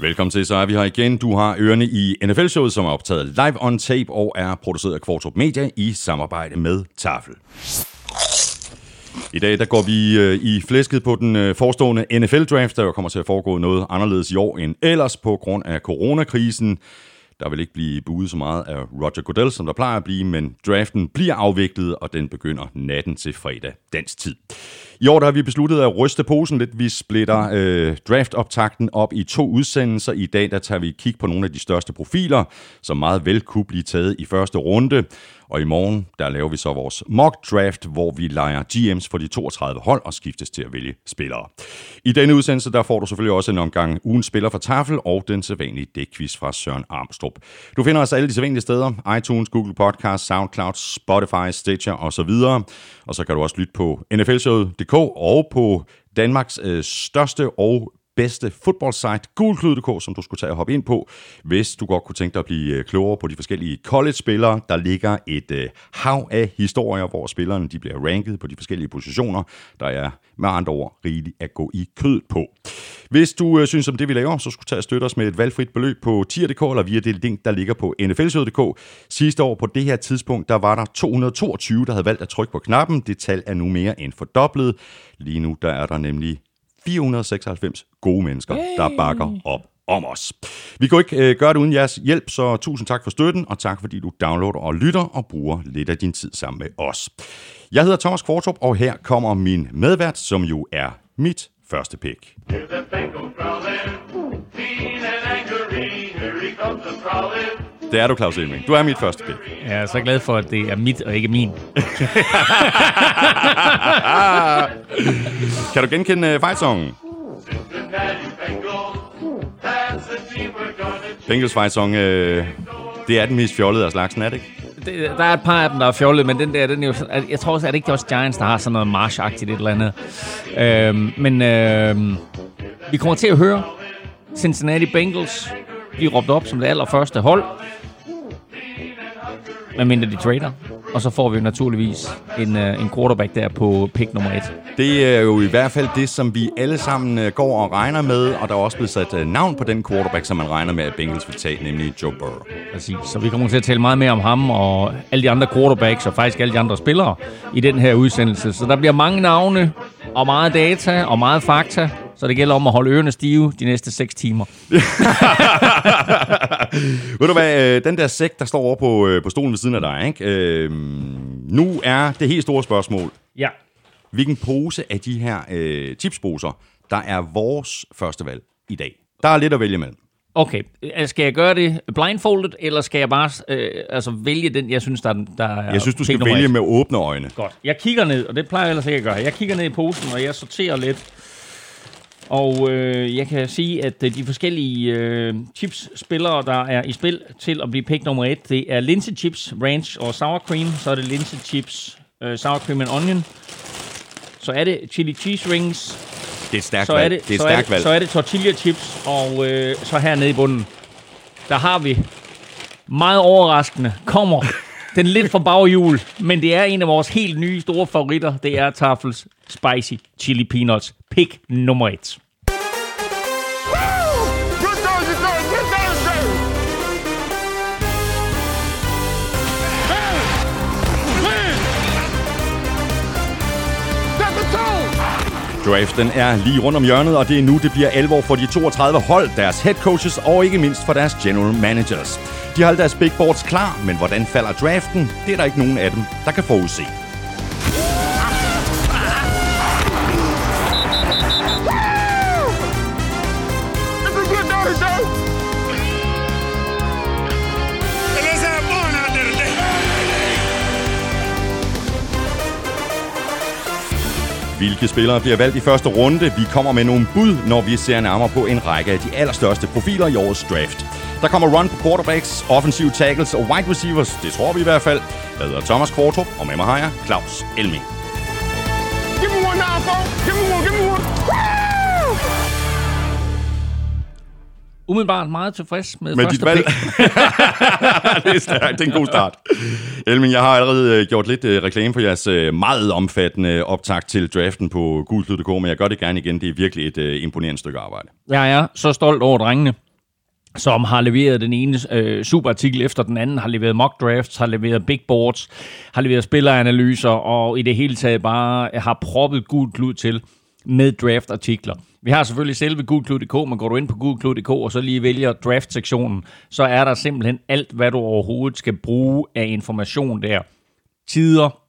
Velkommen til, så er vi her igen. Du har ørerne i NFL-showet, som er optaget live on tape og er produceret af Kvartrup Media i samarbejde med Tafel. I dag der går vi øh, i flæsket på den øh, forestående NFL-draft, der jo kommer til at foregå noget anderledes i år end ellers på grund af coronakrisen. Der vil ikke blive buet så meget af Roger Goodell, som der plejer at blive, men draften bliver afviklet, og den begynder natten til fredag dansk tid. I år der har vi besluttet at ryste posen lidt. Vi splitter øh, draftoptakten op i to udsendelser. I dag der tager vi kig på nogle af de største profiler, som meget vel kunne blive taget i første runde. Og i morgen, der laver vi så vores mock draft, hvor vi leger GM's for de 32 hold og skiftes til at vælge spillere. I denne udsendelse, der får du selvfølgelig også en omgang ugen spiller fra Tafel og den sædvanlige dækquiz fra Søren Armstrong. Du finder os alle de sædvanlige steder. iTunes, Google Podcast, SoundCloud, Spotify, Stitcher osv. Og så kan du også lytte på nflshowet.dk og på Danmarks øh, største og bedste fodboldsite, gulklud.dk, som du skulle tage og hoppe ind på, hvis du godt kunne tænke dig at blive øh, klogere på de forskellige college-spillere. Der ligger et øh, hav af historier, hvor spillerne de bliver ranket på de forskellige positioner. Der er med andre ord rigeligt at gå i kød på. Hvis du øh, synes om det, vi laver, så skulle du tage og støtte os med et valgfrit beløb på tier.dk eller via det link, der ligger på nflsød.dk. Sidste år på det her tidspunkt, der var der 222, der havde valgt at trykke på knappen. Det tal er nu mere end fordoblet. Lige nu der er der nemlig 496 gode mennesker, hey. der bakker op om os. Vi kan ikke øh, gøre det uden jeres hjælp, så tusind tak for støtten, og tak fordi du downloader og lytter og bruger lidt af din tid sammen med os. Jeg hedder Thomas Kvartrup, og her kommer min medvært, som jo er mit første pick. Det er du, Claus Elming. Du er mit første pick. Jeg er så glad for, at det er mit og ikke min. kan du genkende fight-songen? Bengals fight-song, uh, det er den mest fjollede af slagsen, er det ikke? Det, der er et par af dem, der er fjollet, men den der, den er jo, jeg tror også, at det ikke også Giants, der har sådan noget march-agtigt et eller andet. Øhm, men øhm, vi kommer til at høre Cincinnati Bengals blive råbt op som det allerførste hold medmindre de trader. Og så får vi naturligvis en, uh, en quarterback der på pick nummer et. Det er jo i hvert fald det, som vi alle sammen uh, går og regner med, og der er også blevet sat uh, navn på den quarterback, som man regner med, at Bengals vil tage, nemlig Joe Burrow. Præcis, så vi kommer til at tale meget mere om ham og alle de andre quarterbacks, og faktisk alle de andre spillere i den her udsendelse. Så der bliver mange navne, og meget data, og meget fakta, så det gælder om at holde ørerne stive de næste 6 timer. Ved du hvad, øh, den der sæk, der står over på, øh, på stolen ved siden af dig, ikke? Øh, nu er det helt store spørgsmål. Ja. Hvilken pose af de her øh, chipsposer, der er vores første valg i dag? Der er lidt at vælge mellem. Okay, øh, skal jeg gøre det blindfoldet, eller skal jeg bare øh, altså vælge den, jeg synes, der, der er Jeg synes, du skal vælge med åbne øjne. Godt. Jeg kigger ned, og det plejer jeg ellers ikke at gøre. Jeg kigger ned i posen, og jeg sorterer lidt og øh, jeg kan sige, at øh, de forskellige øh, chips-spillere, der er i spil til at blive pick nummer et, det er linse chips, ranch og sour cream. Så er det linse chips, øh, sour cream and onion. Så er det chili cheese rings. Det er stærkt så. Er det, det er så, er det, så er det tortilla chips, og øh, så hernede i bunden, der har vi meget overraskende, kommer den lidt for baghjul, men det er en af vores helt nye store favoritter. Det er Tafels Spicy Chili Peanuts. Pick nummer et. Draften er lige rundt om hjørnet, og det er nu, det bliver alvor for de 32 hold, deres head coaches og ikke mindst for deres general managers. De har alle deres big boards klar, men hvordan falder draften? Det er der ikke nogen af dem, der kan forudse. Hvilke spillere bliver valgt i første runde? Vi kommer med nogle bud, når vi ser nærmere på en række af de allerstørste profiler i årets draft. Der kommer run på quarterbacks, offensive tackles og wide receivers. Det tror vi i hvert fald. Jeg hedder Thomas Kvartrup, og med mig har jeg Claus Elming. Umiddelbart meget tilfreds med, med første dit valg. det, er stærkt. det er en god start. Elmin, jeg har allerede øh, gjort lidt øh, reklame for jeres øh, meget omfattende optag til draften på gulklud.dk, men jeg gør det gerne igen. Det er virkelig et imponerende stykke arbejde. Jeg er så stolt over drengene. som har leveret den ene øh, superartikel efter den anden, har leveret mock drafts, har leveret big boards, har leveret spilleranalyser, og i det hele taget bare har proppet gult klud til med draftartikler. Vi har selvfølgelig selve gulklud.dk, men går du ind på gulklud.dk og så lige vælger draft-sektionen, så er der simpelthen alt, hvad du overhovedet skal bruge af information der. Tider,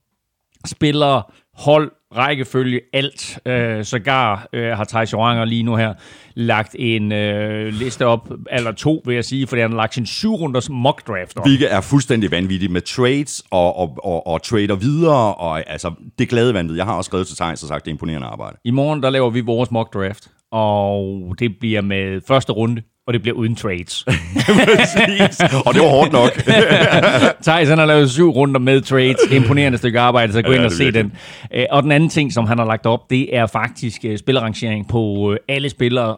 spillere, hold, rækkefølge, alt. Øh, sågar øh, har Thijs Joranger lige nu her lagt en øh, liste op, eller to vil jeg sige, for han har lagt sin syv runders mock draft op. Hvilket er fuldstændig vanvittigt med trades og, og, og, og trader videre, og altså, det glade vanvittigt. Jeg har også skrevet til Thijs og sagt, det er imponerende arbejde. I morgen, der laver vi vores mock draft, og det bliver med første runde, og det bliver uden trades. Præcis. Og det var hårdt nok. Thijs, han har lavet syv runder med trades. Imponerende stykke arbejde, så gå ja, ind og se den. Øh, og den anden ting, som han har lagt op, det er faktisk uh, spillerangering på uh, alle spillere,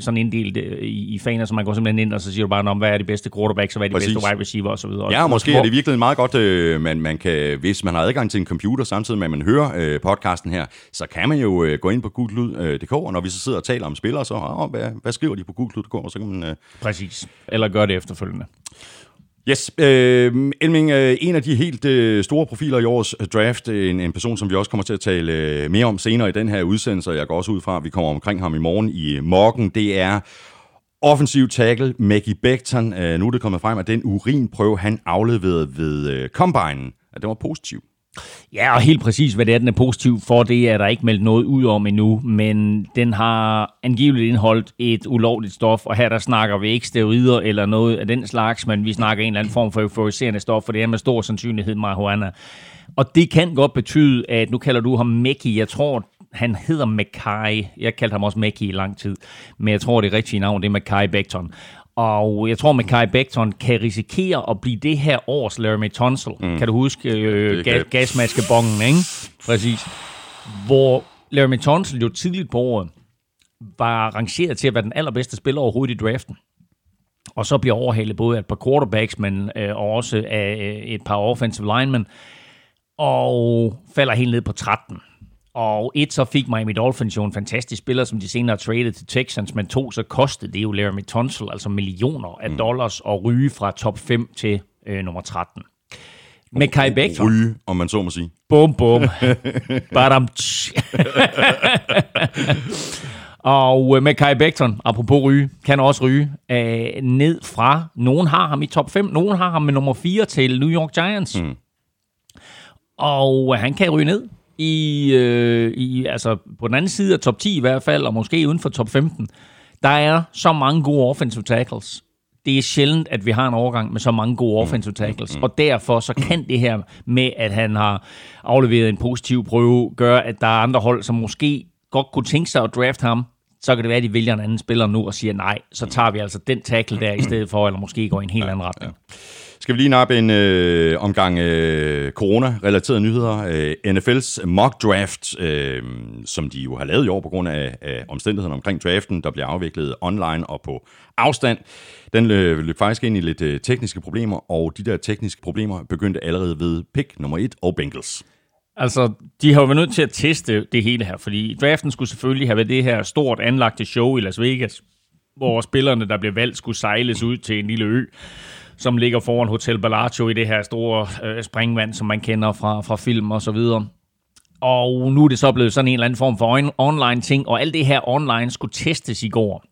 sådan inddelt i, faner, så man går simpelthen ind, og så siger du bare, om hvad er de bedste quarterbacks, og hvad er de Præcis. bedste wide receiver osv. Ja, måske er det virkelig meget godt, man, man kan, hvis man har adgang til en computer, samtidig med at man hører podcasten her, så kan man jo gå ind på googlelyd.dk, og når vi så sidder og taler om spillere, så oh, hvad, hvad skriver de på googlelyd.dk, og så kan man... Øh... Præcis. Eller gør det efterfølgende. Yes, øh, Elming, øh, en af de helt øh, store profiler i årets øh, draft, en, en person, som vi også kommer til at tale øh, mere om senere i den her udsendelse, og jeg går også ud fra, at vi kommer omkring ham i morgen i morgen, det er offensiv tackle Maggie Becton. Øh, nu er det kommet frem, at den urinprøve, han afleverede ved øh, Combine, at den var positiv. Ja, og helt præcis, hvad det er, den er positiv for, det er der ikke meldt noget ud om endnu, men den har angiveligt indholdt et ulovligt stof, og her der snakker vi ikke steroider eller noget af den slags, men vi snakker en eller anden form for euforiserende stof, for det er med stor sandsynlighed marihuana. Og det kan godt betyde, at nu kalder du ham Mickey, jeg tror, han hedder Mackay. Jeg kaldte ham også Mickey i lang tid, men jeg tror, det rigtige navn det er Mackay Becton. Og jeg tror, at Kai Becton kan risikere at blive det her års Laramie Tunsil. Mm. Kan du huske øh, ga- gasmaskebongen, ikke? Præcis. Hvor Laramie Tunsil jo tidligt på året var rangeret til at være den allerbedste spiller overhovedet i draften. Og så bliver overhalet både af et par quarterbacks, men øh, også af øh, et par offensive linemen. Og falder helt ned på 13. Og et, så fik Miami Dolphins jo en fantastisk spiller, som de senere traded til Texans, men to, så kostede det jo Laramie Tunsil, altså millioner af mm. dollars, og ryge fra top 5 til øh, nummer 13. Med Kai Becton. Ryge, om man så må sige. Bum, bum. Badam. og øh, med Kai Becton, apropos ryge, kan også ryge øh, ned fra, nogen har ham i top 5, nogen har ham med nummer 4 til New York Giants. Mm. Og øh, han kan ryge ned i, øh, i, altså på den anden side af top 10 i hvert fald, og måske uden for top 15, der er så mange gode offensive tackles. Det er sjældent, at vi har en overgang med så mange gode offensive tackles, og derfor så kan det her med, at han har afleveret en positiv prøve, gøre, at der er andre hold, som måske godt kunne tænke sig at draft ham, så kan det være, at de vælger en anden spiller nu og siger nej, så tager vi altså den tackle der i stedet for, eller måske går i en helt anden retning. Ja. Skal vi lige nappe en øh, omgang øh, corona-relaterede nyheder. Øh, NFL's mock draft, øh, som de jo har lavet i år på grund af, af omstændighederne omkring draften, der bliver afviklet online og på afstand, den løb, løb faktisk ind i lidt øh, tekniske problemer, og de der tekniske problemer begyndte allerede ved pick nummer 1 og Bengals. Altså, de har jo været nødt til at teste det hele her, fordi draften skulle selvfølgelig have været det her stort anlagte show i Las Vegas, hvor spillerne, der blev valgt, skulle sejles ud til en lille ø som ligger foran Hotel Bellagio i det her store øh, springvand, som man kender fra, fra film og så videre. Og nu er det så blevet sådan en eller anden form for online ting, og alt det her online skulle testes i går.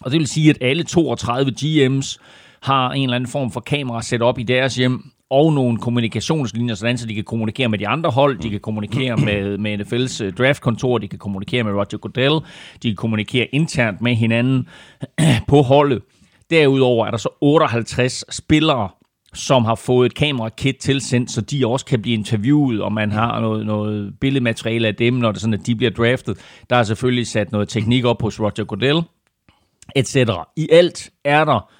Og det vil sige, at alle 32 GM's har en eller anden form for kamera sat op i deres hjem, og nogle kommunikationslinjer, sådan så de kan kommunikere med de andre hold, de kan kommunikere med, med NFL's øh, draftkontor, de kan kommunikere med Roger Goodell, de kan kommunikere internt med hinanden på holdet. Derudover er der så 58 spillere, som har fået et kamerakit tilsendt, så de også kan blive interviewet, og man har noget, noget billedmateriale af dem, når det er sådan, at de bliver draftet. Der er selvfølgelig sat noget teknik op hos Roger Goodell, etc. I alt er der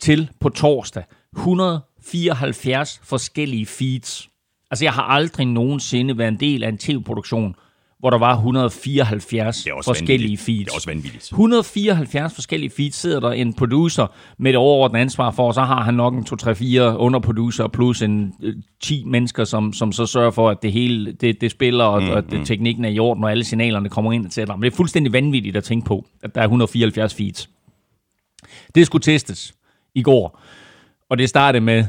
til på torsdag 174 forskellige feeds. Altså, jeg har aldrig nogensinde været en del af en tv-produktion, hvor der var 174 forskellige vanvittigt. feeds. Det er også vanvittigt. 174 forskellige feeds sidder der en producer med et overordnet ansvar for, og så har han nok en 2-3-4 underproducer plus en 10 øh, mennesker, som, som så sørger for, at det hele det, det spiller, og, mm, og det, mm. teknikken er i orden, og alle signalerne kommer ind, etc. Men det er fuldstændig vanvittigt at tænke på, at der er 174 feeds. Det skulle testes i går, og det startede med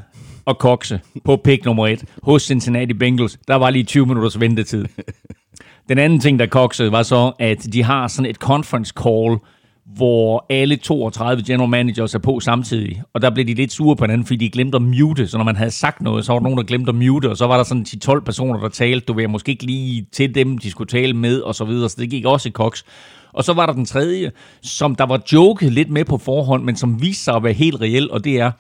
at kokse på pick nummer et hos Cincinnati Bengals. Der var lige 20 minutters ventetid. Den anden ting, der koksede, var så, at de har sådan et conference call, hvor alle 32 general managers er på samtidig. Og der blev de lidt sure på hinanden, fordi de glemte at mute. Så når man havde sagt noget, så var der nogen, der glemte at mute, og så var der sådan 10-12 personer, der talte. Du ved, måske ikke lige til dem, de skulle tale med, og så videre. Så det gik også i koks. Og så var der den tredje, som der var joket lidt med på forhånd, men som viste sig at være helt reel, og det er,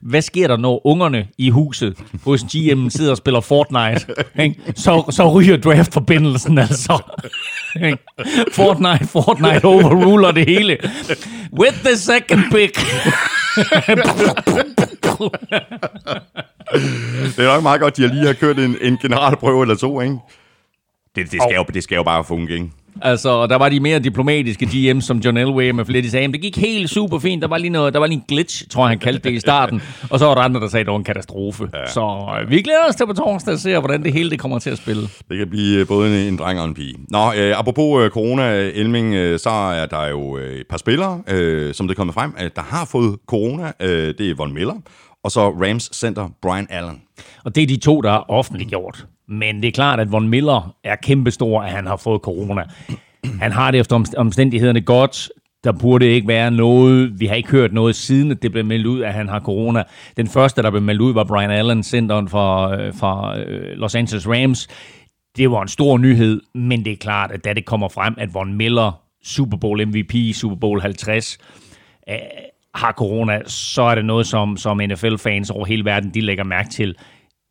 hvad sker der, når ungerne i huset hos GM sidder og spiller Fortnite? Ikke? Så, så ryger draft-forbindelsen altså. Ikke? Fortnite, Fortnite overruler det hele. With the second pick. Det er nok meget godt, at de lige har kørt en, en generalprøve eller to, ikke? Det, det, skal jo, det skal jo bare funke, ikke? Altså, og der var de mere diplomatiske GM, som John Elway med flere, de sagde, det gik helt super fint, der var lige noget, der var lige en glitch, tror jeg, han kaldte det i starten, og så var der andre, der sagde, at det var en katastrofe. Ja. Så øh, vi glæder os til på torsdag at se, hvordan det hele det kommer til at spille. Det kan blive øh, både en, en dreng og en pige. Nå, øh, apropos øh, corona, Elming, øh, så er der jo øh, et par spillere, øh, som det er kommet frem, at der har fået corona. Øh, det er Von Miller, og så Rams center Brian Allen. Og det er de to, der er offentliggjort. Men det er klart, at Von Miller er kæmpestor, at han har fået corona. Han har det efter omstændighederne godt. Der burde ikke være noget. Vi har ikke hørt noget siden, at det blev meldt ud, at han har corona. Den første, der blev meldt ud, var Brian Allen, centeren for, øh, for øh, Los Angeles Rams. Det var en stor nyhed, men det er klart, at da det kommer frem, at Von Miller, Super Bowl MVP, Super Bowl 50, øh, har corona, så er det noget, som, som NFL-fans over hele verden, de lægger mærke til.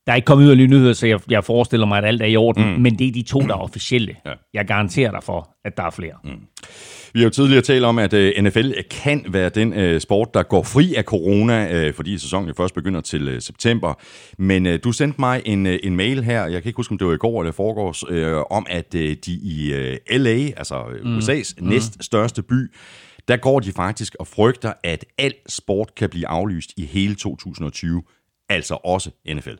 Der er ikke kommet yderligere nyheder, så jeg, jeg forestiller mig, at alt er i orden, mm. men det er de to, der er officielle. Ja. Jeg garanterer dig for, at der er flere. Mm. Vi har jo tidligere talt om, at øh, NFL kan være den uh, sport, der går fri af corona, fordi sæsonen jo først begynder til september. Men du sendte mig en, en mail her, jeg kan ikke huske, om det var i går eller foregårs, om at de i LA, altså mm. USA's mm. næst største by, der går de faktisk og frygter, at al sport kan blive aflyst i hele 2020, altså også NFL.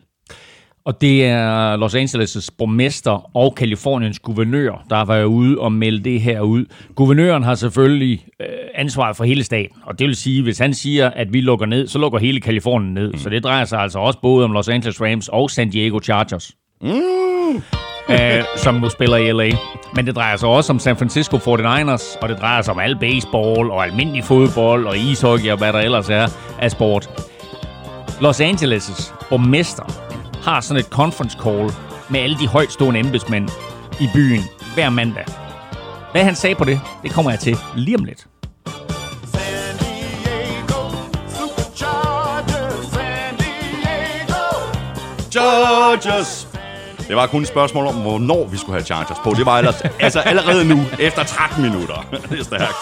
Og det er Los Angeles' borgmester og Kaliforniens guvernør, der var ude og melde det her ud. Guvernøren har selvfølgelig øh, ansvaret for hele staten, og det vil sige, hvis han siger, at vi lukker ned, så lukker hele Kalifornien ned. Mm. Så det drejer sig altså også både om Los Angeles Rams og San Diego Chargers. Mm. Æh, som nu spiller i LA. Men det drejer sig også om San Francisco 49ers, og det drejer sig om al baseball og almindelig fodbold og ishockey og hvad der ellers er af sport. Los Angeles' borgmester har sådan et conference call med alle de højtstående embedsmænd i byen hver mandag. Hvad han sagde på det, det kommer jeg til lige om lidt. Chargers! Det var kun et spørgsmål om, hvornår vi skulle have Chargers på. Det var ellers, altså allerede nu, efter 13 minutter. Det er stærkt.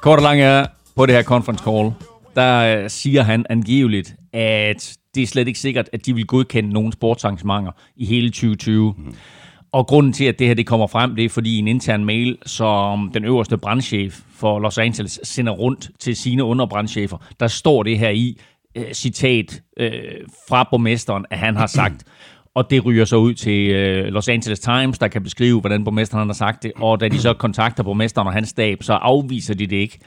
Kort og lang er på det her conference call, der siger han angiveligt, at det er slet ikke sikkert, at de vil godkende nogle sportsarrangementer i hele 2020. Mm. Og grunden til, at det her det kommer frem, det er fordi en intern mail, som den øverste brandchef for Los Angeles sender rundt til sine underbrandchefer, der står det her i, øh, citat øh, fra borgmesteren, at han har sagt, og det ryger så ud til øh, Los Angeles Times, der kan beskrive, hvordan borgmesteren har sagt det, og da de så kontakter borgmesteren og hans stab, så afviser de det ikke.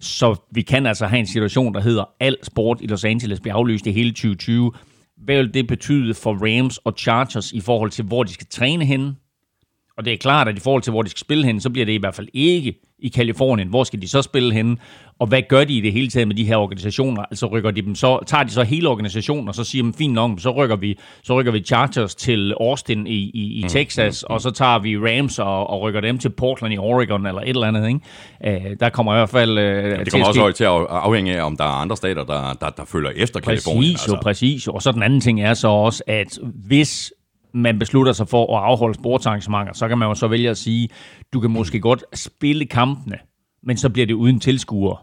Så vi kan altså have en situation, der hedder, al sport i Los Angeles bliver aflyst i hele 2020. Hvad vil det betyde for Rams og Chargers i forhold til, hvor de skal træne henne? Og det er klart, at i forhold til, hvor de skal spille hen, så bliver det i hvert fald ikke i Kalifornien. Hvor skal de så spille henne? Og hvad gør de i det hele taget med de her organisationer? Altså rykker de dem så, tager de så hele organisationen, og så siger de, fint nok, så rykker vi, så rykker vi Chargers til Austin i, i, i mm, Texas, mm, mm. og så tager vi Rams og, og rykker dem til Portland i Oregon, eller et eller andet. Ikke? Uh, der kommer i hvert fald... Uh, ja, det kommer også til at afhænge af, om der er andre stater, der, der, der følger efter præcis, Kalifornien. Præcis, altså. jo, præcis. Og så den anden ting er så også, at hvis man beslutter sig for at afholde sportsarrangementer, så kan man jo så vælge at sige, du kan måske godt spille kampene, men så bliver det uden tilskuere.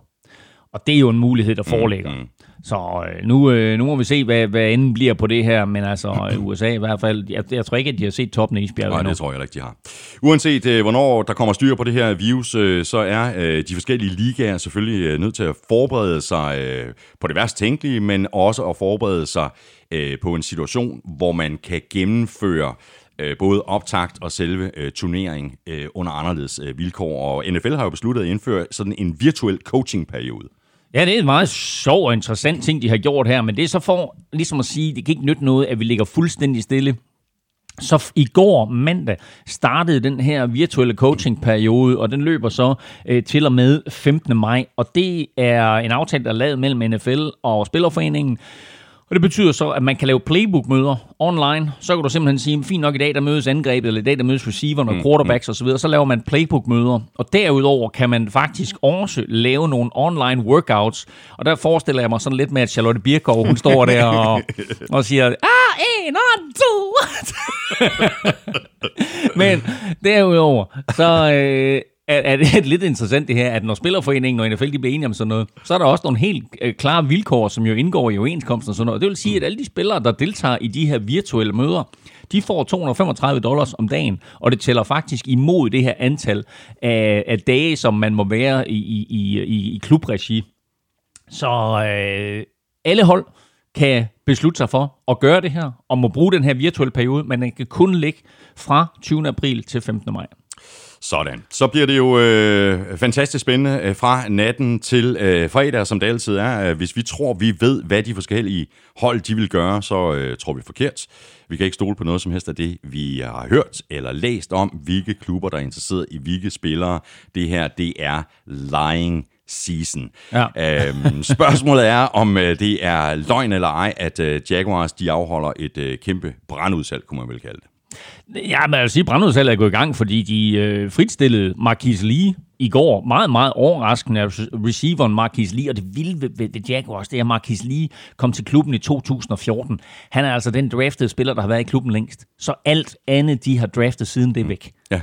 Og det er jo en mulighed, der foreligger. Mm, mm. Så øh, nu, øh, nu må vi se, hvad, hvad enden bliver på det her, men altså øh, USA i hvert fald, jeg, jeg tror ikke, at de har set toppen af isbjerget Nej, det tror jeg ikke, de har. Uanset øh, hvornår der kommer styr på det her virus, øh, så er øh, de forskellige ligaer selvfølgelig øh, nødt til at forberede sig øh, på det værst tænkelige, men også at forberede sig øh, på en situation, hvor man kan gennemføre øh, både optakt og selve øh, turnering øh, under anderledes øh, vilkår. Og NFL har jo besluttet at indføre sådan en virtuel coachingperiode. Ja, det er en meget sjov og interessant ting, de har gjort her, men det er så for ligesom at sige, det kan ikke nytte noget, at vi ligger fuldstændig stille. Så i går mandag startede den her virtuelle coachingperiode, og den løber så øh, til og med 15. maj. Og det er en aftale, der er lavet mellem NFL og Spillerforeningen. Og det betyder så, at man kan lave playbook-møder online. Så kan du simpelthen sige, fint nok i dag, der mødes angrebet, eller i dag, der mødes receiveren og quarterbacks osv., så laver man playbook-møder. Og derudover kan man faktisk også lave nogle online workouts. Og der forestiller jeg mig sådan lidt med, at Charlotte Birkow, hun står der og, og siger, ah, en og to. Men derudover, så øh, er, er det lidt interessant det her, at når Spillerforeningen og NFL de bliver enige om sådan noget, så er der også nogle helt øh, klare vilkår, som jo indgår i overenskomsten og sådan noget. Det vil sige, at alle de spillere, der deltager i de her virtuelle møder, de får 235 dollars om dagen, og det tæller faktisk imod det her antal af, af dage, som man må være i, i, i, i klubregi. Så øh, alle hold kan beslutte sig for at gøre det her, og må bruge den her virtuelle periode, men den kan kun ligge fra 20. april til 15. maj. Sådan. Så bliver det jo øh, fantastisk spændende øh, fra natten til øh, fredag, som det altid er. Øh, hvis vi tror, vi ved, hvad de forskellige hold de vil gøre, så øh, tror vi forkert. Vi kan ikke stole på noget som helst af det, vi har hørt eller læst om, hvilke klubber, der er interesseret i hvilke spillere. Det her, det er lying season. Ja. øhm, spørgsmålet er, om øh, det er løgn eller ej, at øh, Jaguars de afholder et øh, kæmpe brandudsalg, kunne man vel kalde det. Ja, men jeg vil sige, at er gået i gang, fordi de øh, fritstillede Marquis Lee i går. Meget, meget overraskende af receiveren Marquis Lee, og det vilde ved, ved, ved Jaguars, det er, at Marquis Lee kom til klubben i 2014. Han er altså den draftede spiller, der har været i klubben længst. Så alt andet, de har draftet siden, det er væk. Ja.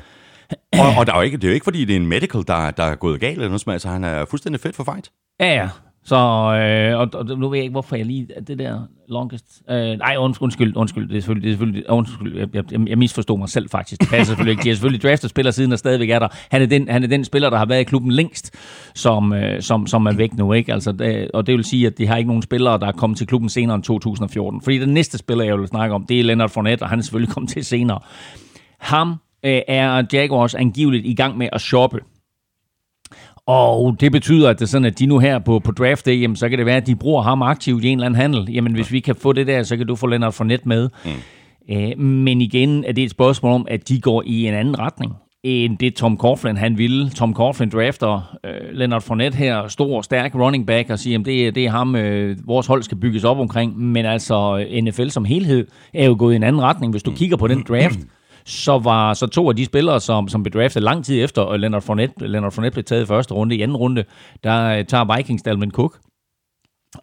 Og, og der er jo ikke, det er jo ikke, fordi det er en medical, der, der er gået galt eller noget som altså, han er fuldstændig fedt for fight. Ja, ja. Så, øh, og, og, nu ved jeg ikke, hvorfor jeg lige, det der longest, øh, nej, undskyld, undskyld, undskyld, det er selvfølgelig, det er selvfølgelig øh, undskyld, jeg, jeg, jeg misforstod mig selv faktisk, det passer selvfølgelig ikke, de har selvfølgelig draftet spiller siden, og stadigvæk er der, han er, den, han er den spiller, der har været i klubben længst, som, øh, som, som er væk nu, ikke, altså, det, og det vil sige, at de har ikke nogen spillere, der er kommet til klubben senere end 2014, fordi den næste spiller, jeg vil snakke om, det er Leonard Fournette, og han er selvfølgelig kommet til senere. Ham øh, er Jaguars angiveligt i gang med at shoppe, og det betyder, at det er sådan, at de nu her på, på draft day, jamen, så kan det være, at de bruger ham aktivt i en eller anden handel. Jamen, hvis vi kan få det der, så kan du få Leonard Fournette med. Mm. Æ, men igen er det et spørgsmål om, at de går i en anden retning end det Tom Coughlin han ville. Tom Coughlin drafter øh, Leonard Fournette her, stor, stærk running back, og siger, at det, det er ham, øh, vores hold skal bygges op omkring. Men altså, NFL som helhed er jo gået i en anden retning. Hvis du mm. kigger på den draft, så var så to af de spillere, som, som blev draftet lang tid efter, og Leonard Fournette, Leonard Fournette blev taget i første runde, i anden runde, der øh, tager Vikings Dalvin Cook,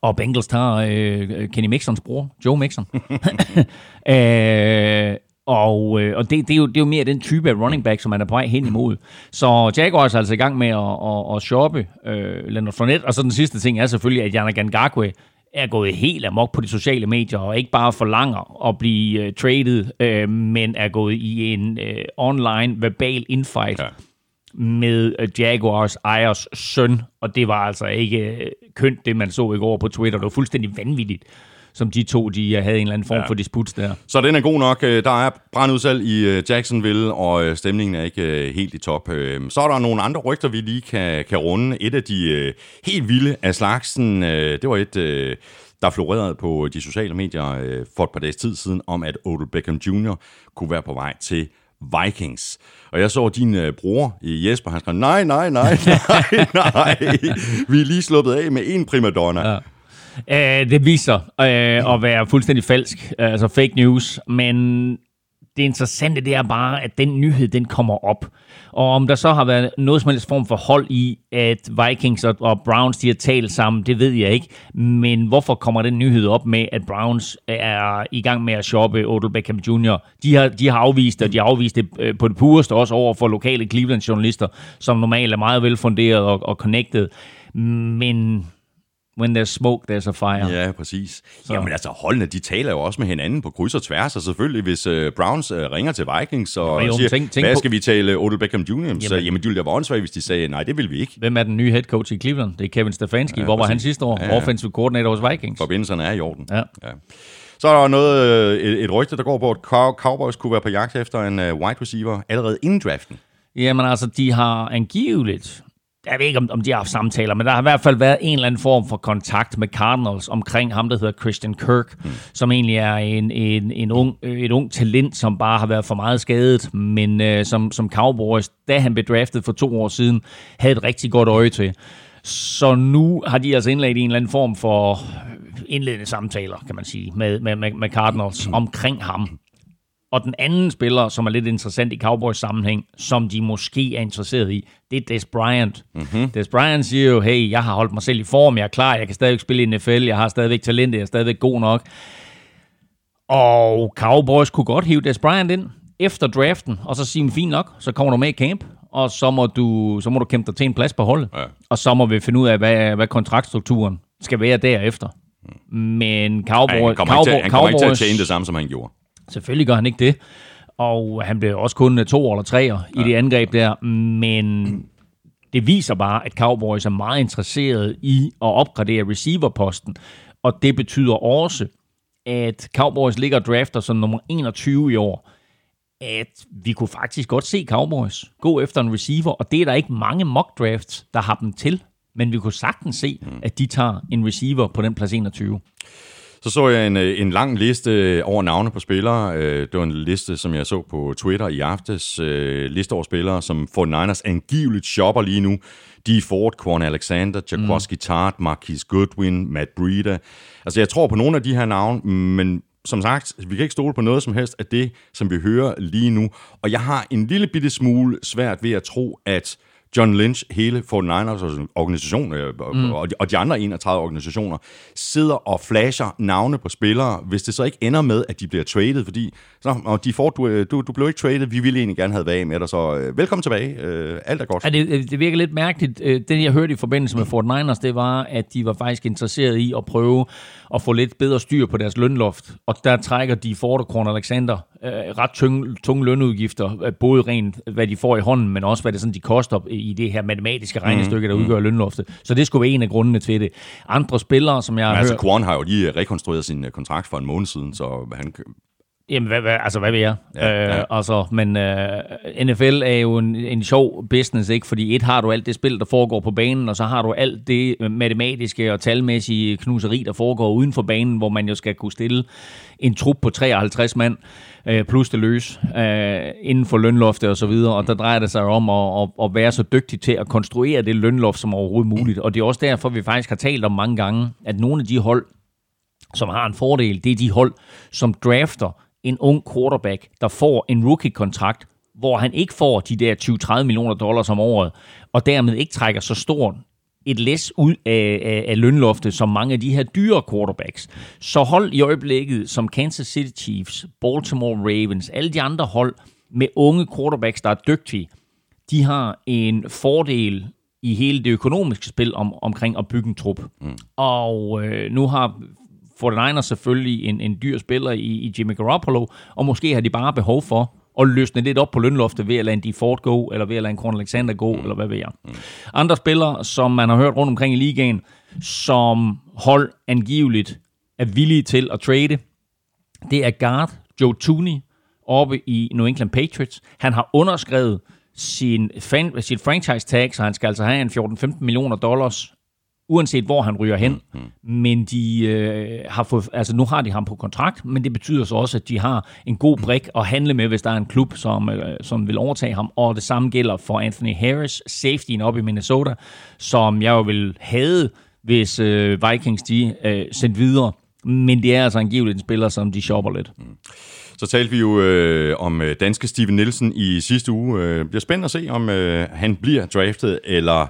og Bengals tager øh, Kenny Mixons bror, Joe Mixon. øh, og, øh, og det, det, er jo, det er jo mere den type af running back, som man er på vej hen imod. Så Jaguars er altså i gang med at, at, at shoppe øh, Leonard Fournette. Og så den sidste ting er selvfølgelig, at Jana Gangakwe er gået helt amok på de sociale medier, og ikke bare forlanger at blive uh, traded, uh, men er gået i en uh, online verbal infight ja. med uh, Jaguars ejers søn, og det var altså ikke uh, kønt, det man så i går på Twitter. Det var fuldstændig vanvittigt som de to de havde en eller anden form ja. for disput der. Så den er god nok. Der er brandudsalg i Jacksonville, og stemningen er ikke helt i top. Så er der nogle andre rygter, vi lige kan, kan runde. Et af de helt vilde af slagsen, det var et, der florerede på de sociale medier for et par dages tid siden, om at Odell Beckham Jr. kunne være på vej til Vikings. Og jeg så din øh, bror Jesper, han skrev, nej, nej, nej, nej, nej, vi er lige sluppet af med en primadonna. Ja. Uh, det viser uh, at være fuldstændig falsk, uh, altså fake news, men det interessante det er bare, at den nyhed, den kommer op. Og om der så har været noget som helst form for hold i, at Vikings og, og Browns, de har talt sammen, det ved jeg ikke. Men hvorfor kommer den nyhed op med, at Browns er i gang med at shoppe Odell Beckham Jr.? De har, de har afvist det, og de har afvist det på det pureste også over for lokale Cleveland-journalister, som normalt er meget velfunderet og, og connected. Men When there's smoke, there's a fire. Ja, præcis. Så. Jamen altså, holdene, de taler jo også med hinanden på kryds og tværs, og selvfølgelig, hvis uh, Browns uh, ringer til Vikings og jo, jo, siger, tænk, tænk hvad på... skal vi tale Odell Beckham Jr., jamen. så jamen, de ville da være åndssvagt, hvis de sagde, nej, det vil vi ikke. Hvem er den nye head coach i Cleveland? Det er Kevin Stefanski. Ja, Hvor var han sidste år? Ja, ja. Offensive coordinator hos Vikings. Forbindelserne er i orden. Ja. ja. Så er der noget, øh, et, et rygte, der går på, at Cow- Cowboys kunne være på jagt efter en uh, wide receiver allerede inden draften. Jamen altså, de har angiveligt, jeg ved ikke, om, om de har haft samtaler, men der har i hvert fald været en eller anden form for kontakt med Cardinals omkring ham, der hedder Christian Kirk, mm. som egentlig er en, en, en ung, øh, et ung talent, som bare har været for meget skadet, men øh, som, som Cowboys, da han blev draftet for to år siden, havde et rigtig godt øje til. Så nu har de altså indledt en eller anden form for indledende samtaler, kan man sige, med, med, med, med Cardinals omkring ham. Og den anden spiller, som er lidt interessant i Cowboys sammenhæng, som de måske er interesseret i, det er Des Bryant. Mm-hmm. Des Bryant siger jo, hey, jeg har holdt mig selv i form, jeg er klar, jeg kan stadigvæk spille i NFL, jeg har stadigvæk talent, jeg er stadigvæk god nok. Og Cowboys kunne godt hive Des Bryant ind efter draften, og så sige, fint nok, så kommer du med i camp, og så må du, så må du kæmpe dig til en plads på holdet. Ja. Og så må vi finde ud af, hvad, hvad kontraktstrukturen skal være derefter. Men Cowboys... Ja, han kommer, Cowboy, ikke, til, han kommer Cowboys, ikke til at tjene det samme, som han gjorde. Selvfølgelig gør han ikke det. Og han blev også kun to eller tre ja. i det angreb der. Men det viser bare, at Cowboys er meget interesseret i at opgradere receiverposten. Og det betyder også, at Cowboys ligger drafter som nummer 21 i år at vi kunne faktisk godt se Cowboys gå efter en receiver, og det er der ikke mange mock drafts, der har dem til, men vi kunne sagtens se, mm. at de tager en receiver på den plads 21. Så så jeg en, øh, en lang liste over navne på spillere. Øh, det var en liste, som jeg så på Twitter i aftes. Øh, liste over spillere, som får Niners angiveligt shopper lige nu. De Ford, Quan Alexander, Jaquaski mm. Tart, Marquis Goodwin, Matt Breida. Altså, jeg tror på nogle af de her navne, men som sagt, vi kan ikke stole på noget som helst af det, som vi hører lige nu. Og jeg har en lille bitte smule svært ved at tro, at John Lynch, hele 49ers organisation, øh, mm. og, de, og de andre 31 organisationer, sidder og flasher navne på spillere, hvis det så ikke ender med, at de bliver traded, fordi så, og de får, du, øh, du, du blev ikke traded, vi ville egentlig gerne have været med dig, så øh, velkommen tilbage, alt er godt. Ja, det, det virker lidt mærkeligt. Det, jeg hørte i forbindelse med 49ers, det var, at de var faktisk interesseret i at prøve at få lidt bedre styr på deres lønloft, og der trækker de Ford og Corn Alexander ret tunge, tunge lønudgifter, både rent hvad de får i hånden, men også hvad det sådan, de koster i det her matematiske regnestykke, der mm, udgør lønloftet. Så det skulle være en af grundene til det. Andre spillere, som jeg har altså, hørt... Quan har jo lige rekonstrueret sin øh, kontrakt for en måned siden, så han Jamen, hvad, hvad, altså, hvad vil jeg? Ja, ja. Øh, altså, men øh, NFL er jo en, en sjov business, ikke? Fordi et har du alt det spil, der foregår på banen, og så har du alt det matematiske og talmæssige knuseri, der foregår uden for banen, hvor man jo skal kunne stille en trup på 53 mand, øh, plus det løs, øh, inden for lønloftet og så videre. Og der drejer det sig om at, at, at være så dygtig til at konstruere det lønloft som overhovedet muligt. Og det er også derfor, vi faktisk har talt om mange gange, at nogle af de hold, som har en fordel, det er de hold, som drafter en ung quarterback, der får en rookie-kontrakt, hvor han ikke får de der 20-30 millioner dollars om året, og dermed ikke trækker så stort et læs ud af, af, af lønloftet, som mange af de her dyre quarterbacks. Så hold i øjeblikket som Kansas City Chiefs, Baltimore Ravens, alle de andre hold med unge quarterbacks, der er dygtige, de har en fordel i hele det økonomiske spil om, omkring at bygge en trup. Mm. Og øh, nu har 49ers selvfølgelig en, en dyr spiller i, i Jimmy Garoppolo, og måske har de bare behov for at løsne lidt op på lønloftet ved at lade en DeFord gå, eller ved at lade en Corn Alexander gå, mm. eller hvad ved jeg. Mm. Andre spillere, som man har hørt rundt omkring i ligaen, som hold angiveligt er villige til at trade, det er guard Joe Tooney oppe i New England Patriots. Han har underskrevet sin, fan, sit franchise tag, så han skal altså have en 14-15 millioner dollars uanset hvor han ryger hen. Mm-hmm. Men de øh, har fået, altså nu har de ham på kontrakt, men det betyder så også, at de har en god brik at handle med, hvis der er en klub, som, øh, som vil overtage ham. Og det samme gælder for Anthony Harris, safetyen op i Minnesota, som jeg jo vil have, hvis øh, Vikings de øh, sendt videre. Men det er altså angiveligt en spiller, som de shopper lidt. Mm. Så talte vi jo øh, om øh, danske Steven Nielsen i sidste uge. Øh, det bliver spændende at se, om øh, han bliver draftet, eller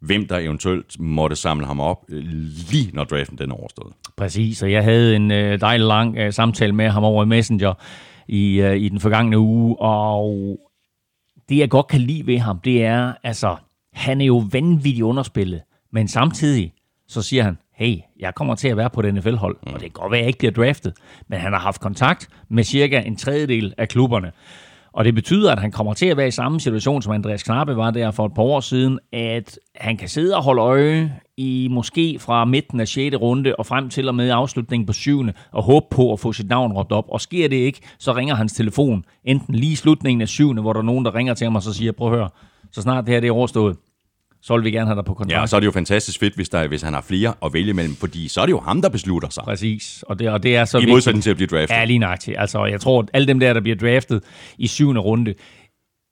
hvem der eventuelt måtte samle ham op, øh, lige når draften den er overstået. Præcis, og jeg havde en øh, dejlig lang øh, samtale med ham over i Messenger i, i den forgangne uge, og det jeg godt kan lide ved ham, det er, altså, han er jo vanvittigt underspillet, men samtidig så siger han, hey, jeg kommer til at være på det NFL-hold, og det kan godt være, at jeg ikke bliver draftet, men han har haft kontakt med cirka en tredjedel af klubberne. Og det betyder, at han kommer til at være i samme situation, som Andreas Knappe var der for et par år siden, at han kan sidde og holde øje i måske fra midten af 6. runde og frem til og med afslutningen på 7. og håbe på at få sit navn råbt op. Og sker det ikke, så ringer hans telefon enten lige i slutningen af 7. hvor der er nogen, der ringer til ham og så siger, prøv at høre, så snart det her det er overstået, så vil vi gerne have dig på kontrakt. Ja, og så er det jo fantastisk fedt, hvis, der, hvis han har flere at vælge mellem, fordi så er det jo ham, der beslutter sig. Præcis. Og det, og det er så I modsætning til at blive draftet. Ja, lige nøjagtigt. Altså, jeg tror, at alle dem der, der bliver draftet i syvende runde,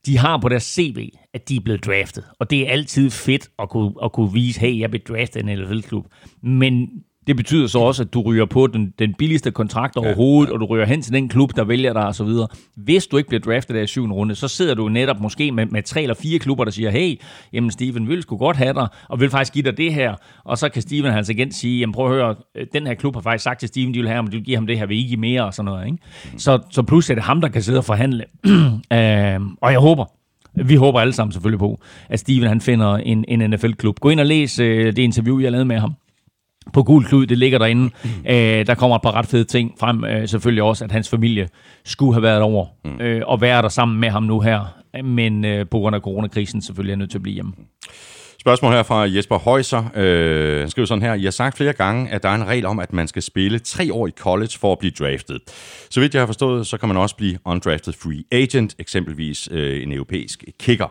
de har på deres CV, at de er blevet draftet. Og det er altid fedt at kunne, at kunne vise, hey, jeg blev draftet i en NFL-klub. Men det betyder så også, at du ryger på den, den billigste kontrakt overhovedet, ja, ja. og du ryger hen til den klub, der vælger dig osv. Hvis du ikke bliver draftet der i syvende runde, så sidder du netop måske med, med tre eller fire klubber, der siger, hey, jamen Steven, vil sgu godt have dig, og vil faktisk give dig det her. Og så kan Steven hans agent sige, jamen prøv at høre, den her klub har faktisk sagt til Steven, de vil have ham, de vil give ham det her, vil I give mere og sådan noget. Ikke? Så, så pludselig er det ham, der kan sidde og forhandle. øh, og jeg håber, vi håber alle sammen selvfølgelig på, at Steven han finder en, en NFL-klub. Gå ind og læs øh, det interview, jeg lavede med ham på gul klud, det ligger derinde. Mm. Øh, der kommer et par ret fede ting frem. Øh, selvfølgelig også, at hans familie skulle have været over mm. øh, og være der sammen med ham nu her. Men øh, på grund af coronakrisen selvfølgelig er nødt til at blive hjemme. Spørgsmål her fra Jesper Højser. Øh, han skriver sådan her. I har sagt flere gange, at der er en regel om, at man skal spille tre år i college for at blive draftet. Så vidt jeg har forstået, så kan man også blive undrafted free agent, eksempelvis øh, en europæisk kicker.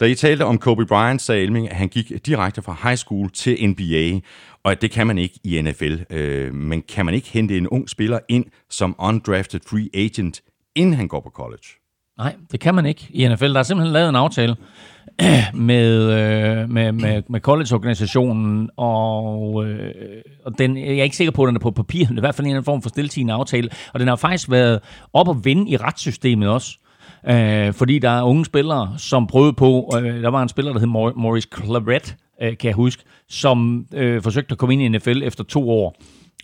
Da I talte om Kobe Bryant, sagde Elming, at han gik direkte fra high school til NBA, og det kan man ikke i NFL. Øh, men kan man ikke hente en ung spiller ind som undrafted free agent, inden han går på college? Nej, det kan man ikke i NFL. Der er simpelthen lavet en aftale med, øh, med, med, med college-organisationen, og, øh, og den, jeg er ikke sikker på, at den er på papir, men det er i hvert fald en form for stiltigende aftale, og den har faktisk været op og vinde i retssystemet også. Øh, fordi der er unge spillere, som prøvede på, øh, der var en spiller, der hed Maurice Claret, øh, kan jeg huske, som øh, forsøgte at komme ind i NFL efter to år.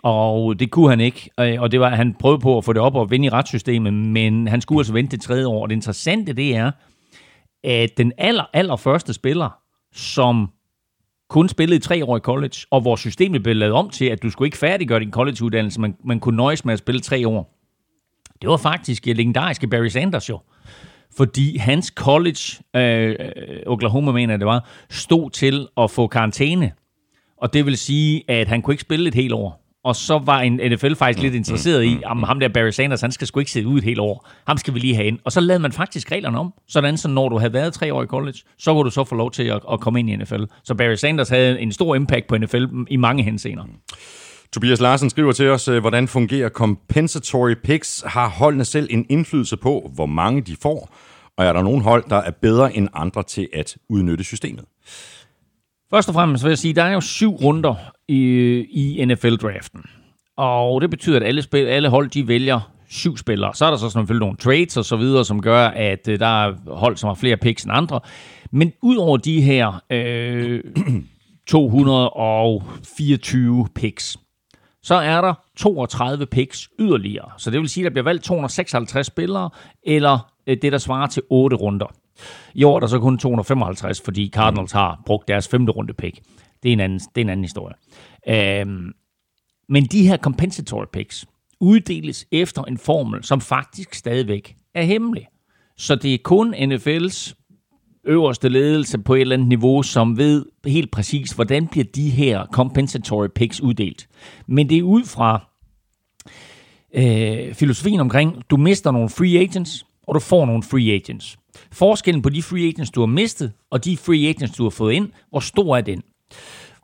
Og det kunne han ikke, øh, og det var, han prøvede på at få det op og vinde i retssystemet, men han skulle altså vente til tredje år. Og det interessante det er, at den aller, aller første spiller, som kun spillede i tre år i college, og hvor systemet blev lavet om til, at du skulle ikke færdiggøre din collegeuddannelse, men man kunne nøjes med at spille tre år. Det var faktisk eh, legendariske Barry Sanders jo. Fordi hans college, øh, Oklahoma mener det var, stod til at få karantæne. Og det vil sige, at han kunne ikke spille et helt år. Og så var en NFL faktisk lidt interesseret i, om ham der Barry Sanders, han skal sgu ikke sidde ud et helt år. Ham skal vi lige have ind. Og så lavede man faktisk reglerne om. Sådan så når du havde været tre år i college, så kunne du så få lov til at, at komme ind i NFL. Så Barry Sanders havde en stor impact på NFL i mange henseender. Tobias Larsen skriver til os, øh, hvordan fungerer compensatory picks? Har holdene selv en indflydelse på, hvor mange de får? Og er der nogen hold, der er bedre end andre til at udnytte systemet? Først og fremmest vil jeg sige, at der er jo syv runder i, i NFL-draften. Og det betyder, at alle, spil, alle hold de vælger syv spillere. Så er der så selvfølgelig nogle trades og så videre, som gør, at øh, der er hold, som har flere picks end andre. Men ud over de her øh, 224 picks, så er der 32 picks yderligere. Så det vil sige, at der bliver valgt 256 spillere, eller øh, det, der svarer til 8 runder. I år er der så kun 255, fordi Cardinals har brugt deres femte runde pick. Det er en anden, det er en anden historie. Øhm, men de her compensatory picks uddeles efter en formel, som faktisk stadigvæk er hemmelig. Så det er kun NFL's øverste ledelse på et eller andet niveau, som ved helt præcis, hvordan bliver de her compensatory picks uddelt. Men det er ud fra øh, filosofien omkring, du mister nogle free agents, og du får nogle free agents. Forskellen på de free agents, du har mistet, og de free agents, du har fået ind, hvor stor er den?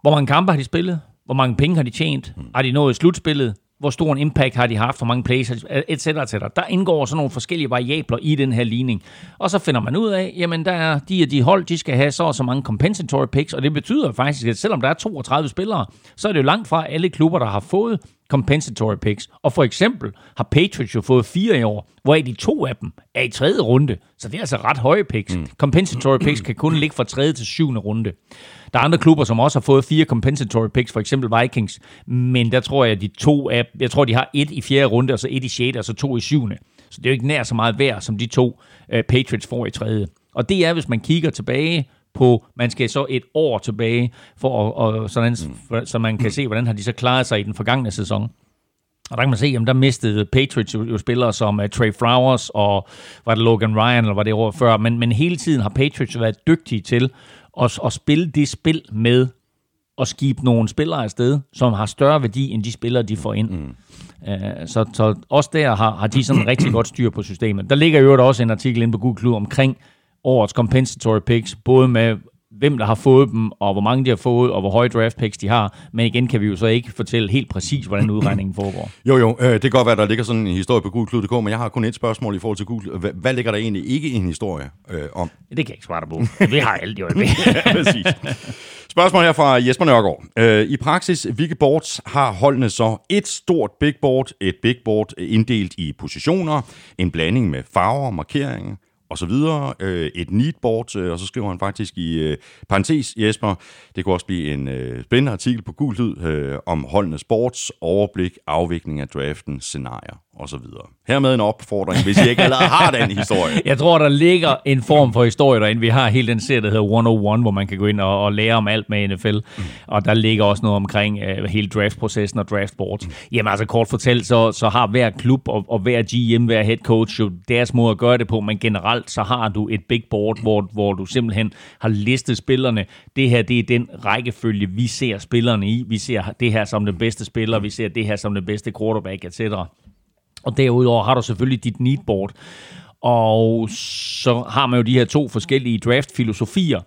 Hvor mange kampe har de spillet? Hvor mange penge har de tjent? Har de nået slutspillet? Hvor stor en impact har de haft? Hvor mange plays? Et cetera, et cetera. Der indgår så nogle forskellige variabler i den her ligning. Og så finder man ud af, jamen der er de og de hold, de skal have så og så mange compensatory picks, og det betyder faktisk, at selvom der er 32 spillere, så er det jo langt fra alle klubber, der har fået compensatory picks. Og for eksempel har Patriots jo fået fire i år, hvor de to af dem er i tredje runde. Så det er altså ret høje picks. Mm. Compensatory picks kan kun ligge fra tredje til syvende runde. Der er andre klubber, som også har fået fire compensatory picks, for eksempel Vikings. Men der tror jeg, at de to af, jeg tror, de har et i fjerde runde, og så et i sjette, og så to i syvende. Så det er jo ikke nær så meget værd, som de to uh, Patriots får i tredje. Og det er, hvis man kigger tilbage på, man skal så et år tilbage, for at, og sådan, mm. for, så man kan se, hvordan har de så klaret sig i den forgangne sæson. Og der kan man se, at der mistede Patriots jo, jo spillere som uh, Trey Flowers og var det Logan Ryan, eller var det året før. Men, men hele tiden har Patriots været dygtige til at, at spille det spil med at skibe nogle spillere afsted, som har større værdi end de spillere, de får ind. Mm. Uh, så, så også der har, har de sådan rigtig godt styr på systemet. Der ligger jo også en artikel inde på Google Klub omkring årets compensatory picks, både med hvem der har fået dem, og hvor mange de har fået, og hvor høje draft picks de har. Men igen kan vi jo så ikke fortælle helt præcis, hvordan udregningen foregår. Jo, jo, øh, det kan godt være, der ligger sådan en historie på Google.dk, men jeg har kun et spørgsmål i forhold til Google. Hvad, hvad ligger der egentlig ikke en historie øh, om? Det kan jeg ikke svare på. Det har alt jo. ja, præcis. Spørgsmål her fra Jesper Nørgaard. Øh, I praksis, hvilke boards har holdene så et stort big board, et big board inddelt i positioner, en blanding med farver, markeringer, og så videre. Øh, et needboard, øh, og så skriver han faktisk i øh, parentes, Jesper, det kunne også blive en øh, spændende artikel på Gul Lyd øh, om holdenes sports, overblik, afvikling af draften, scenarier og så videre. Hermed en opfordring, hvis I ikke allerede har den historie. Jeg tror, der ligger en form for historie derinde. Vi har hele den serie, der hedder 101, hvor man kan gå ind og, og lære om alt med NFL. Mm. Og der ligger også noget omkring uh, hele draftprocessen og draftboards. Mm. Jamen altså kort fortalt, så, så har hver klub og, og hver GM, hver head coach jo deres måde at gøre det på. Men generelt så har du et big board, hvor, hvor du simpelthen har listet spillerne. Det her, det er den rækkefølge, vi ser spillerne i. Vi ser det her som den bedste spiller, vi ser det her som den bedste quarterback, etc. Og derudover har du selvfølgelig dit needboard. Og så har man jo de her to forskellige draft-filosofier.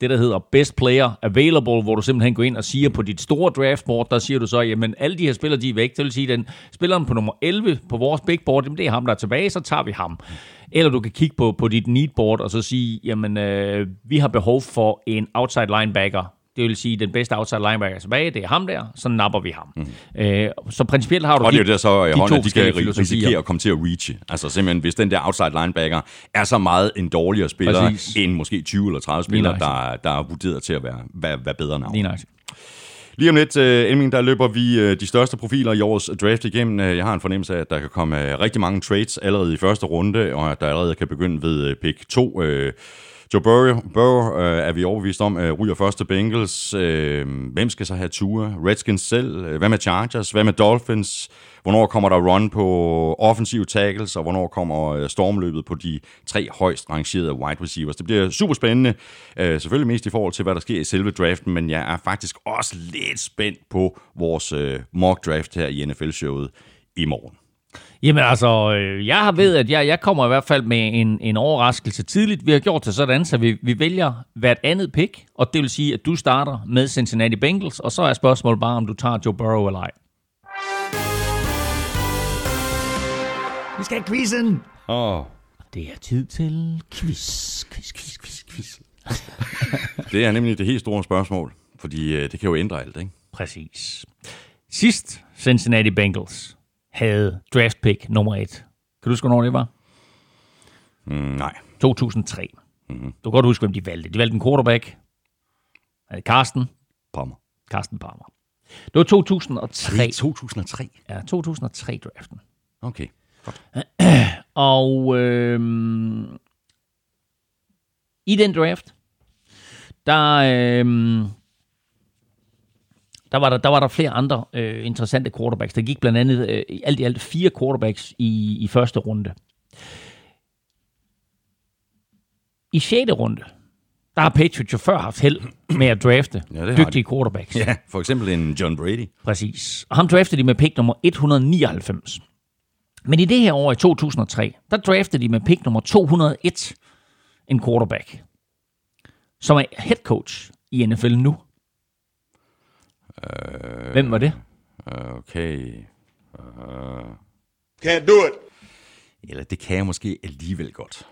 Det, der hedder Best Player Available, hvor du simpelthen går ind og siger på dit store draftboard, der siger du så, jamen alle de her spillere, de er væk. Det vil sige, den spilleren på nummer 11 på vores big board, jamen det er ham, der er tilbage, så tager vi ham. Eller du kan kigge på, på dit needboard og så sige, jamen øh, vi har behov for en outside linebacker det vil sige, at den bedste outside linebacker er tilbage, det er ham der, så napper vi ham. Mm. Øh, så principielt har du Og det er jo der så, de, hånden, de kan risikere at komme til at reache. Altså simpelthen, hvis den der outside linebacker er så meget en dårligere spiller, Præcis. end måske 20 eller 30 spillere, der, der er vurderet til at være, være, være bedre navn. Lige Lige om lidt, uh, Elming, der løber vi uh, de største profiler i årets draft igennem. Jeg har en fornemmelse af, at der kan komme rigtig mange trades allerede i første runde, og at der allerede kan begynde ved pick 2. Joe Burrow, Burrow øh, er vi overbevist om, øh, ryger første Bengals. Øh, hvem skal så have Tua? Redskins selv? Øh, hvad med Chargers? Hvad med Dolphins? Hvornår kommer der run på offensive tackles, og hvornår kommer øh, stormløbet på de tre højst rangerede wide receivers? Det bliver super spændende. Øh, selvfølgelig mest i forhold til, hvad der sker i selve draften, men jeg er faktisk også lidt spændt på vores øh, mock draft her i NFL-showet i morgen. Jamen altså, øh, jeg har ved, at jeg, jeg kommer i hvert fald med en, en overraskelse tidligt. Vi har gjort det sådan, så vi, vi vælger hvert andet pick, og det vil sige, at du starter med Cincinnati Bengals, og så er spørgsmålet bare, om du tager Joe Burrow eller ej. Vi skal have quizzen! Åh. Oh. Det er tid til quiz, quiz, quiz, quiz, quiz. det er nemlig det helt store spørgsmål, fordi øh, det kan jo ændre alt, ikke? Præcis. Sidst Cincinnati Bengals havde draft pick nummer et. Kan du huske, hvornår det var? Mm, nej. 2003. Mm-hmm. Du kan godt huske, hvem de valgte. De valgte en quarterback. det Carsten. Palmer. Carsten Palmer. Det var 2003. Det 2003? Ja, 2003 draften. Okay, godt. Og øh, i den draft, der, øh, der var der, der, var der flere andre øh, interessante quarterbacks. Der gik blandt andet øh, alt i alt fire quarterbacks i, i første runde. I 6. runde, der har Patriots jo før haft held med at drafte ja, dygtige quarterbacks. Ja, for eksempel en John Brady. Præcis. Og ham draftede de med pick nummer 199. Men i det her år i 2003, der draftede de med pick nummer 201 en quarterback, som er head coach i NFL nu. Uh, Hvem var det? Okay. Uh, Can't do it. Eller det kan jeg måske alligevel godt.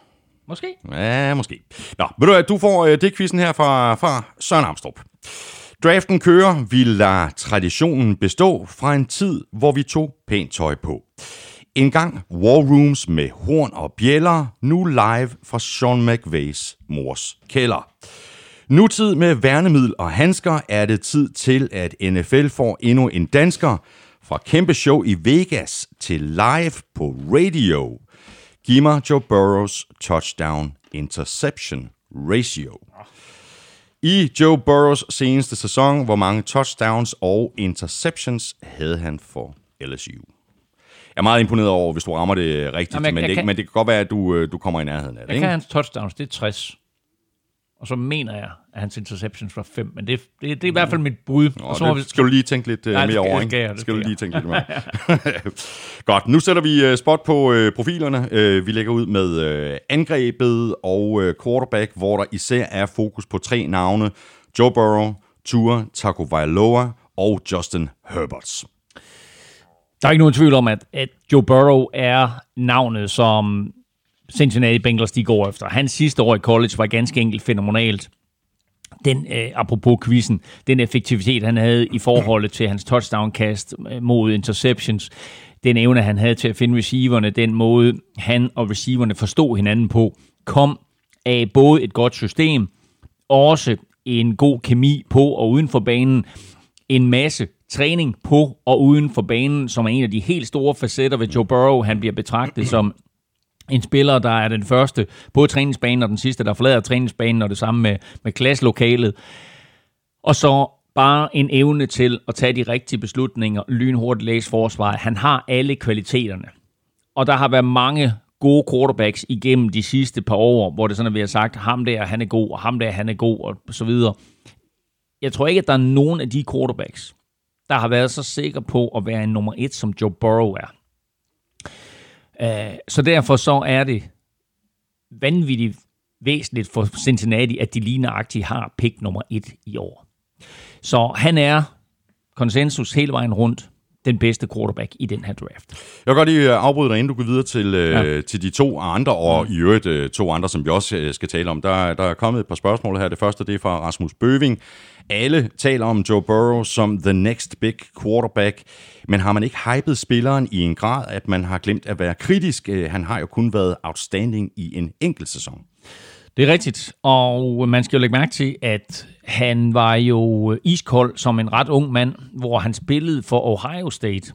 Måske? Ja, måske. Nå, ved du hvad, du får uh, det quizzen her fra, fra Søren Amstrup. Draften kører, vi lader traditionen bestå fra en tid, hvor vi tog pænt tøj på. En gang War Rooms med horn og bjæller, nu live fra Sean McVays mors kælder. Nutid med værnemiddel og handsker er det tid til, at NFL får endnu en dansker. Fra kæmpe show i Vegas til live på radio. Giv mig Joe Burrows touchdown interception ratio. I Joe Burrows seneste sæson, hvor mange touchdowns og interceptions havde han for LSU? er meget imponeret over, hvis du rammer det rigtigt, Jamen, jeg, men, jeg det, kan, men det kan godt være, at du, øh, du kommer i nærheden af det. Jeg ikke? kan hans touchdowns, det er 60. Og så mener jeg, at hans interceptions var 5, men det, det, det er i hvert fald mit bud. Nå, og så det, vi... Skal du lige tænke lidt uh, Nej, mere over, ikke? Skal, jeg, det skal, skal du lige tænke lidt mere. Godt, nu sætter vi uh, spot på uh, profilerne. Uh, vi lægger ud med uh, angrebet og uh, quarterback, hvor der især er fokus på tre navne. Joe Burrow, Tua Tagovailoa og Justin Herbert. Der er ikke nogen tvivl om, at, at Joe Burrow er navnet, som Cincinnati Bengals de går efter. Hans sidste år i college var ganske enkelt fænomenalt. Den, øh, apropos quizzen, den effektivitet, han havde i forhold til hans touchdown-kast øh, mod interceptions, den evne, han havde til at finde receiverne, den måde, han og receiverne forstod hinanden på, kom af både et godt system, også en god kemi på og uden for banen, en masse træning på og uden for banen, som er en af de helt store facetter ved Joe Burrow. Han bliver betragtet som en spiller, der er den første på træningsbanen, og den sidste, der forlader træningsbanen, og det samme med, med klasselokalet. Og så bare en evne til at tage de rigtige beslutninger, lynhurtigt læse forsvar. Han har alle kvaliteterne. Og der har været mange gode quarterbacks igennem de sidste par år, hvor det sådan, at vi har sagt, ham der, han er god, og ham der, han er god, og så videre. Jeg tror ikke, at der er nogen af de quarterbacks, der har været så sikker på at være en nummer et, som Joe Burrow er. Øh, så derfor så er det vanvittigt væsentligt for Cincinnati, at de lige nøjagtigt har pick nummer et i år. Så han er konsensus hele vejen rundt den bedste quarterback i den her draft. Jeg vil godt lige øh, afbryde dig, inden du går videre til, øh, ja. til de to andre, og mm. i øvrigt øh, to andre, som vi også skal tale om. Der, der er kommet et par spørgsmål her. Det første det er fra Rasmus Bøving. Alle taler om Joe Burrow som the next big quarterback, men har man ikke hypet spilleren i en grad, at man har glemt at være kritisk? Han har jo kun været outstanding i en enkelt sæson. Det er rigtigt, og man skal jo lægge mærke til, at han var jo iskold som en ret ung mand, hvor han spillede for Ohio State.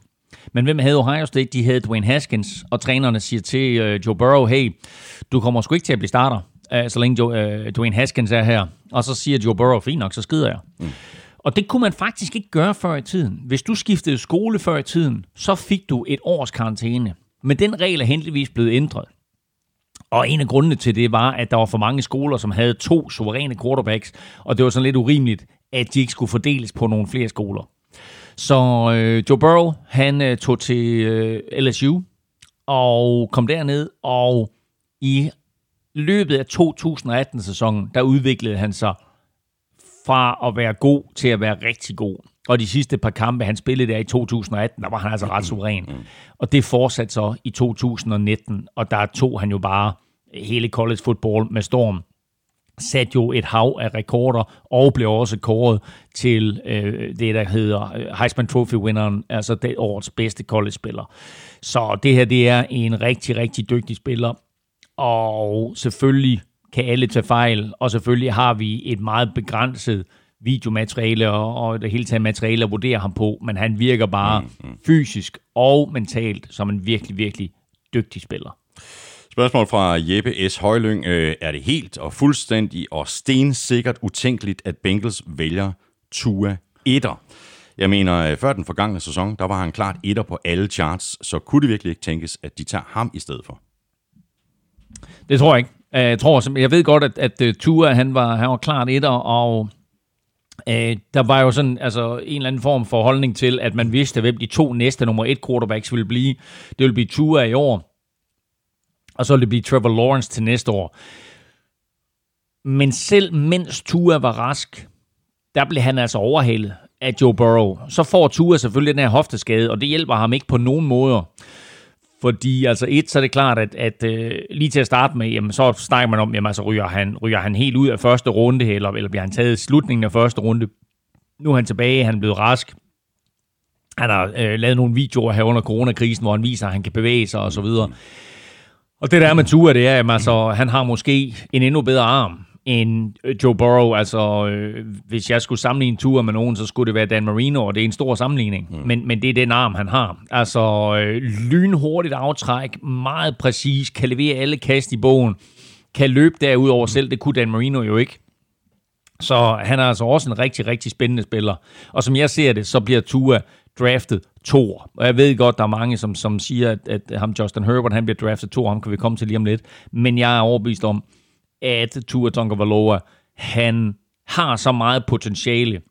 Men hvem havde Ohio State? De havde Dwayne Haskins, og trænerne siger til uh, Joe Burrow, hey, du kommer sgu ikke til at blive starter, uh, så længe Joe, uh, Dwayne Haskins er her. Og så siger Joe Burrow, fint nok, så skider jeg. Mm. Og det kunne man faktisk ikke gøre før i tiden. Hvis du skiftede skole før i tiden, så fik du et års karantæne. Men den regel er heldigvis blevet ændret. Og en af grundene til det var, at der var for mange skoler, som havde to suveræne quarterbacks, og det var sådan lidt urimeligt, at de ikke skulle fordeles på nogle flere skoler. Så øh, Joe Burrow, han øh, tog til øh, LSU og kom derned, og i løbet af 2018-sæsonen, der udviklede han sig fra at være god til at være rigtig god. Og de sidste par kampe, han spillede der i 2018, der var han altså ret suveræn. Og det fortsatte så i 2019, og der tog han jo bare hele college football med storm satte jo et hav af rekorder, og blev også kåret til øh, det, der hedder øh, Heisman Trophy-vinderen, altså det årets bedste college-spiller. Så det her, det er en rigtig, rigtig dygtig spiller, og selvfølgelig kan alle tage fejl, og selvfølgelig har vi et meget begrænset videomateriale og, og det hele taget materiale at vurdere ham på, men han virker bare mm, mm. fysisk og mentalt som en virkelig, virkelig dygtig spiller. Spørgsmål fra Jeppe S. Højlyng. Øh, er det helt og fuldstændig og stensikkert utænkeligt, at Bengals vælger Tua etter? Jeg mener, øh, før den forgangne sæson, der var han klart etter på alle charts, så kunne det virkelig ikke tænkes, at de tager ham i stedet for? Det tror jeg ikke. Øh, jeg, tror, jeg ved godt, at, at Tua han var, han var klart etter, og øh, der var jo sådan altså, en eller anden form for holdning til, at man vidste, hvem de to næste nummer et quarterbacks ville blive. Det ville blive Tua i år, og så vil det blive Trevor Lawrence til næste år. Men selv mens Tua var rask, der blev han altså overhalet af Joe Burrow. Så får Tua selvfølgelig den her hofteskade, og det hjælper ham ikke på nogen måder. Fordi altså et, så er det klart, at, at øh, lige til at starte med, jamen, så snakker man om, jamen, altså, ryger, han, ryger han helt ud af første runde, eller, eller bliver han taget i slutningen af første runde. Nu er han tilbage, han er blevet rask. Han har øh, lavet nogle videoer her under coronakrisen, hvor han viser, at han kan bevæge sig osv. Og det der er med Tua, det er, at altså, han har måske en endnu bedre arm end øh, Joe Burrow. Altså, øh, hvis jeg skulle sammenligne Tua med nogen, så skulle det være Dan Marino, og det er en stor sammenligning. Mm. Men, men det er den arm, han har. Altså, øh, lynhurtigt aftræk, meget præcis, kan levere alle kast i bogen, kan løbe derudover selv, det kunne Dan Marino jo ikke. Så han er altså også en rigtig, rigtig spændende spiller. Og som jeg ser det, så bliver Tua draftet to. Og jeg ved godt, der er mange, som, som siger, at, at ham Justin Herbert, han bliver draftet to, ham kan vi komme til lige om lidt. Men jeg er overbevist om, at Tua Tagovailoa, han har så meget potentiale,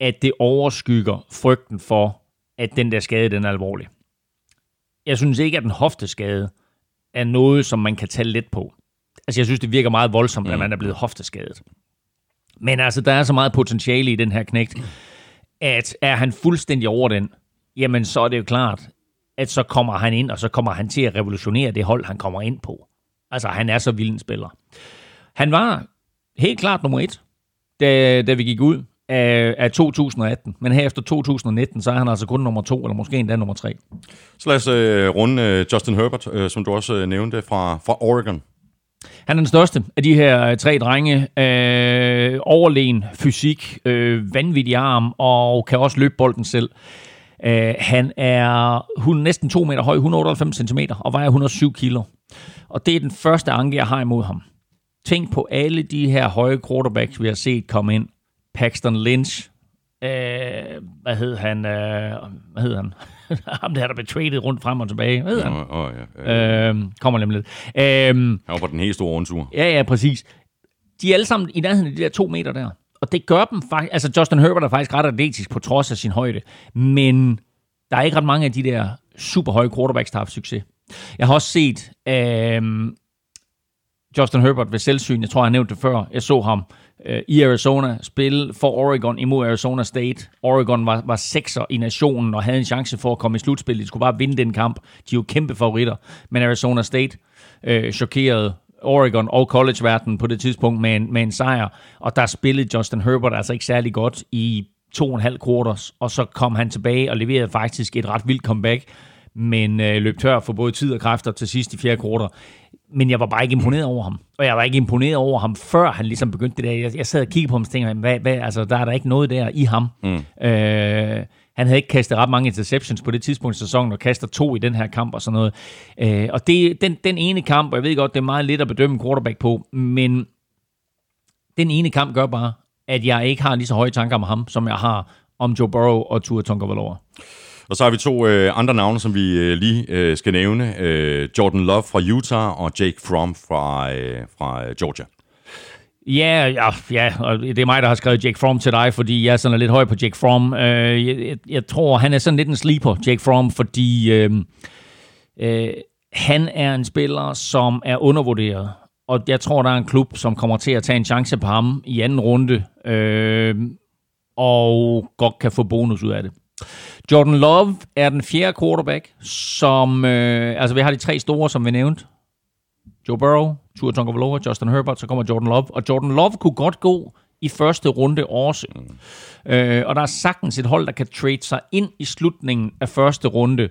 at det overskygger frygten for, at den der skade, den er alvorlig. Jeg synes ikke, at en hofteskade er noget, som man kan tage let på. Altså, jeg synes, det virker meget voldsomt, mm. at man er blevet hofteskadet. Men altså, der er så meget potentiale i den her knægt, at er han fuldstændig over den, jamen så er det jo klart, at så kommer han ind, og så kommer han til at revolutionere det hold, han kommer ind på. Altså, han er så vild en spiller. Han var helt klart nummer et, da, da vi gik ud af, af 2018. Men her efter 2019, så er han altså kun nummer to, eller måske endda nummer tre. Så lad os øh, runde øh, Justin Herbert, øh, som du også øh, nævnte, fra, fra Oregon. Han er den største af de her øh, tre drenge. Øh, overlegen fysik, øh, vanvittig arm, og kan også løbe bolden selv. Øh, han er hun næsten 2 meter høj, 198 cm, og vejer 107 kilo. Og det er den første anke, jeg har imod ham. Tænk på alle de her høje quarterbacks, vi har set komme ind. Paxton Lynch, øh, hvad hed han? Øh, hvad hed han? Ham der, der blev traded rundt frem og tilbage. Hed han? Oh, oh, ja, ja. Øh, kommer nemlig lidt. Øh, han var på den helt store rundtur. Ja, ja, præcis. De er alle sammen i nærheden af de der to meter der. Og det gør dem faktisk... Altså, Justin Herbert er faktisk ret atletisk på trods af sin højde. Men der er ikke ret mange af de der super høje quarterbacks, der har haft succes. Jeg har også set øh, Justin Herbert ved selvsyn. Jeg tror, jeg har nævnt det før. Jeg så ham øh, Øh, i Arizona spille for Oregon imod Arizona State. Oregon var, var sekser i nationen og havde en chance for at komme i slutspillet. De skulle bare vinde den kamp. De er jo kæmpe favoritter. Men Arizona State øh, chokerede Oregon og collegeverdenen på det tidspunkt med en, med en sejr. Og der spillede Justin Herbert altså ikke særlig godt i to og en halv quarters, og så kom han tilbage og leverede faktisk et ret vildt comeback, men øh, løb tør for både tid og kræfter til sidst i fjerde quarter men jeg var bare ikke imponeret over ham. Og jeg var ikke imponeret over ham, før han ligesom begyndte det der. Jeg, jeg sad og kiggede på ham og tænkte, hvad, hvad, altså, der er der ikke noget der i ham. Mm. Øh, han havde ikke kastet ret mange interceptions på det tidspunkt i sæsonen, og kaster to i den her kamp og sådan noget. Øh, og det, den, den ene kamp, og jeg ved godt, det er meget lidt at bedømme quarterback på, men den ene kamp gør bare, at jeg ikke har lige så høje tanker om ham, som jeg har om Joe Burrow og Tua Tagovailoa. Og så har vi to øh, andre navne, som vi øh, lige øh, skal nævne. Øh, Jordan Love fra Utah og Jake Fromm fra, øh, fra øh, Georgia. Ja, ja, ja, og det er mig, der har skrevet Jake Fromm til dig, fordi jeg er sådan lidt høj på Jake Fromm. Øh, jeg, jeg tror, han er sådan lidt en sleeper, Jake Fromm, fordi øh, øh, han er en spiller, som er undervurderet. Og jeg tror, der er en klub, som kommer til at tage en chance på ham i anden runde, øh, og godt kan få bonus ud af det. Jordan Love er den fjerde quarterback, som... Øh, altså, vi har de tre store, som vi nævnte. Joe Burrow, Tua Tagovailoa, Justin Herbert, så kommer Jordan Love. Og Jordan Love kunne godt gå i første runde også. Mm. Øh, og der er sagtens et hold, der kan trade sig ind i slutningen af første runde.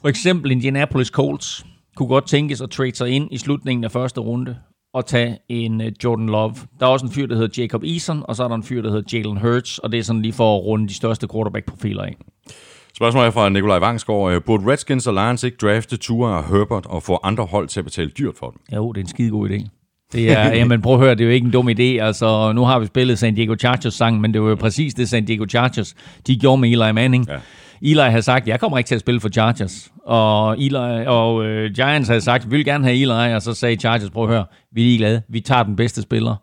For eksempel Indianapolis Colts kunne godt tænkes at trade sig ind i slutningen af første runde at tage en uh, Jordan Love. Der er også en fyr, der hedder Jacob Eason, og så er der en fyr, der hedder Jalen Hurts, og det er sådan lige for at runde de største quarterback-profiler af. Spørgsmålet er fra Nikolaj Vangsgaard. Øh, burde Redskins og Lions ikke drafte Tua og Herbert og få andre hold til at betale dyrt for dem? Jo, det er en skide god idé. Det er, jamen prøv at høre, det er jo ikke en dum idé. Altså, nu har vi spillet San Diego Chargers sang, men det var jo præcis det San Diego Chargers, de gjorde med Eli Manning. Ja. Eli havde sagt, jeg kommer ikke til at spille for Chargers. Og, Eli, og øh, Giants havde sagt, vi vil gerne have Eli, og så sagde Chargers, prøv at høre, vi er glade, vi tager den bedste spiller.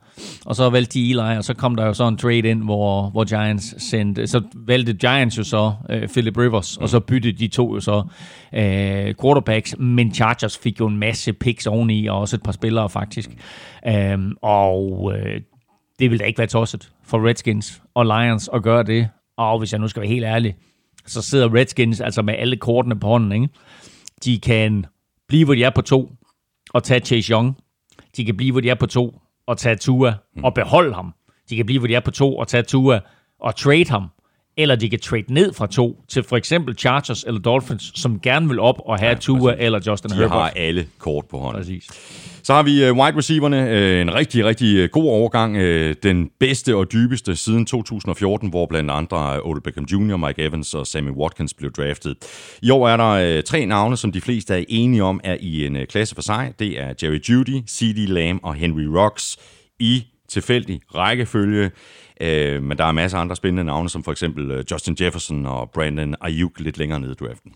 Og så valgte de Eli, og så kom der jo så en trade ind, hvor, hvor Giants sendte, så valgte Giants jo så øh, Philip Rivers, og så byttede de to jo så øh, quarterbacks, men Chargers fik jo en masse picks oveni, og også et par spillere faktisk. Øh, og øh, det ville da ikke være tosset for Redskins og Lions at gøre det. Og hvis jeg nu skal være helt ærlig, så sidder Redskins altså med alle kortene på hånden. Ikke? De kan blive, hvor de er på to, og tage Chase Young. De kan blive, hvor de er på to, og tage Tua og beholde ham. De kan blive, hvor de er på to, og tage Tua og trade ham. Eller de kan trade ned fra to til for eksempel Chargers eller Dolphins, som gerne vil op og have ja, Tua eller Justin de Herbert. De har alle kort på hånden. Præcis. Så har vi uh, wide receiverne. Uh, en rigtig, rigtig uh, god overgang. Den bedste og dybeste siden 2014, hvor blandt andre Odell Beckham Jr., Mike Evans og Sammy Watkins blev draftet. I år er der tre navne, som de fleste er enige om, er i en klasse for sig. Det er Jerry Judy, C.D. Lamb og Henry Rocks i tilfældig rækkefølge. Øh, men der er masser af andre spændende navne, som for eksempel øh, Justin Jefferson og Brandon Ayuk lidt længere nede i draften.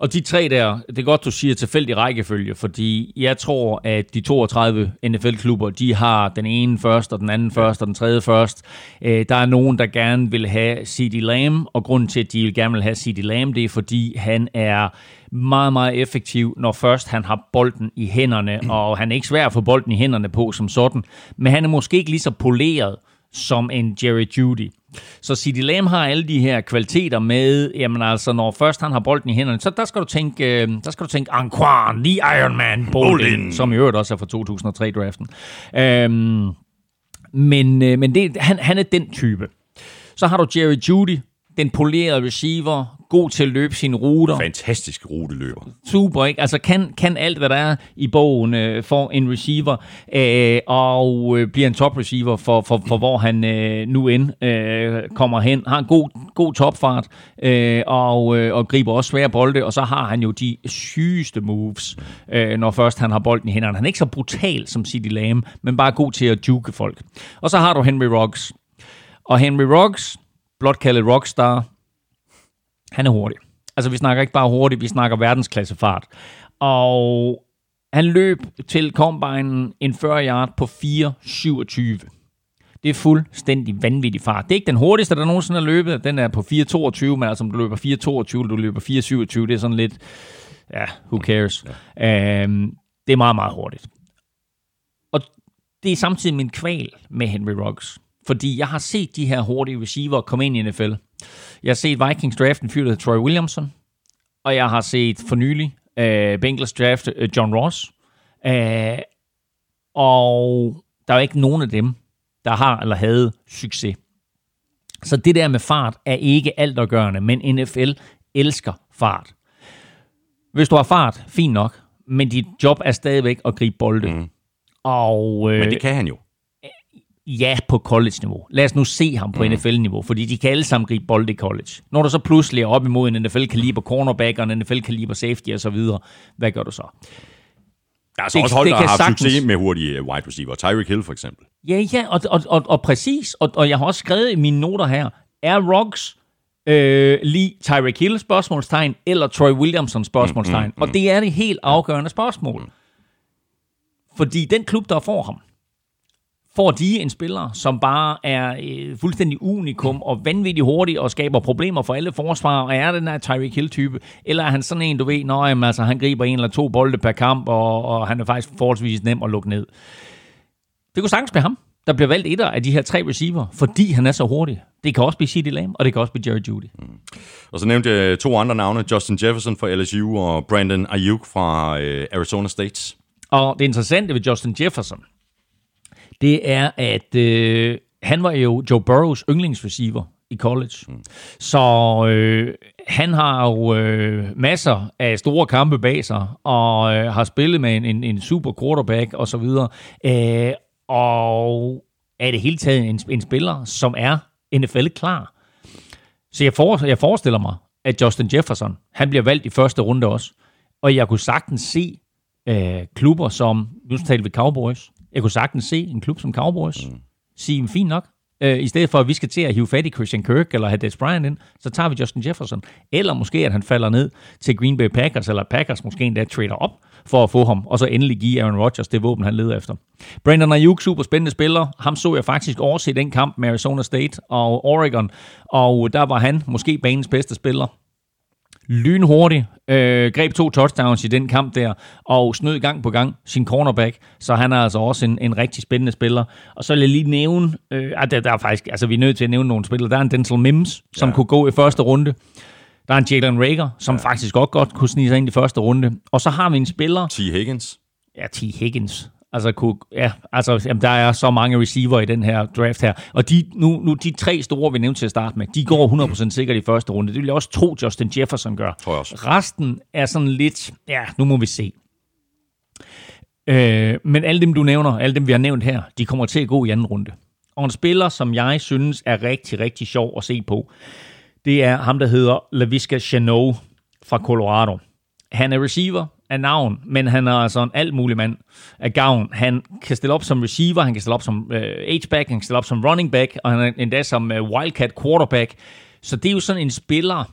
Og de tre der, det er godt, du siger tilfældig rækkefølge, fordi jeg tror, at de 32 NFL-klubber, de har den ene først, og den anden først, og den tredje først. Øh, der er nogen, der gerne vil have C.D. Lamb, og grunden til, at de gerne vil have C.D. Lamb, det er, fordi han er meget, meget effektiv, når først han har bolden i hænderne, og han er ikke svær at få bolden i hænderne på som sådan, men han er måske ikke lige så poleret som en Jerry Judy. Så CD Lamb har alle de her kvaliteter med, jamen altså, når først han har bolden i hænderne, så der skal du tænke, øh, der skal du tænke Anquan, the Iron Man Bolden, som i øvrigt også er fra 2003-draften. Øhm, men øh, men det, han, han er den type. Så har du Jerry Judy, den polerede receiver, god til at løbe sine ruter. Fantastisk ruteløber. Super, ikke? Altså kan, kan alt, hvad der er i bogen øh, for en receiver, øh, og øh, bliver en top receiver for, for, for hvor han øh, nu end øh, kommer hen. Har en god, god topfart, øh, og, øh, og griber også svære bolde, og så har han jo de sygeste moves, øh, når først han har bolden i hænderne. Han er ikke så brutal som City Lamb, men bare god til at juke folk. Og så har du Henry Ruggs. Og Henry Ruggs, blot kaldet Rockstar, han er hurtig. Altså, vi snakker ikke bare hurtigt, vi snakker verdensklasse fart. Og han løb til kombinen en 40 yard på 4.27. Det er fuldstændig vanvittig fart. Det er ikke den hurtigste, der nogensinde har løbet. Den er på 4.22, men altså om du løber 4.22, du løber 4.27, det er sådan lidt, ja, who cares. Ja. Um, det er meget, meget hurtigt. Og det er samtidig min kval med Henry Ruggs. Fordi jeg har set de her hurtige receiver komme ind i NFL. Jeg har set Vikings draft en fyr, der Troy Williamson. Og jeg har set for nylig uh, Bengals draft uh, John Ross. Uh, og der er ikke nogen af dem, der har eller havde succes. Så det der med fart er ikke altafgørende, men NFL elsker fart. Hvis du har fart, fint nok, men dit job er stadigvæk at gribe bolde. Mm. Og, øh, men det kan han jo. Ja, på college-niveau. Lad os nu se ham på mm. NFL-niveau, fordi de kan alle sammen gribe bolde i college. Når du så pludselig er op imod en NFL-kaliber cornerback og en NFL-kaliber safety og så videre, hvad gør du så? Der er så det, også hold, der har haft sagtens... succes med hurtige øh, wide receiver. Tyreek Hill for eksempel. Ja, ja, og, og, og, og præcis. Og, og jeg har også skrevet i mine noter her, er Ruggs øh, lige Tyreek Hill spørgsmålstegn, eller Troy Williamson spørgsmålstegn? Mm, mm, mm. Og det er det helt afgørende spørgsmål. Mm. Fordi den klub, der får ham, får de en spiller, som bare er øh, fuldstændig unikum og vanvittigt hurtig og skaber problemer for alle forsvar, og er den her Tyreek Hill-type, eller er han sådan en, du ved, når jamen, altså, han griber en eller to bolde per kamp, og, og han er faktisk forholdsvis nem at lukke ned. Det kunne sagtens blive ham, der bliver valgt etter af de her tre receiver, fordi han er så hurtig. Det kan også blive C.D. Lamb, og det kan også blive Jerry Judy. Mm. Og så nævnte jeg to andre navne, Justin Jefferson fra LSU og Brandon Ayuk fra øh, Arizona State. Og det interessante ved Justin Jefferson, det er, at øh, han var jo Joe Burrows yndlingsreceiver i college. Mm. Så øh, han har jo øh, masser af store kampe bag sig, og øh, har spillet med en, en, en super quarterback og så videre. Øh, og er det hele taget en, en spiller, som er NFL-klar. Så jeg, for, jeg forestiller mig, at Justin Jefferson, han bliver valgt i første runde også. Og jeg kunne sagtens se øh, klubber som, nu taler vi Cowboys, jeg kunne sagtens se en klub som Cowboys mm. sige, fint nok, øh, i stedet for at vi skal til at hive fat i Christian Kirk eller have Des Bryant ind, så tager vi Justin Jefferson. Eller måske, at han falder ned til Green Bay Packers, eller Packers måske endda trader op for at få ham, og så endelig give Aaron Rodgers det våben, han leder efter. Brandon Ayuk, super spændende spiller. Ham så jeg faktisk overse den kamp med Arizona State og Oregon, og der var han måske banens bedste spiller lynhurtig, øh, greb to touchdowns i den kamp der, og snød gang på gang sin cornerback, så han er altså også en, en rigtig spændende spiller. Og så vil jeg lige nævne, øh, at der, der er faktisk, altså vi er nødt til at nævne nogle spillere, der er en Denzel Mims, som ja. kunne gå i første runde. Der er en Jalen Rager, som ja. faktisk godt godt kunne snige sig ind i første runde. Og så har vi en spiller... T. Higgins. Ja, T. Higgins. Altså, kunne, ja, altså jamen, der er så mange receiver i den her draft her. Og de, nu, nu de tre store, vi nævnte til at starte med, de går 100% sikkert i første runde. Det vil jeg også tro, Justin Jefferson gør. Tror jeg også. Resten er sådan lidt, ja, nu må vi se. Øh, men alle dem, du nævner, alle dem, vi har nævnt her, de kommer til at gå i anden runde. Og en spiller, som jeg synes er rigtig, rigtig sjov at se på, det er ham, der hedder LaVisca Chanot fra Colorado. Han er receiver, af navn, men han er altså en alt mulig mand af gavn. Han kan stille op som receiver, han kan stille op som øh, H-back, han kan stille op som running back, og han er endda som øh, wildcat quarterback. Så det er jo sådan en spiller,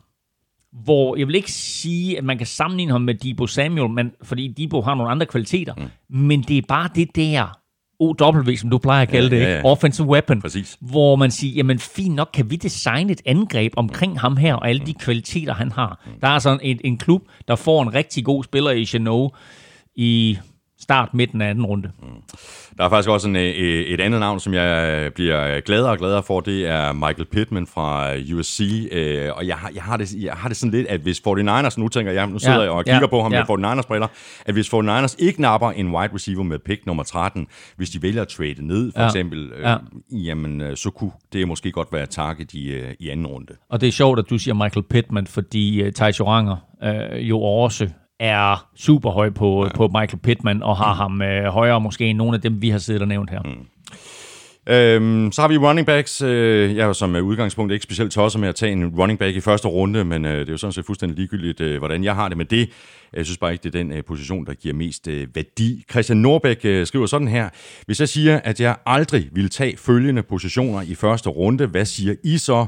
hvor jeg vil ikke sige, at man kan sammenligne ham med Debo Samuel, men, fordi Debo har nogle andre kvaliteter, mm. men det er bare det der OW, som du plejer at kalde ja, det, ja, ja. offensive weapon, Præcis. hvor man siger, jamen fint nok, kan vi designe et angreb omkring ham her, og alle de kvaliteter, han har. Der er sådan en, en klub, der får en rigtig god spiller i Chenot i start midten af anden runde. Mm. Der er faktisk også en, øh, et andet navn, som jeg bliver gladere og gladere for, det er Michael Pittman fra USC, øh, og jeg har, jeg, har det, jeg har det sådan lidt, at hvis 49ers, nu tænker jeg, nu sidder ja, jeg og kigger ja, på ham ja. med 49ers briller, at hvis 49ers ikke napper en wide receiver med pick nummer 13, hvis de vælger at trade ned, for ja, eksempel, øh, ja. jamen så kunne det måske godt være target i, i anden runde. Og det er sjovt, at du siger Michael Pittman, fordi uh, Joranger øh, jo også er super høj på, ja. på Michael Pittman, og har mm. ham øh, højere måske end nogle af dem, vi har siddet og nævnt her. Mm. Øhm, så har vi running backs. Øh, jeg er jo som udgangspunkt ikke specielt tosset med at tage en running back i første runde, men øh, det er jo sådan set fuldstændig ligegyldigt, øh, hvordan jeg har det med det. Jeg synes bare ikke, det er den øh, position, der giver mest øh, værdi. Christian Norbæk øh, skriver sådan her. Hvis jeg siger, at jeg aldrig vil tage følgende positioner i første runde, hvad siger I så?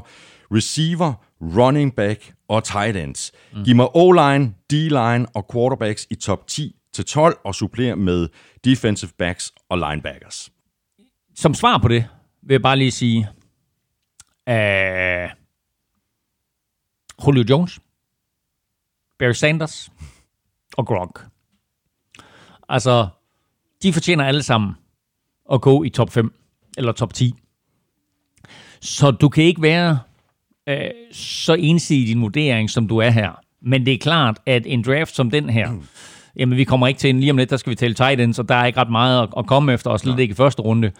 Receiver, running back og tight ends. Mm. Giv mig O-line, D-line og quarterbacks i top 10 til 12 og supplér med defensive backs og linebackers. Som svar på det vil jeg bare lige sige, uh, Julio Jones, Barry Sanders og Gronk. Altså, de fortjener alle sammen at gå i top 5 eller top 10. Så du kan ikke være øh, så ensidig din vurdering, som du er her. Men det er klart, at en draft som den her, mm. jamen vi kommer ikke til en lige om lidt, der skal vi tale tight ends, og der er ikke ret meget at, at komme efter, og slet ikke i første runde.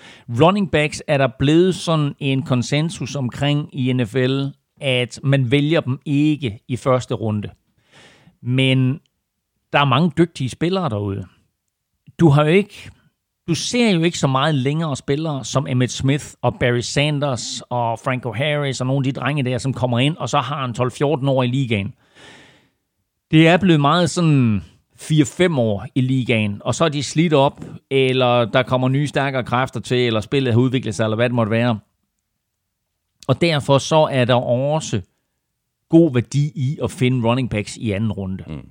Running backs er der blevet sådan en konsensus omkring i NFL, at man vælger dem ikke i første runde. Men der er mange dygtige spillere derude. Du har jo ikke du ser jo ikke så meget længere spillere som Emmett Smith og Barry Sanders og Franco Harris og nogle af de drenge der, som kommer ind, og så har han 12-14 år i ligaen. Det er blevet meget sådan 4-5 år i ligaen, og så er de slidt op, eller der kommer nye stærkere kræfter til, eller spillet har udviklet sig, eller hvad det måtte være. Og derfor så er der også god værdi i at finde running backs i anden runde. Mm.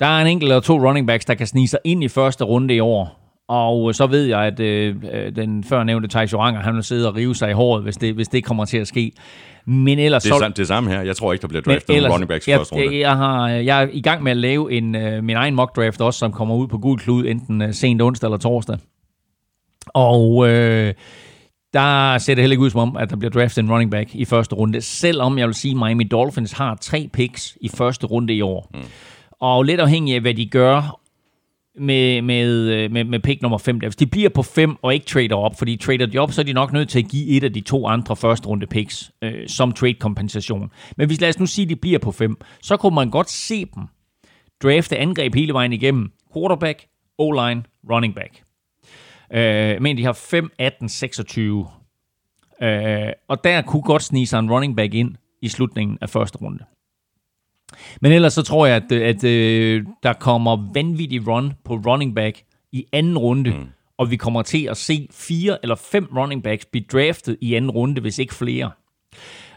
Der er en enkelt eller to running backs, der kan snige sig ind i første runde i år, og så ved jeg, at øh, øh den før nævnte Thijs Joranger, han vil sidde og rive sig i håret, hvis det, hvis det kommer til at ske. Men ellers det er så, det samme her. Jeg tror ikke, der bliver draftet ellers, running backs i første runde. Jeg, jeg, har, jeg er i gang med at lave en, uh, min egen mock draft også, som kommer ud på Gul Klud, enten uh, sent onsdag eller torsdag. Og uh, der ser det heller ikke ud som om, at der bliver draftet en running back i første runde, selvom jeg vil sige, at Miami Dolphins har tre picks i første runde i år. Mm. Og lidt afhængig af, hvad de gør, med, med, øh, med, med pick nummer 5. Hvis de bliver på 5 og ikke trader op, fordi trader de op, så er de nok nødt til at give et af de to andre første runde picks øh, som trade kompensation. Men hvis lad os nu sige, at de bliver på 5, så kunne man godt se dem drafte angreb hele vejen igennem. Quarterback, O-line, running back. Øh, men de har 5, 18, 26. Øh, og der kunne godt snige sig en running back ind i slutningen af første runde. Men ellers så tror jeg, at, at, at øh, der kommer vanvittig run på running back i anden runde, mm. og vi kommer til at se fire eller fem running backs blive draftet i anden runde, hvis ikke flere.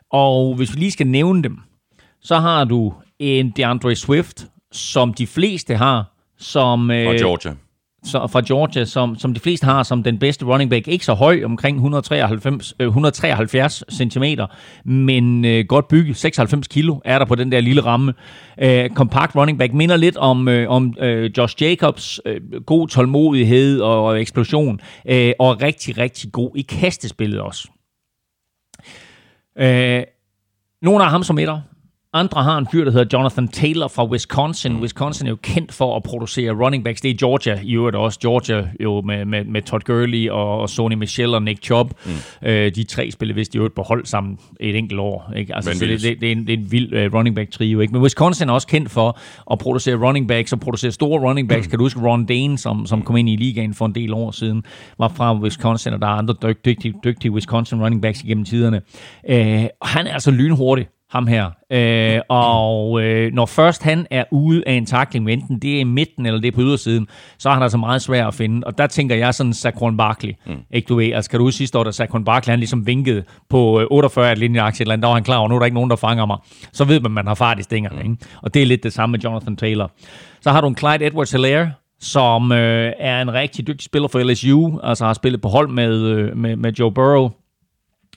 Og hvis vi lige skal nævne dem, så har du en DeAndre Swift, som de fleste har, som... Øh, og Georgia så, fra Georgia, som, som de fleste har som den bedste running back. Ikke så høj, omkring 193, øh, 173 cm, men øh, godt bygget. 96 kilo er der på den der lille ramme. Øh, kompakt running back. Minder lidt om, øh, om øh, Josh Jacobs. Øh, god tålmodighed og, og eksplosion. Øh, og rigtig, rigtig god i kastespillet også. Øh, nogle af ham som etter, andre har en fyr, der hedder Jonathan Taylor fra Wisconsin. Wisconsin er jo kendt for at producere running backs. Det er Georgia i øvrigt også. Georgia jo med, med, med Todd Gurley og Sony Michel og Nick Chubb. Mm. Øh, de tre spiller vist i øvrigt på hold sammen et enkelt år. Ikke? Altså, så det, det, det, er en, det er en vild uh, running back trio. Ikke? Men Wisconsin er også kendt for at producere running backs og producere store running backs. Mm. Kan du huske Ron Dane, som, som kom ind i ligaen for en del år siden, var fra Wisconsin, og der er andre dygtige, dygtige Wisconsin running backs igennem tiderne. Uh, han er altså lynhurtig ham her. Øh, og øh, når først han er ude af en takling, enten det er i midten eller det er på ydersiden, så er han altså meget svær at finde. Og der tænker jeg sådan Saquon Barkley. Mm. Ikke du ved, altså kan du huske sidste år, da Saquon Barkley han ligesom vinkede på 48 at linje aktie, eller der var han klar over, nu er der ikke nogen, der fanger mig. Så ved man, at man har fart i stængerne. Mm. Ikke? Og det er lidt det samme med Jonathan Taylor. Så har du en Clyde Edwards-Hilaire, som øh, er en rigtig dygtig spiller for LSU, altså har spillet på hold med, øh, med, med Joe Burrow,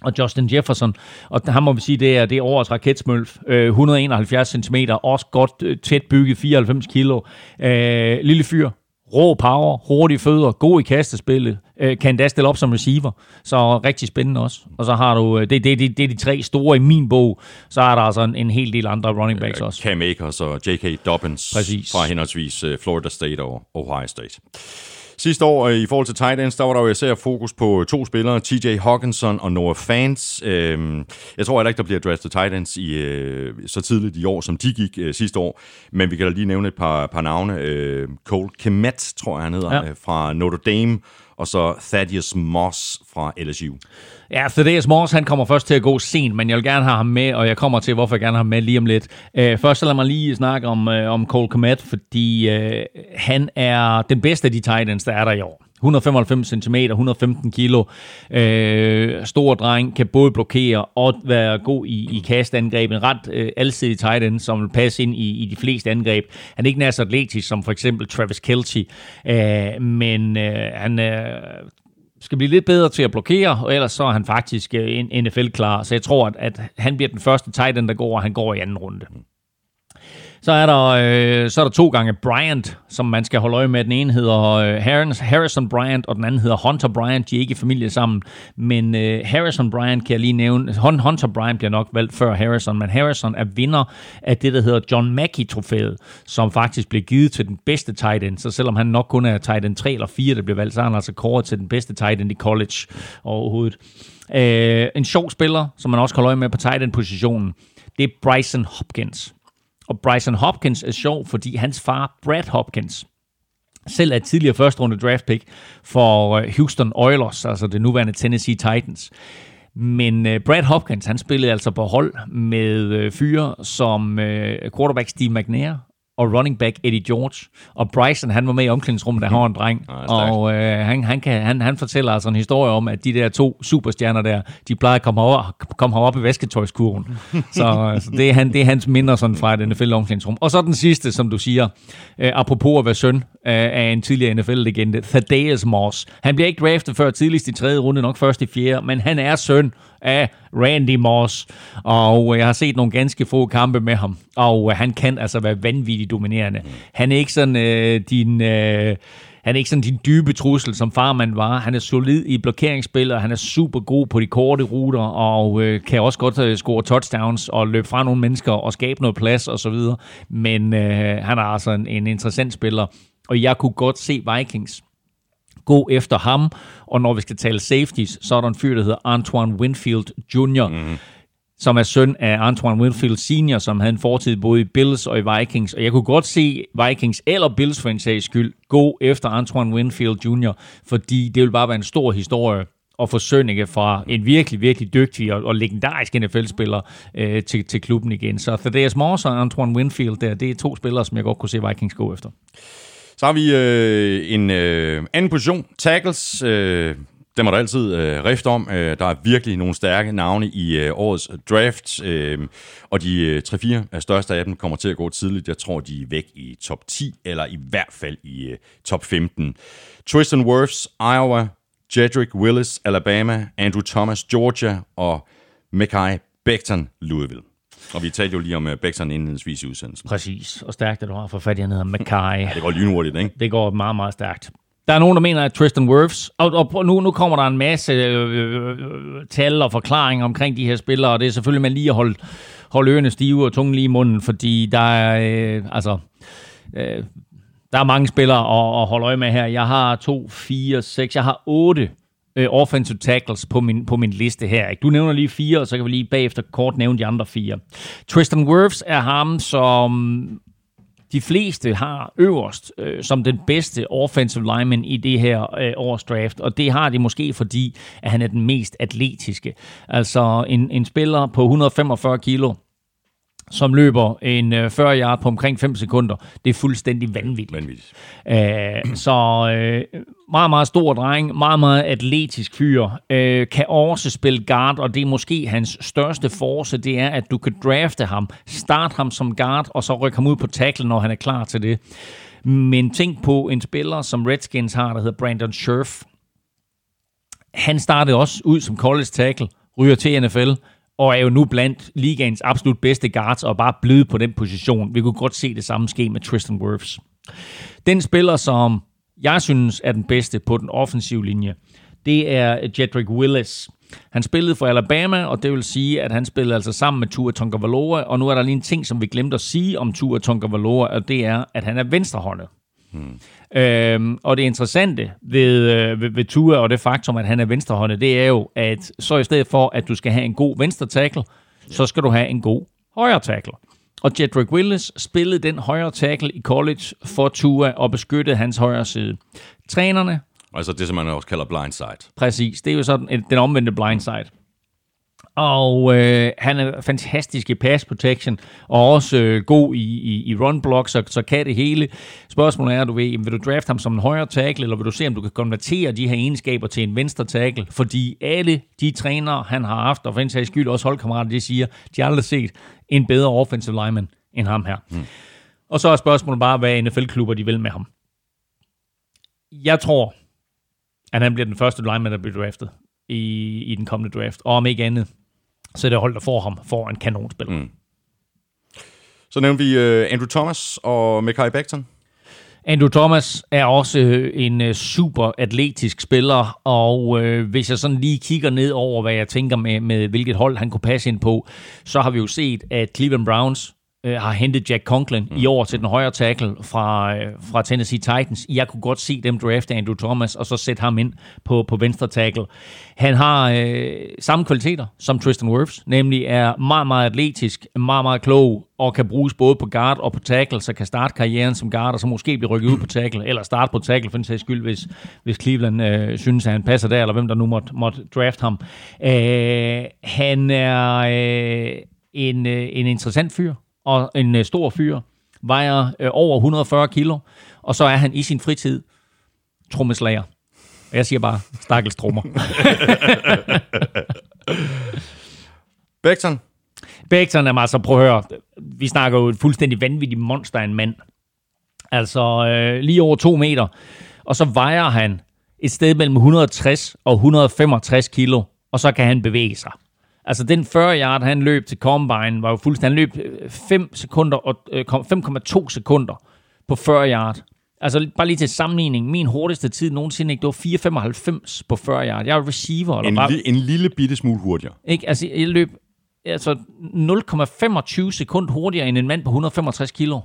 og Justin Jefferson, og han må vi sige, det er, det er årets raketsmølf. Øh, 171 cm, også godt øh, tæt bygget, 94 kilo. Øh, lille fyr, rå power, hurtige fødder, god i kastespillet, øh, kan endda stille op som receiver, så rigtig spændende også. Og så har du, øh, det, det, det, det er de tre store i min bog, så er der altså en, en hel del andre running backs også. Cam Akers og J.K. Dobbins Præcis. fra henholdsvis øh, Florida State og Ohio State. Sidste år øh, i forhold til tight ends, der var der jo især fokus på to spillere, TJ Hawkinson og Noah Fans. Øhm, jeg tror heller ikke, der bliver draftet tight ends i, øh, så tidligt i år, som de gik øh, sidste år. Men vi kan da lige nævne et par, par navne. Cole Kemet, tror jeg han hedder, ja. fra Notre Dame og så Thaddeus Moss fra LSU. Ja, Thaddeus Morse, han kommer først til at gå sent, men jeg vil gerne have ham med, og jeg kommer til, hvorfor jeg gerne har ham med lige om lidt. Uh, først så lad mig lige snakke om, uh, om Cole Komet, fordi uh, han er den bedste af de Titans, der er der i år. 195 cm, 115 kilo. Øh, stor dreng, kan både blokere og være god i, i kastangreb. En ret øh, alsidig tight end, som vil passe ind i, i de fleste angreb. Han er ikke nær så atletisk som for eksempel Travis Kelce, øh, men øh, han øh, skal blive lidt bedre til at blokere, og ellers så er han faktisk øh, NFL-klar. Så jeg tror, at, at han bliver den første tight end, der går, og han går i anden runde. Så er der, øh, så er der to gange Bryant, som man skal holde øje med. Den ene hedder øh, Harrison Bryant, og den anden hedder Hunter Bryant. De er ikke i familie sammen, men øh, Harrison Bryant kan jeg lige nævne. Hunter Bryant bliver nok valgt før Harrison, men Harrison er vinder af det, der hedder John Mackey-trofæet, som faktisk blev givet til den bedste tight end. Så selvom han nok kun er tight end 3 eller 4, der bliver valgt, så er han altså kåret til den bedste tight end i college overhovedet. Øh, en sjov spiller, som man også kan holde øje med på tight end-positionen, det er Bryson Hopkins. Og Bryson Hopkins er sjov, fordi hans far, Brad Hopkins, selv er tidligere første runde draft pick for øh, Houston Oilers, altså det nuværende Tennessee Titans. Men øh, Brad Hopkins, han spillede altså på hold med øh, fyre som quarterback Steve McNair og running back Eddie George. Og Bryson, han var med i omklædningsrummet, da han var en dreng. og øh, han, han, kan, han, han fortæller altså en historie om, at de der to superstjerner der, de plejer at komme herop, komme herop i vasketøjskurven. så, så det, er han, det er hans minder sådan fra et NFL-omklædningsrum. Og så den sidste, som du siger, øh, apropos at være søn øh, af en tidligere NFL-legende, Thaddeus Moss. Han bliver ikke draftet før tidligst i tredje runde, nok først i fjerde, men han er søn af Randy Moss, og jeg har set nogle ganske få kampe med ham, og han kan altså være vanvittigt dominerende. Han er ikke sådan øh, din... Øh, han er ikke sådan din dybe trussel, som farmand var. Han er solid i blokeringsspil, og han er super god på de korte ruter, og øh, kan også godt øh, score touchdowns og løbe fra nogle mennesker og skabe noget plads osv. Men øh, han er altså en, en interessant spiller, og jeg kunne godt se Vikings gå efter ham. Og når vi skal tale safeties, så er der en fyr, der hedder Antoine Winfield Jr., mm som er søn af Antoine Winfield Senior, som havde en fortid både i Bills og i Vikings. Og jeg kunne godt se Vikings eller Bills for en sags skyld gå efter Antoine Winfield Jr., fordi det vil bare være en stor historie at få Sønneke fra en virkelig, virkelig dygtig og, og legendarisk NFL-spiller øh, til, til klubben igen. Så Thaddeus Moss og Antoine Winfield, der, det er to spillere, som jeg godt kunne se Vikings gå efter. Så har vi øh, en øh, anden position, tackles. Øh, dem er der altid øh, rift om. Øh, der er virkelig nogle stærke navne i øh, årets draft, øh, og de øh, 3-4 største af dem kommer til at gå tidligt. Jeg tror, de er væk i top 10, eller i hvert fald i øh, top 15. Tristan Wirfs, Iowa, Jedrick Willis, Alabama, Andrew Thomas, Georgia og Mekai Becton, Louisville. Og vi talte jo lige om uh, Bexon indledningsvis i udsendelsen. Præcis, og stærkt at du har for fat i, han hedder Mackay. ja, det går lynhurtigt, ikke? Det går meget, meget stærkt. Der er nogen, der mener, at Tristan Wirfs, og, og nu, nu kommer der en masse øh, øh, tal og forklaringer omkring de her spillere, og det er selvfølgelig med lige at holde, holde ørerne stive og tungen lige i munden, fordi der er, øh, altså, øh, der er mange spillere at, at holde øje med her. Jeg har to, fire, seks, jeg har otte øh, offensive tackles på min, på min liste her. Ikke? Du nævner lige fire, og så kan vi lige bagefter kort nævne de andre fire. Tristan Wirfs er ham, som de fleste har øverst øh, som den bedste offensive lineman i det her øh, års draft, og det har de måske fordi, at han er den mest atletiske. Altså en, en spiller på 145 kilo, som løber en 40 øh, yard på omkring 5 sekunder. Det er fuldstændig vanvittigt. Vanvittigt. Æh, så øh, meget, meget stor dreng, meget, meget atletisk fyr, øh, kan også spille guard, og det er måske hans største force, det er, at du kan drafte ham, starte ham som guard, og så rykke ham ud på tackle, når han er klar til det. Men tænk på en spiller, som Redskins har, der hedder Brandon Scherf. Han startede også ud som college tackle, ryger til NFL, og er jo nu blandt ligaens absolut bedste guards, og bare blevet på den position. Vi kunne godt se det samme ske med Tristan Wirfs. Den spiller, som jeg synes er den bedste på den offensive linje, det er Jedrick Willis. Han spillede for Alabama, og det vil sige, at han spillede altså sammen med Tua Tonga og nu er der lige en ting, som vi glemte at sige om Tua Tonga og det er, at han er venstrehåndet. Hmm. Øhm, og det interessante ved, øh, ved, ved Tua og det faktum, at han er venstrehåndet, det er jo, at så i stedet for, at du skal have en god venstre tackle, så skal du have en god højre tackle. Og Jedrick Willis spillede den højre tackle i college for Tua og beskyttede hans højre side. Trænerne... Altså det, som man også kalder blindside. Præcis, det er jo sådan den omvendte blindside. Og øh, han er fantastisk i pass protection, og også øh, god i, i, i run block, så, så kan det hele. Spørgsmålet er, du ved, vil du draft ham som en højre tackle, eller vil du se, om du kan konvertere de her egenskaber til en venstre tackle? Fordi alle de trænere, han har haft, og for en sags skyld også holdkammerater, de siger, de har aldrig set en bedre offensive lineman end ham her. Mm. Og så er spørgsmålet bare, hvad NFL-klubber de vil med ham. Jeg tror, at han bliver den første lineman, der bliver draftet i, i den kommende draft. Og om ikke andet, så det hold, der får ham, får en kanonspil. Mm. Så nævnte vi uh, Andrew Thomas og Mekai Becton. Andrew Thomas er også øh, en uh, super atletisk spiller, og uh, hvis jeg sådan lige kigger ned over, hvad jeg tænker med, med hvilket hold han kunne passe ind på, så har vi jo set, at Cleveland Browns øh, har hentet Jack Conklin mm. i år til den højre tackle fra, øh, fra Tennessee Titans. Jeg kunne godt se dem drafte Andrew Thomas, og så sætte ham ind på, på venstre tackle. Han har øh, samme kvaliteter som Tristan Wirfs, nemlig er meget, meget atletisk, meget, meget klog, og kan bruges både på guard og på tackle, så kan starte karrieren som guard, og så måske blive rykket ud på tackle, eller starte på tackle for en sags skyld, hvis, hvis Cleveland øh, synes, at han passer der, eller hvem der nu måtte, måtte draft ham. Øh, han er øh, en, øh, en interessant fyr, og en øh, stor fyr, vejer øh, over 140 kilo, og så er han i sin fritid trommeslager. Og jeg siger bare, stakkels trommer. Becton? Becton er altså, prøv at høre, vi snakker jo et fuldstændig vanvittigt monster af en mand. Altså øh, lige over to meter. Og så vejer han et sted mellem 160 og 165 kilo, og så kan han bevæge sig. Altså den 40 yard, han løb til Combine, var jo fuldstændig, han løb 5 øh, sekunder og 5,2 øh, sekunder på 40 yard. Altså bare lige til sammenligning, min hurtigste tid nogensinde, ikke, det var 4,95 på 40 yard. Jeg er receiver. Eller en, bare, li- en lille bitte smule hurtigere. Ikke? Altså jeg løb altså 0,25 sekund hurtigere end en mand på 165 kilo.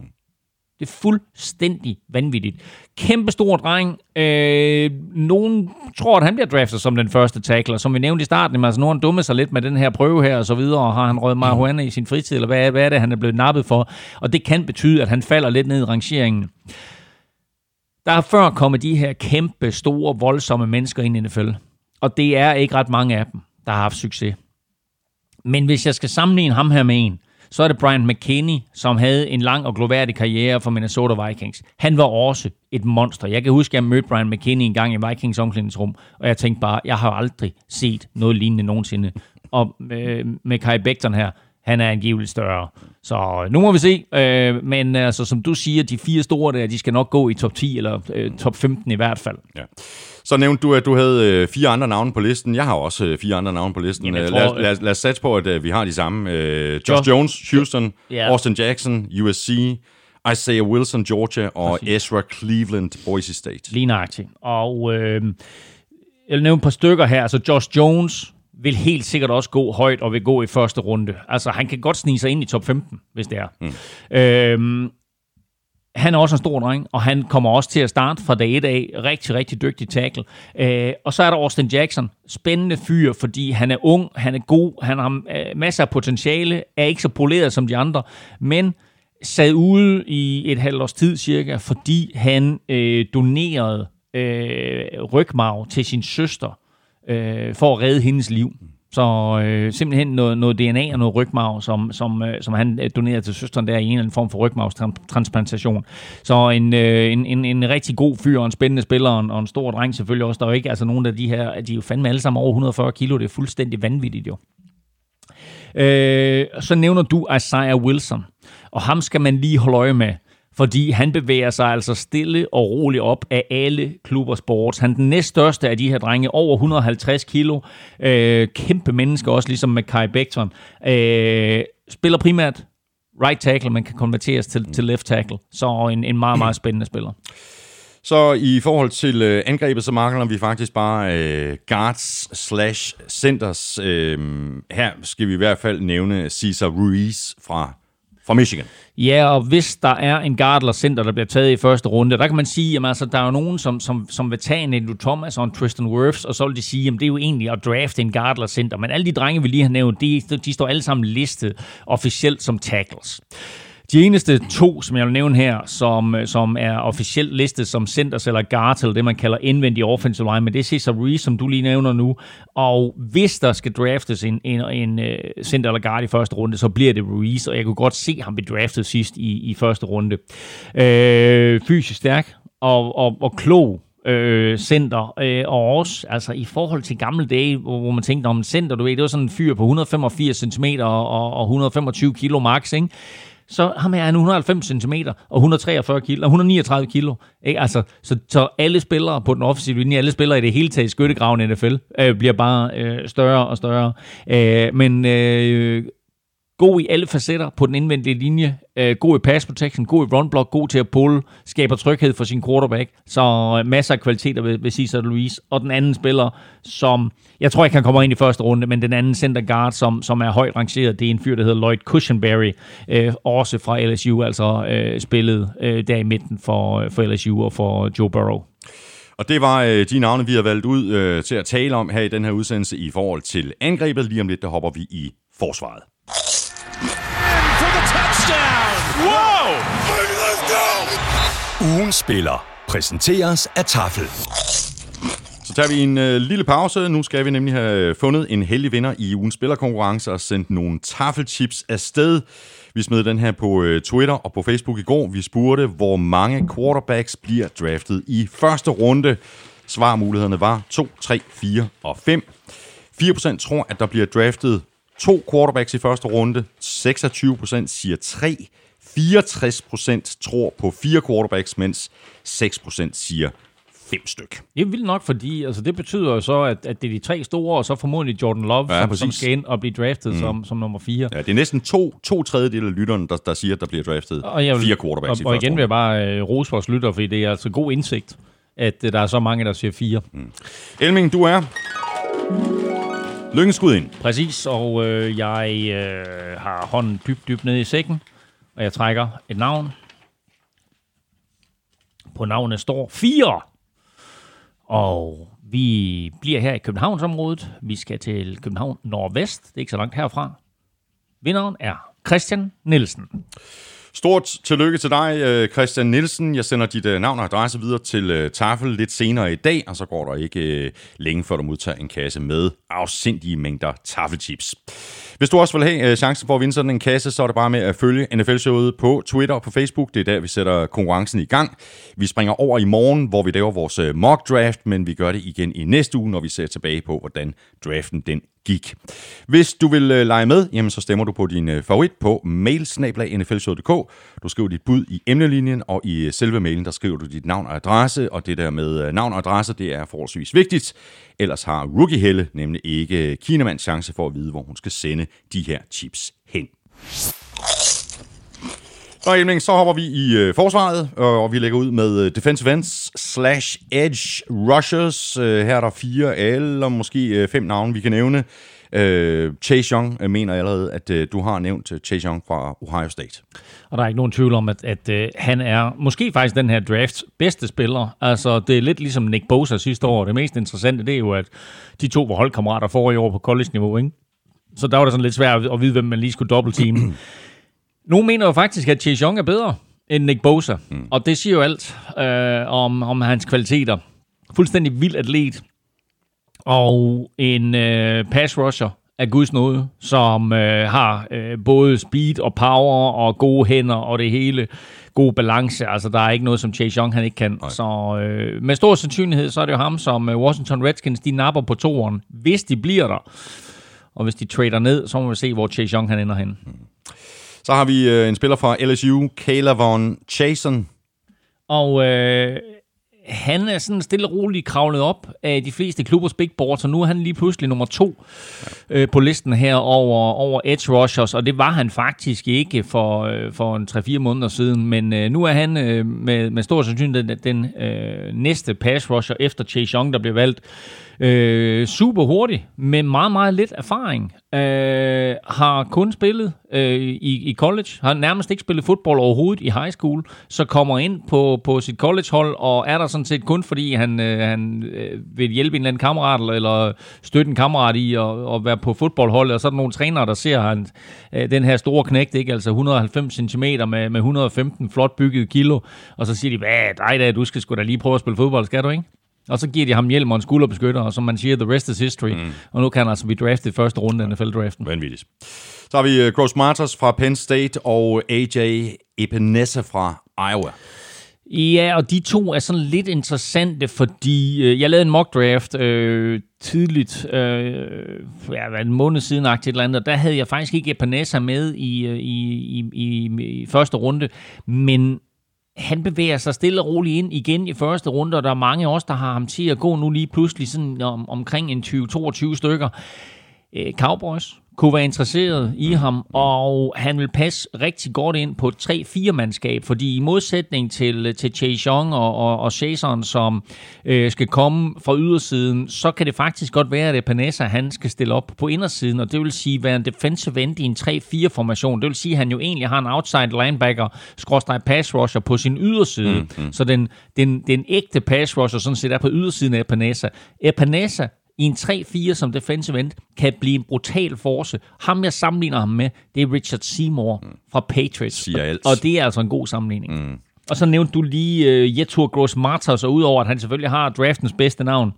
Det er fuldstændig vanvittigt. Kæmpe stor dreng. Øh, nogen tror, at han bliver draftet som den første tackler. Som vi nævnte i starten, altså nogen dummer sig lidt med den her prøve her og så videre, og har han røget marihuana i sin fritid, eller hvad, hvad er det, han er blevet nappet for? Og det kan betyde, at han falder lidt ned i rangeringen. Der er før kommet de her kæmpe, store, voldsomme mennesker ind i NFL. Og det er ikke ret mange af dem, der har haft succes. Men hvis jeg skal sammenligne ham her med en, så er det Brian McKinney, som havde en lang og gloværdig karriere for Minnesota Vikings. Han var også et monster. Jeg kan huske, at jeg mødte Brian McKinney en gang i Vikings omklædningsrum, og jeg tænkte bare, jeg har aldrig set noget lignende nogensinde. Og med, med Kai Becton her, han er angiveligt større. Så nu må vi se. Øh, men altså, som du siger, de fire store der, de skal nok gå i top 10 eller øh, top 15 i hvert fald. Ja. Så nævnte du, at du havde øh, fire andre navne på listen. Jeg har også øh, fire andre navne på listen. Jamen, tror, lad, lad, lad os satse på, at øh, vi har de samme. Øh, Josh Jones, Houston, yeah. Austin Jackson, USC, Isaiah Wilson, Georgia, og Præcis. Ezra Cleveland, Boise State. Lige nøjagtigt. Og øh, jeg vil nævne et par stykker her. Altså Josh Jones vil helt sikkert også gå højt og vil gå i første runde. Altså han kan godt snige sig ind i top 15, hvis det er. Mm. Øh, han er også en stor dreng, og han kommer også til at starte fra dag et af. Rigtig, rigtig dygtig tackle. Øh, og så er der Austin Jackson. Spændende fyr, fordi han er ung, han er god, han har øh, masser af potentiale, er ikke så poleret som de andre, men sad ude i et halvt års tid cirka, fordi han øh, donerede øh, rygmarv til sin søster, øh, for at redde hendes liv. Så øh, simpelthen noget, noget DNA og noget rygmarv, som, som, øh, som han øh, donerede til søsteren der i en eller anden form for rygmarvstransplantation. Så en, øh, en, en, en rigtig god fyr og en spændende spiller og en, og en stor dreng selvfølgelig også. Der er jo ikke altså nogen af de her, de er jo fandme alle sammen over 140 kilo. Det er fuldstændig vanvittigt jo. Øh, så nævner du Isaiah Wilson, og ham skal man lige holde øje med fordi han bevæger sig altså stille og roligt op af alle klubber sports. Han er den næststørste af de her drenge, over 150 kilo. Øh, kæmpe menneske også, ligesom med Kai Becton. Øh, spiller primært right tackle, men kan konverteres til, til left tackle. Så en, en meget, meget spændende spiller. Så i forhold til øh, angrebet, så mangler vi faktisk bare øh, guards slash centers. Øh, her skal vi i hvert fald nævne Cesar Ruiz fra fra Michigan. Ja, og hvis der er en guard eller center, der bliver taget i første runde, der kan man sige, at altså, der er jo nogen, som, som, som vil tage en Andrew Thomas og en Tristan Wirfs, og så vil de sige, at det er jo egentlig at drafte en guard eller center. Men alle de drenge, vi lige har nævnt, de, de står alle sammen listet officielt som tackles. De eneste to, som jeg vil nævne her, som, øh, som er officielt listet som centers eller guards, eller det man kalder indvendig offensive line, men det er Cesar Reese, som du lige nævner nu. Og hvis der skal draftes en, en, en øh, center eller guard i første runde, så bliver det Reese, og jeg kunne godt se ham blive draftet sidst i, i første runde. Øh, fysisk stærk og, og, og klog øh, center, øh, og også altså, i forhold til gamle dage, hvor, hvor man tænkte om en center, du ved, det var sådan en fyr på 185 cm og, og 125 kilo max, ikke? Så ham her er 190 cm og 143 kilo, og 139 kilo. Ikke? Altså, så, så alle spillere på den offensive linje, alle spillere i det hele taget i skyttegraven i NFL, øh, bliver bare øh, større og større. Øh, men øh, god i alle facetter på den indvendige linje, øh, god i pass protection, god i run block, god til at pulle, skaber tryghed for sin quarterback, så øh, masser af kvaliteter ved, ved Cesar Luis. Og den anden spiller, som, jeg tror ikke han kommer ind i første runde, men den anden center guard, som, som er højt rangeret, det er en fyr, der hedder Lloyd Cushenberry, øh, også fra LSU, altså øh, spillet øh, der i midten for, øh, for LSU og for Joe Burrow. Og det var øh, de navne, vi har valgt ud øh, til at tale om her i den her udsendelse i forhold til angrebet. Lige om lidt, der hopper vi i forsvaret. Ugen spiller præsenteres af Tafel. Så tager vi en øh, lille pause. Nu skal vi nemlig have fundet en heldig vinder i ugens spillerkonkurrence og sendt nogle tafelchips afsted. Vi smed den her på øh, Twitter og på Facebook i går. Vi spurgte, hvor mange quarterbacks bliver draftet i første runde. Svarmulighederne var 2, 3, 4 og 5. 4% tror, at der bliver draftet to quarterbacks i første runde. 26% siger 3. 64% tror på fire quarterbacks, mens 6% siger fem styk. Det er vildt nok, fordi altså, det betyder jo så, at, at det er de tre store, og så formodentlig Jordan Love, ja, som, som skal ind og blive draftet mm. som, som nummer fire. Ja, det er næsten to, to tredjedel af lytterne, der, der siger, at der bliver draftet og jeg vil, fire quarterbacks og, i Og igen vil jeg bare uh, rose vores lytter, fordi det er altså god indsigt, at uh, der er så mange, der siger fire. Mm. Elming, du er... Lykkenskud ind. Præcis, og øh, jeg øh, har hånden dybt, dybt nede i sækken, og jeg trækker et navn. På navnet står 4. Og vi bliver her i Københavnsområdet. Vi skal til København Nordvest. Det er ikke så langt herfra. Vinderen er Christian Nielsen. Stort tillykke til dig, øh, Christian Nielsen. Jeg sender dit øh, navn og adresse videre til øh, Tafel lidt senere i dag, og så går der ikke længe før du modtager en kasse med afsindige mængder tafelchips. Hvis du også vil have chancen for at vinde sådan en kasse, så er det bare med at følge NFL-showet på Twitter og på Facebook. Det er der, vi sætter konkurrencen i gang. Vi springer over i morgen, hvor vi laver vores mock draft, men vi gør det igen i næste uge, når vi ser tilbage på, hvordan draften den gik. Hvis du vil øh, lege med, jamen, så stemmer du på din øh, favorit på mailsnablag.nflshow.dk. Du skriver dit bud i emnelinjen, og i øh, selve mailen, der skriver du dit navn og adresse, og det der med øh, navn og adresse, det er forholdsvis vigtigt. Ellers har Rookie Helle nemlig ikke øh, Kinemands chance for at vide, hvor hun skal sende de her chips hen. Og Emling, så hopper vi i øh, forsvaret, og vi lægger ud med øh, defensive ends slash edge rushers. Øh, her er der fire eller måske øh, fem navne, vi kan nævne. Øh, Chase Young øh, mener allerede, at øh, du har nævnt øh, Chase Young fra Ohio State. Og der er ikke nogen tvivl om, at, at øh, han er måske faktisk den her drafts bedste spiller. Altså, det er lidt ligesom Nick Bosa sidste år. Det mest interessante, det er jo, at de to var holdkammerater for i år på college-niveau, ikke? Så der var det sådan lidt svært at vide, hvem man lige skulle dobbeltteam. Nogle mener jo faktisk, at Chase Young er bedre end Nick Bosa, mm. og det siger jo alt øh, om, om hans kvaliteter. Fuldstændig vild atlet, og en øh, pass rusher, af Guds nåde, som øh, har øh, både speed og power og gode hænder og det hele. God balance. Altså, der er ikke noget, som Chase Young han ikke kan. Nej. Så øh, med stor sandsynlighed, så er det jo ham, som øh, Washington Redskins, de napper på toeren, hvis de bliver der. Og hvis de trader ned, så må vi se, hvor Chase Young han ender hen. Så har vi øh, en spiller fra LSU, Kalavon Chason. Og øh, han er sådan stille og roligt kravlet op af de fleste klubbers big board, så nu er han lige pludselig nummer to øh, på listen her over, over edge rushers, og det var han faktisk ikke for, øh, for en 3-4 måneder siden, men øh, nu er han øh, med, med stor sandsynlighed den, den øh, næste pass rusher efter Chase Young, der bliver valgt. Øh, super hurtig, med meget, meget lidt erfaring. Øh, har kun spillet øh, i, i college, har nærmest ikke spillet fodbold overhovedet i high school, så kommer ind på, på sit collegehold, og er der sådan set kun fordi, han, øh, han øh, vil hjælpe en eller anden kammerat, eller støtte en kammerat i at, at være på fodboldholdet, og så er der nogle trænere, der ser han, øh, den her store knægt, ikke? altså 190 cm med, med 115 flot bygget kilo, og så siger de, hvad dig da, du skal sgu da lige prøve at spille fodbold, skal du ikke? Og så giver de ham hjelm og en skulderbeskytter, og som man siger, the rest is history. Mm. Og nu kan han altså blive draftet i første runde af NFL-draften. Vanvittigt. Så har vi uh, Gross Marters fra Penn State og AJ Epinesa fra Iowa. Ja, og de to er sådan lidt interessante, fordi øh, jeg lavede en mock draft øh, tidligt, øh, ja, en måned siden, et eller andet, og der havde jeg faktisk ikke Epinesa med i, øh, i, i, i, i første runde, men han bevæger sig stille og roligt ind igen i første runde, og der er mange af os, der har ham til at gå nu lige pludselig sådan om, omkring en 20-22 stykker. Øh, Cowboys kunne være interesseret i ham, og han vil passe rigtig godt ind på et 3-4-mandskab, fordi i modsætning til, til Chase Young og, og, og Jason, som øh, skal komme fra ydersiden, så kan det faktisk godt være, at Panessa han skal stille op på indersiden, og det vil sige være en defensive end i en 3-4-formation. Det vil sige, at han jo egentlig har en outside linebacker, skråstrej pass rusher på sin yderside. Mm, mm. Så den, den, den ægte pass rusher sådan set er på ydersiden af Panessa. Panessa i en 3-4 som defensive end, kan blive en brutal force. Ham, jeg sammenligner ham med, det er Richard Seymour mm. fra Patriots. Og det er altså en god sammenligning. Mm. Og så nævnte du lige uh, Jetur Gross Marters, og udover at han selvfølgelig har draftens bedste navn,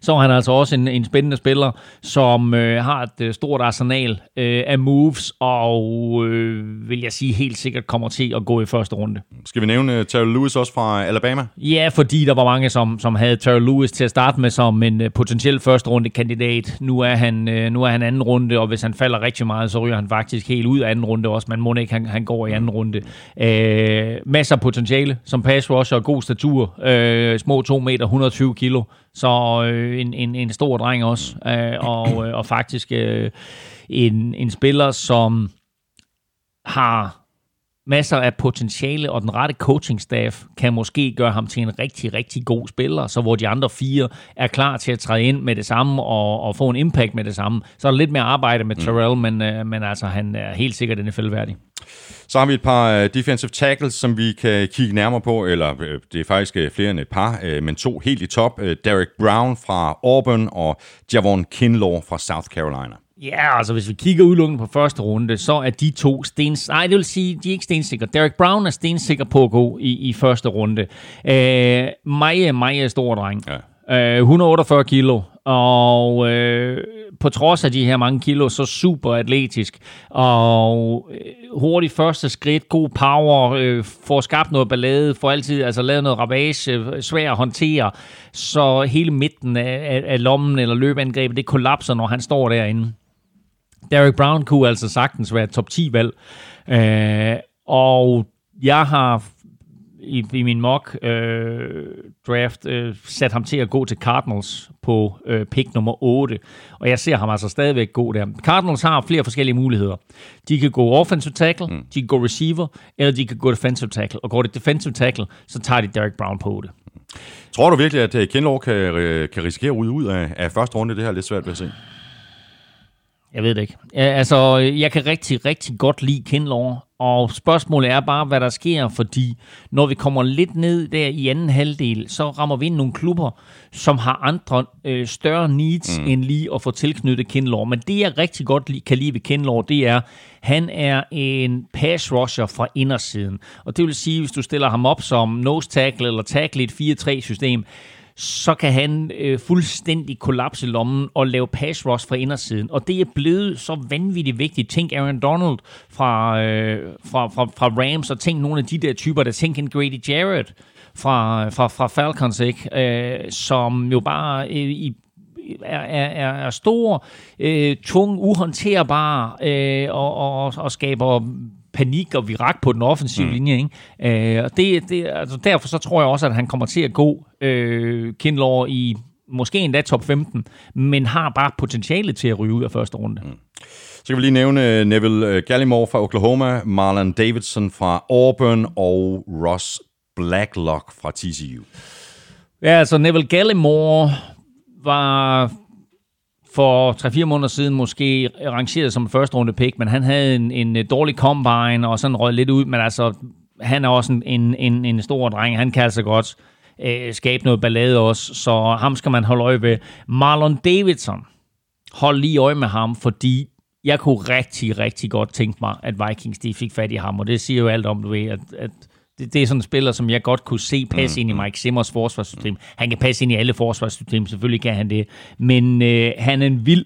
så er han altså også en, en spændende spiller, som øh, har et øh, stort arsenal øh, af moves, og øh, vil jeg sige helt sikkert kommer til at gå i første runde. Skal vi nævne uh, Terrell Lewis også fra Alabama? Ja, fordi der var mange, som, som havde Terrell Lewis til at starte med som en uh, potentiel første runde kandidat. Nu er, han, uh, nu er han anden runde, og hvis han falder rigtig meget, så ryger han faktisk helt ud af anden runde også. Man må ikke, han, han går i anden runde. Uh, masser af potentiale som pass rusher, god statur, uh, små 2 meter, 120 kilo. Så øh, en, en, en stor dreng også, øh, og, øh, og faktisk øh, en, en spiller, som har masser af potentiale, og den rette coaching-staff kan måske gøre ham til en rigtig, rigtig god spiller, så hvor de andre fire er klar til at træde ind med det samme og, og få en impact med det samme. Så er der lidt mere arbejde med mm. Terrell, mm. men, øh, men altså, han er helt sikkert NFL-værdig. Så har vi et par uh, defensive tackles, som vi kan kigge nærmere på, eller uh, det er faktisk flere end et par, men to helt i top. Derek Brown fra Auburn og Javon Kinlaw fra South Carolina. Ja, altså hvis vi kigger udelukkende på første runde, så er de to stens... Nej, det vil sige, de er ikke stensikre. Derek Brown er stensikker på at gå i, i første runde. Øh, Maja, Maja er stor dreng. Ja. Øh, 148 kilo, og øh, på trods af de her mange kilo, så super atletisk, og øh, hurtigt første skridt, god power, øh, får skabt noget ballade, får altid altså, lavet noget ravage, svær at håndtere, så hele midten af, af, af lommen eller løbeangrebet, det kollapser, når han står derinde. Derek Brown kunne altså sagtens være top 10-valg. Øh, og jeg har i, i min mock øh, draft øh, sat ham til at gå til Cardinals på øh, pick nummer 8. Og jeg ser ham altså stadigvæk gå der. Cardinals har flere forskellige muligheder. De kan gå offensive tackle, mm. de kan gå receiver, eller de kan gå defensive tackle. Og går det defensive tackle, så tager de Derek Brown på 8. Tror du virkelig, at øh, Kinlaw kan, øh, kan risikere at ud af, af første runde? Det her er lidt svært ved at se. Jeg ved det ikke. Altså, jeg kan rigtig, rigtig godt lide Kinlaw, og spørgsmålet er bare, hvad der sker, fordi når vi kommer lidt ned der i anden halvdel, så rammer vi ind nogle klubber, som har andre øh, større needs mm. end lige at få tilknyttet Kinlaw. Men det, jeg rigtig godt li- kan lide ved Kinlaw, det er, han er en pass rusher fra indersiden. Og det vil sige, hvis du stiller ham op som nose tackle eller tackle i et 4-3-system, så kan han øh, fuldstændig kollapse lommen og lave pass rush fra indersiden. Og det er blevet så vanvittigt vigtigt. Tænk Aaron Donald fra, øh, fra, fra, fra Rams, og tænk nogle af de der typer, der tænker en Grady Jarrett fra, fra, fra Falcons, ikke? Øh, som jo bare øh, i er, er, er stor, øh, tung, uhåndterbar øh, og, og, og skaber panik og virak på den offensive mm. linje. Ikke? Øh, og det, det, altså derfor så tror jeg også, at han kommer til at gå øh, Kindler i måske endda top 15, men har bare potentiale til at ryge ud af første runde. Mm. Så kan vi lige nævne øh, Neville øh, Gallimore fra Oklahoma, Marlon Davidson fra Auburn og Ross Blacklock fra TCU. Ja, altså Neville Gallimore var for 3-4 måneder siden måske rangeret som første runde pick, men han havde en, en øh, dårlig combine og sådan rød lidt ud, men altså, han er også en, en, en, en stor dreng. Han kan altså godt øh, skabe noget ballade også, så ham skal man holde øje ved. Marlon Davidson, hold lige øje med ham, fordi jeg kunne rigtig, rigtig godt tænke mig, at Vikings de fik fat i ham, og det siger jo alt om, du ved, at, at det, det er sådan en spiller, som jeg godt kunne se passe mm, ind i Mike Simmers forsvarssystem. Han kan passe ind i alle forsvarssystemer, selvfølgelig kan han det. Men øh, han er en vild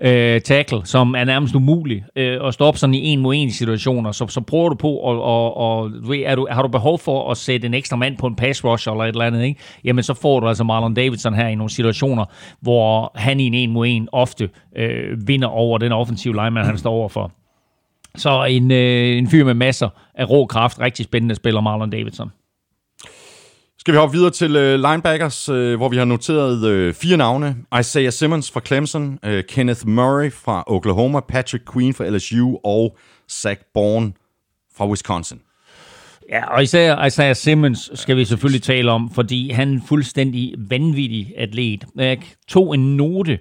øh, tackle, som er nærmest umulig øh, at stoppe sådan i en mod en situationer. Så, så prøver du på, og, og, og er du, har du behov for at sætte en ekstra mand på en pass rush eller et eller andet, ikke? jamen så får du altså Marlon Davidson her i nogle situationer, hvor han i en en mod en ofte øh, vinder over den offensive lineman, han står overfor. Så en, øh, en fyr med masser af rå kraft, rigtig spændende spiller Marlon Davidson. Skal vi hoppe videre til øh, linebackers, øh, hvor vi har noteret øh, fire navne. Isaiah Simmons fra Clemson, øh, Kenneth Murray fra Oklahoma, Patrick Queen fra LSU og Zach Bourne fra Wisconsin. Ja, og især Isaiah Simmons skal vi selvfølgelig tale om, fordi han er en fuldstændig vanvittig atlet. Jeg tog en note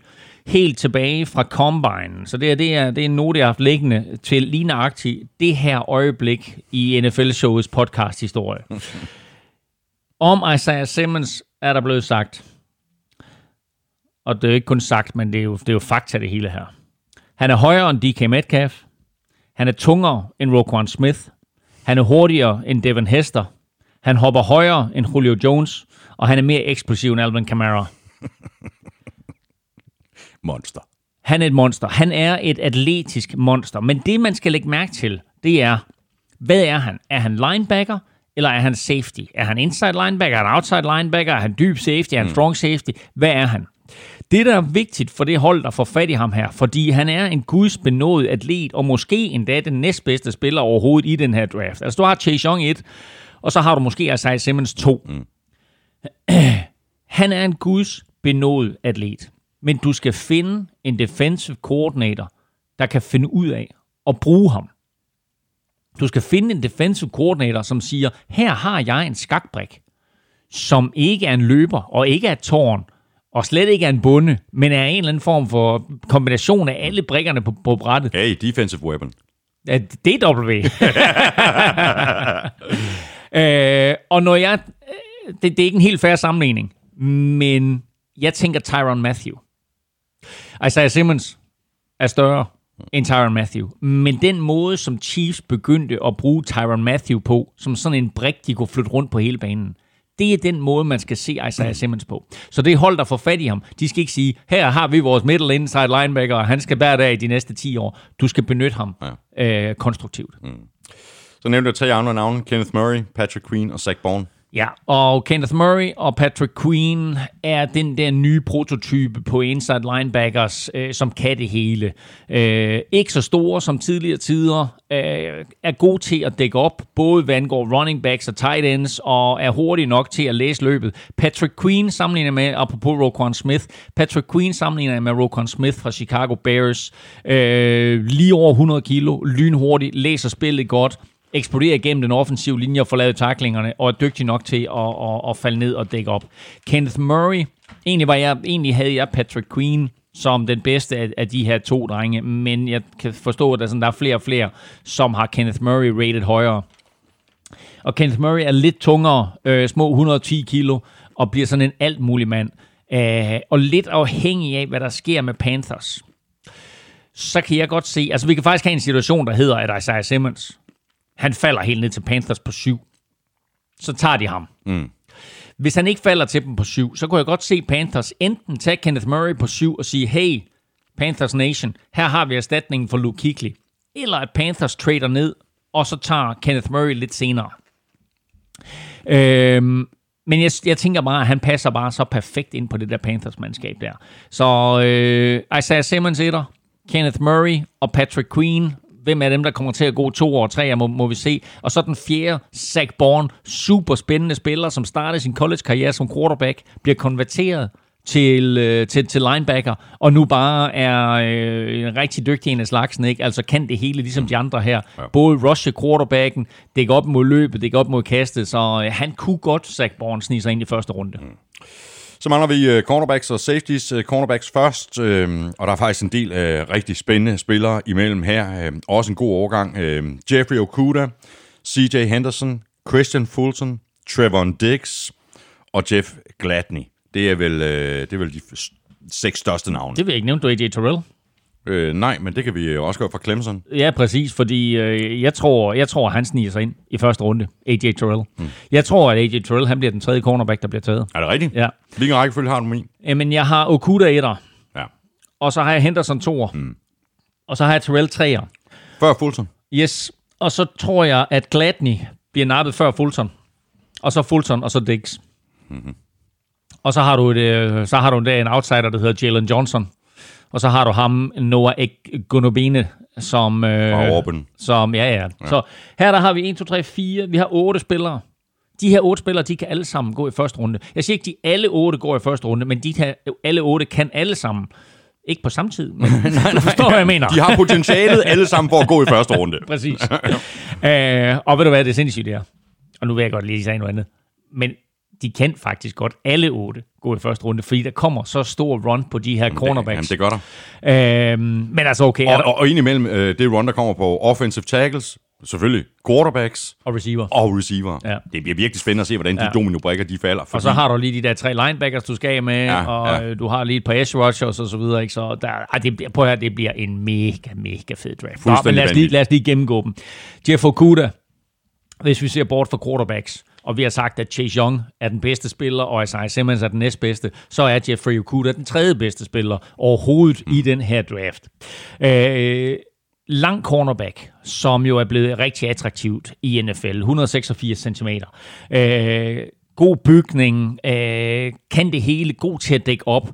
helt tilbage fra Combine. Så det, er, det, er, det er en note, jeg har haft liggende til lige nøjagtigt det her øjeblik i NFL-showets podcast-historie. Om Isaiah Simmons er der blevet sagt, og det er ikke kun sagt, men det er jo, det er jo fakta det hele her. Han er højere end DK Metcalf. Han er tungere end Roquan Smith. Han er hurtigere end Devin Hester. Han hopper højere end Julio Jones. Og han er mere eksplosiv end Alvin Kamara monster. Han er et monster. Han er et atletisk monster. Men det, man skal lægge mærke til, det er, hvad er han? Er han linebacker, eller er han safety? Er han inside linebacker? Er han outside linebacker? Er han dyb safety? Er han mm. strong safety? Hvad er han? Det, der er vigtigt for det hold, der får fat i ham her, fordi han er en gudsbenået atlet, og måske endda den næstbedste spiller overhovedet i den her draft. Altså, du har Chase Young 1, og så har du måske Isaiah Simmons 2. Mm. Han er en gudsbenået atlet. Men du skal finde en defensive coordinator, der kan finde ud af at bruge ham. Du skal finde en defensive coordinator, som siger, her har jeg en skakbrik, som ikke er en løber og ikke er et tårn, og slet ikke er en bunde, men er en eller anden form for kombination af alle brikkerne på, på brættet. Hey, defensive weapon. Ja, det er W. øh, og når jeg... Det, det er ikke en helt færre sammenligning, men jeg tænker Tyron Matthew. Isaiah Simmons er større end Tyron Matthew. Men den måde, som Chiefs begyndte at bruge Tyron Matthew på, som sådan en brik, de kunne flytte rundt på hele banen, det er den måde, man skal se Isaiah Simmons på. Så det hold, der får fat i ham, de skal ikke sige, her har vi vores middle inside linebacker, og han skal være der i de næste 10 år. Du skal benytte ham ja. øh, konstruktivt. Mm. Så nævnte jeg tre andre navne. Kenneth Murray, Patrick Queen og Zach Bourne. Ja, og Kenneth Murray og Patrick Queen er den der nye prototype på inside linebackers, øh, som kan det hele. Øh, ikke så store som tidligere tider, øh, er god til at dække op, både hvad angår running backs og tight ends, og er hurtig nok til at læse løbet. Patrick Queen sammenligner med, apropos Roquan Smith, Patrick Queen sammenligner med Roquan Smith fra Chicago Bears. Øh, lige over 100 kilo, lynhurtig, læser spillet godt, eksplodere igennem den offensive linje og få lavet taklingerne, og er dygtig nok til at, at, at falde ned og dække op. Kenneth Murray, egentlig, var jeg, egentlig havde jeg Patrick Queen som den bedste af, af de her to drenge, men jeg kan forstå, at der, sådan, der er flere og flere, som har Kenneth Murray rated højere. Og Kenneth Murray er lidt tungere, øh, små 110 kilo, og bliver sådan en alt mulig mand. Øh, og lidt afhængig af, hvad der sker med Panthers så kan jeg godt se, altså vi kan faktisk have en situation, der hedder, at Isaiah Simmons, han falder helt ned til Panthers på syv. Så tager de ham. Mm. Hvis han ikke falder til dem på syv, så kunne jeg godt se Panthers enten tage Kenneth Murray på syv og sige, hey, Panthers Nation, her har vi erstatningen for Luke Kuechly. Eller at Panthers trader ned, og så tager Kenneth Murray lidt senere. Øhm, men jeg, jeg tænker bare, at han passer bare så perfekt ind på det der Panthers-mandskab der. Så øh, Isaiah Simmons etter, Kenneth Murray og Patrick Queen. Hvem er dem, der kommer til at gå to og tre, må, må vi se. Og så den fjerde, Zach Bourne, super spændende spiller, som startede sin college-karriere som quarterback, bliver konverteret til, øh, til, til linebacker, og nu bare er øh, en rigtig dygtig en af slagsen, ikke? altså kan det hele, ligesom de andre her. Ja. Både rushe quarterbacken, dække op mod løbet, dække op mod kastet, så øh, han kunne godt, Zach Bourne, snige sig ind i første runde. Mm. Så mangler vi øh, cornerbacks og safeties. Øh, cornerbacks først, øh, og der er faktisk en del rigtig spændende spillere imellem her. Også en god overgang. Jeffrey Okuda, CJ Henderson, Christian Fulton, Trevor Diggs og Jeff Gladney. Det er vel, det er vel de seks største navne. Det vil jeg ikke nævne, du AJ Terrell. Øh, nej, men det kan vi også gøre fra Clemson. Ja, præcis, fordi øh, jeg, tror, jeg tror, han sniger sig ind i første runde, AJ Terrell. Hmm. Jeg tror, at AJ Terrell han bliver den tredje cornerback, der bliver taget. Er det rigtigt? Ja. Hvilken rækkefølge har du med Jamen, jeg har Okuda etter. Ja. Og så har jeg Henderson 2'er. Hmm. Og så har jeg Terrell 3'er. Før Fulton? Yes. Og så tror jeg, at Gladney bliver nappet før Fulton. Og så Fulton, og så Diggs. Mm-hmm. Og så har du, et, øh, så har du en, en outsider, der hedder Jalen Johnson. Og så har du ham, Noah Gunobene, som... Øh, Auburn. Som, ja, ja, ja. Så her der har vi 1, 2, 3, 4. Vi har otte spillere. De her otte spillere, de kan alle sammen gå i første runde. Jeg siger ikke, de alle otte går i første runde, men de kan, alle otte kan alle sammen. Ikke på samme tid, men nej, nej, du forstår, hvad jeg mener. De har potentialet alle sammen for at gå i første runde. Præcis. øh, og ved du hvad, det er sindssygt, det er. Og nu vil jeg godt lige sige noget andet. Men de kan faktisk godt alle otte gå i første runde, fordi der kommer så stor run på de her jamen cornerbacks. Det, jamen, det gør der. Øhm, men altså okay. Og, og, og indimellem øh, det run, der kommer på offensive tackles, selvfølgelig quarterbacks og receiver. Og receiver. Ja. Det bliver virkelig spændende at se, hvordan de ja. dominobrikker de falder. Fordi... Og så har du lige de der tre linebackers, du skal med, ja, og ja. du har lige et par edge rushers og så videre. Ikke? Så der, ah, det, prøv at høre, det bliver en mega, mega fed draft. Nå, men lad os, lige, lad os lige gennemgå dem. Jeff Okuda, hvis vi ser bort fra quarterbacks, og vi har sagt, at Chase Young er den bedste spiller, og Isaiah Simmons er den næstbedste, så er Jeffrey Okuda den tredje bedste spiller overhovedet mm. i den her draft. Øh, lang cornerback, som jo er blevet rigtig attraktivt i NFL. 186 cm. Øh, god bygning, øh, kan det hele, god til at dække op,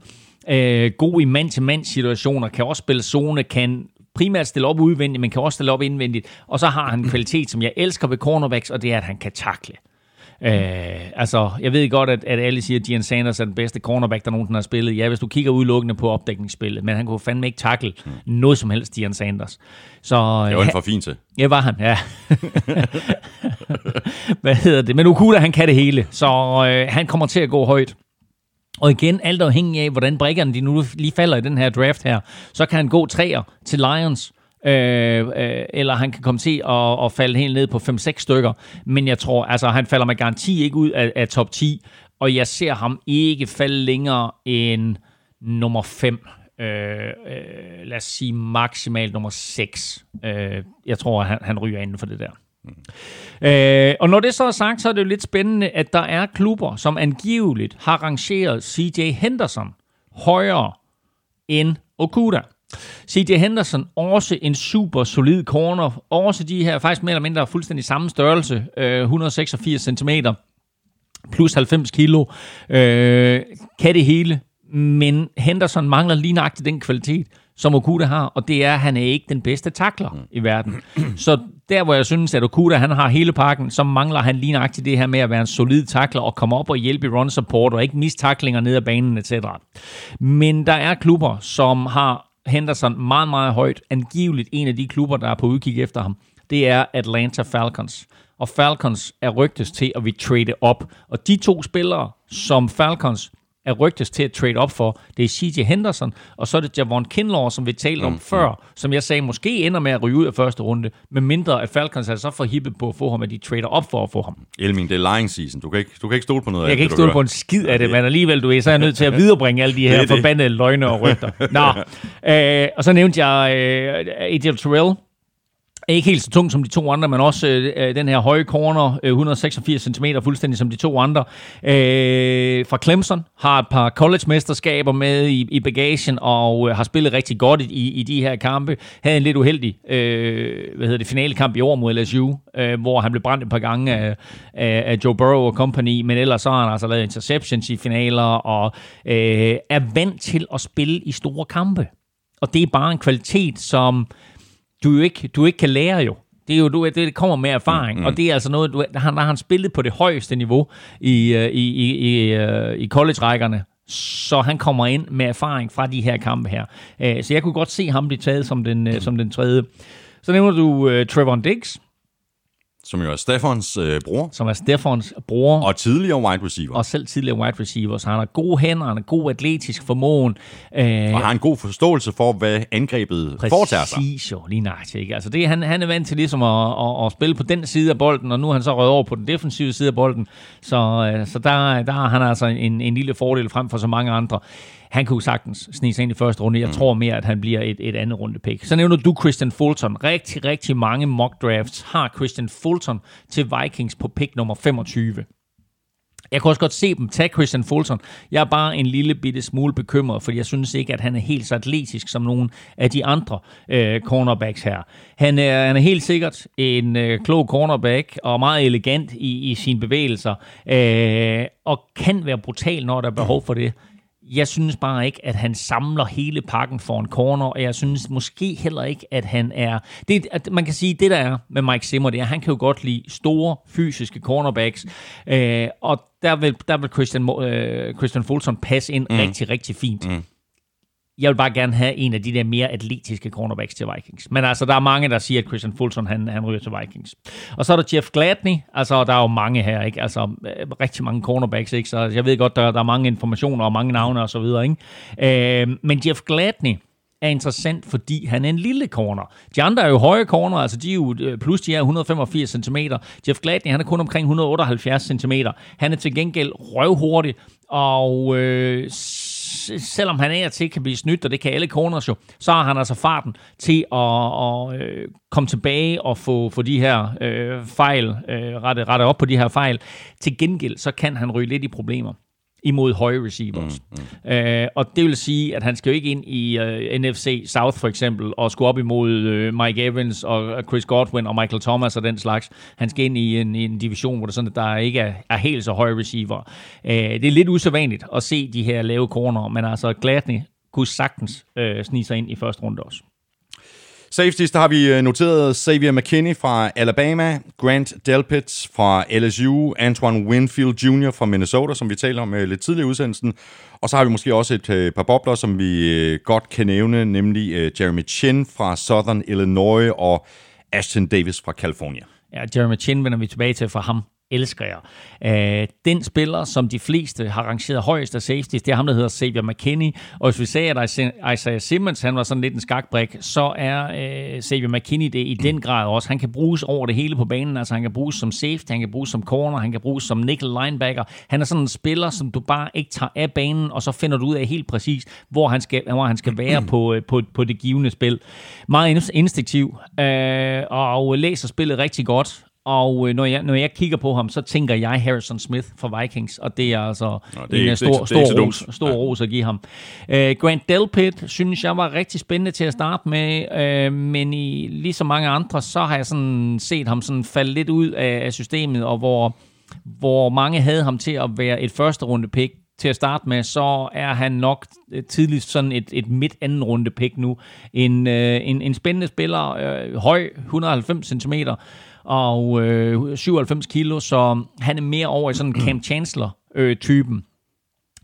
øh, god i mand-til-mand situationer, kan også spille zone, kan primært stille op udvendigt, men kan også stille op indvendigt. Og så har han en kvalitet, som jeg elsker ved cornerbacks, og det er, at han kan takle. Øh, altså, jeg ved godt, at, at alle siger, at Gian Sanders er den bedste cornerback, der nogensinde har spillet. Ja, hvis du kigger udelukkende på opdækningsspillet, men han kunne fandme ikke takle mm. noget som helst, Gian Sanders. Så, det var han for fint til. Ja, var han, ja. Hvad hedder det? Men Okuda, han kan det hele, så øh, han kommer til at gå højt. Og igen, alt afhængig af, hvordan brækkerne de nu lige falder i den her draft her, så kan han gå træer til Lions, øh, øh, eller han kan komme til at, at falde helt ned på 5-6 stykker. Men jeg tror, altså han falder med garanti ikke ud af, af top 10, og jeg ser ham ikke falde længere end nummer 5. Øh, øh, lad os sige maksimalt nummer 6. Øh, jeg tror, at han, han ryger inden for det der. Mm. Øh, og når det så er sagt, så er det jo lidt spændende, at der er klubber, som angiveligt har rangeret CJ Henderson højere end Okuda. C.J. Henderson, også en super solid corner. Også de her faktisk mere eller mindre fuldstændig samme størrelse. Øh, 186 cm plus 90 kilo. Øh, kan det hele. Men Henderson mangler lige nøjagtigt den kvalitet, som Okuda har, og det er, at han er ikke den bedste takler mm. i verden. Så der, hvor jeg synes, at Okuda han har hele pakken, så mangler han lige nøjagtigt det her med at være en solid takler og komme op og hjælpe i run support og ikke mistaklinger ned ad banen, etc. Men der er klubber, som har Henderson meget, meget højt. Angiveligt en af de klubber, der er på udkig efter ham, det er Atlanta Falcons. Og Falcons er rygtes til at vi trade op. Og de to spillere, som Falcons er rygtes til at trade op for, det er CJ Henderson, og så er det Javon Kinlaw, som vi talte om mm, før, mm. som jeg sagde, måske ender med at ryge ud af første runde, med mindre at Falcons er så for hippe på at få ham, at de trader op for at få ham. Elming, det er lying season. Du kan ikke, du kan ikke stole på noget jeg af det, Jeg kan ikke stole på en skid af det, men alligevel, du er, så er jeg nødt til at viderebringe alle de her forbandede løgne og rygter. Nå, øh, og så nævnte jeg øh, AJ Terrell, ikke helt så tung som de to andre, men også øh, øh den her høje corner, øh, 186 cm, fuldstændig som de to andre. Øh, fra Clemson har et par college-mesterskaber med i, i bagagen, og øh, har spillet rigtig godt i, i de her kampe. Havde en lidt uheldig øh, hvad hedder det, finalekamp i år mod LSU, øh, hvor han blev brændt et par gange af, af, af Joe Burrow og company, men ellers så har han altså lavet interceptions i finaler, og øh, er vant til at spille i store kampe. Og det er bare en kvalitet, som du jo ikke, du ikke kan lære jo. Det er jo du, det kommer med erfaring, mm, mm. og det er altså noget, du, han, har han spillet på det højeste niveau i, øh, i, i, i, øh, i college-rækkerne, så han kommer ind med erfaring fra de her kampe her. Øh, så jeg kunne godt se ham blive taget som den, som den tredje. Så nævner du uh, Trevor Diggs, som jo er Stefans øh, bror. Som er Stefans bror. Og tidligere wide receiver. Og selv tidligere wide receiver. Så han har gode hænder, han har god atletisk formåen. Øh, og har en god forståelse for, hvad angrebet præcis, foretager sig. Præcis jo, lige nøjagtigt. Ikke? Altså det, han, han er vant til ligesom at, at, at, spille på den side af bolden, og nu er han så røget over på den defensive side af bolden. Så, øh, så der, der har han altså en, en lille fordel frem for så mange andre han kunne sagtens snige sig ind i første runde. Jeg mm. tror mere, at han bliver et, et andet runde pick. Så nævner du Christian Fulton. Rigtig, rigtig mange mock drafts har Christian Fulton til Vikings på pick nummer 25. Jeg kan også godt se dem tage Christian Fulton. Jeg er bare en lille bitte smule bekymret, fordi jeg synes ikke, at han er helt så atletisk som nogle af de andre øh, cornerbacks her. Han er, han er helt sikkert en øh, klog cornerback og meget elegant i, i sine bevægelser, øh, og kan være brutal, når der er behov for det. Jeg synes bare ikke, at han samler hele pakken for en corner, og jeg synes måske heller ikke, at han er... Det, at man kan sige, det der er med Mike Zimmer, det er, at han kan jo godt lide store fysiske cornerbacks, øh, og der vil, der vil Christian, øh, Christian Fulton passe ind mm. rigtig, rigtig fint. Mm jeg vil bare gerne have en af de der mere atletiske cornerbacks til Vikings. Men altså, der er mange, der siger, at Christian Fulton, han, han ryger til Vikings. Og så er der Jeff Gladney. Altså, der er jo mange her, ikke? Altså, øh, rigtig mange cornerbacks, ikke? Så jeg ved godt, der, der er mange informationer og mange navne og så videre, ikke? Øh, men Jeff Gladney, er interessant, fordi han er en lille corner. De andre er jo høje corner, altså de er jo, øh, plus de er 185 cm. Jeff Gladney, han er kun omkring 178 cm. Han er til gengæld røvhurtig, og øh, selvom han er til kan blive snydt, og det kan alle corners jo, så har han altså farten til at, at øh, komme tilbage og få, få de her øh, fejl, øh, rette, rette op på de her fejl. Til gengæld, så kan han ryge lidt i problemer imod høje receivers. Mm, mm. Øh, og det vil sige, at han skal jo ikke ind i øh, NFC South for eksempel, og skulle op imod uh, Mike Evans og Chris Godwin og Michael Thomas og den slags. Han skal ind i en, i en division, hvor det sådan, at der ikke er, er helt så høje receiver. Uh, det er lidt usædvanligt at se de her lave corner, men altså Gladney kunne sagtens uh, snige sig ind i første runde også. Safeties, der har vi øh, noteret Xavier McKinney fra Alabama, Grant Delpit fra LSU, Antoine Winfield Jr. fra Minnesota, som vi talte om øh, lidt tidligere i udsendelsen. Og så har vi måske også et øh, par bobler, som vi godt kan nævne, nemlig Jeremy Chin fra Southern Illinois og Ashton Davis fra California. Ja, Jeremy Chin vender vi tilbage til for ham elsker jeg. Øh, den spiller, som de fleste har rangeret højst af safeties, det er ham, der hedder Xavier McKinney. Og hvis vi sagde, at Isaiah Simmons han var sådan lidt en skakbrik, så er øh, Xavier McKinney det i den grad også. Han kan bruges over det hele på banen. Altså han kan bruges som safety, han kan bruges som corner, han kan bruges som nickel linebacker. Han er sådan en spiller, som du bare ikke tager af banen, og så finder du ud af helt præcis, hvor han skal, hvor han skal være på, øh, på, på det givende spil. Meget instinktiv, øh, og læser spillet rigtig godt. Og øh, når, jeg, når jeg kigger på ham, så tænker jeg Harrison Smith for Vikings, og det er altså Nå, det er en stor, det, stor, det ros, stor ja. ros at give ham. Uh, Grant Delpit synes jeg var rigtig spændende til at starte med, uh, men i lige så mange andre, så har jeg sådan set ham sådan falde lidt ud af, af systemet, og hvor, hvor mange havde ham til at være et første runde pick, til at starte med, så er han nok tidligst sådan et, et midt anden runde pick nu. En, øh, en, en spændende spiller, øh, høj, 190 cm, og øh, 97 kilo, så han er mere over i sådan Cam Chancellor-typen. Øh,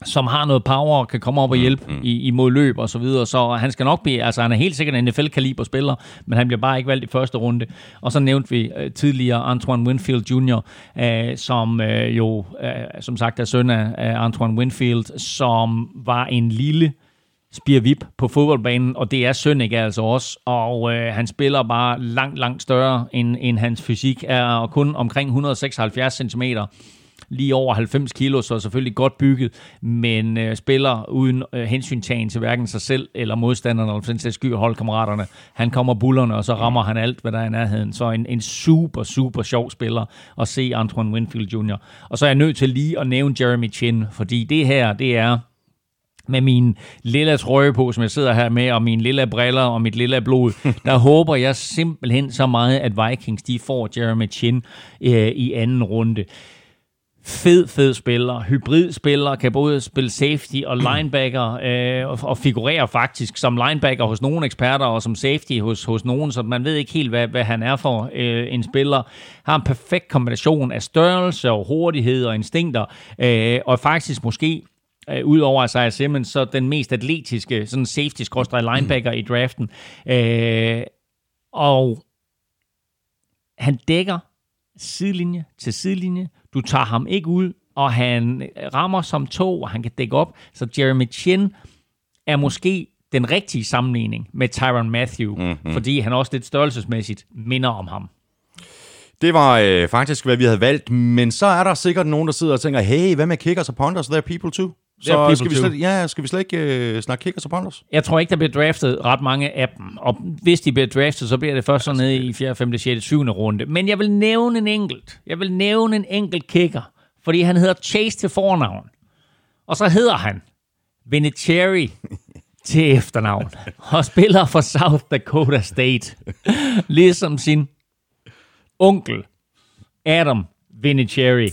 som har noget power og kan komme op og hjælpe mm, mm. i, imod løb og så videre. Så han skal nok blive, altså han er helt sikkert en NFL-kaliber spiller, men han bliver bare ikke valgt i første runde. Og så nævnte vi øh, tidligere Antoine Winfield Jr., øh, som øh, jo, øh, som sagt, er søn af, af Antoine Winfield, som var en lille Vip på fodboldbanen, og det er Sønnik altså også, og øh, han spiller bare langt, langt større end, end hans fysik, er kun omkring 176 cm, lige over 90 kilo, så selvfølgelig godt bygget, men øh, spiller uden øh, hensyntagen til hverken sig selv eller modstanderne, eller for den skyld holdkammeraterne. Han kommer bullerne, og så rammer han alt, hvad der er i nærheden. Så en, en super, super sjov spiller at se Antoine Winfield Jr. Og så er jeg nødt til lige at nævne Jeremy Chin, fordi det her, det er med min lille trøje på, som jeg sidder her med, og mine lille briller og mit lille blod, der håber jeg simpelthen så meget, at Vikings de får Jeremy Chin øh, i anden runde. Fed, fed spiller, hybridspiller, kan både spille safety og linebacker, øh, og, og figurerer faktisk som linebacker hos nogle eksperter, og som safety hos, hos nogen, så man ved ikke helt, hvad, hvad han er for øh, en spiller. Har en perfekt kombination af størrelse og hurtighed og instinkter, øh, og faktisk måske øh, udover Isaiah Simmons, så den mest atletiske sådan safety linebacker i draften. Øh, og han dækker sidelinje til sidelinje. Du tager ham ikke ud, og han rammer som to, og han kan dække op. Så Jeremy Chin er måske den rigtige sammenligning med Tyron Matthew, mm-hmm. fordi han også lidt størrelsesmæssigt minder om ham. Det var øh, faktisk, hvad vi havde valgt, men så er der sikkert nogen, der sidder og tænker, hey, hvad med kickers og punters? There are people too. Så skal vi, slet, ja, skal vi slet ikke uh, snakke kickers og punters? Jeg tror ikke, der bliver draftet ret mange af dem. Og hvis de bliver draftet, så bliver det først sådan nede i 4., 5., 6., 7. runde. Men jeg vil nævne en enkelt. Jeg vil nævne en enkelt kicker. Fordi han hedder Chase til fornavn. Og så hedder han Vinatieri til efternavn. Og spiller for South Dakota State. ligesom sin onkel Adam Vinicieri.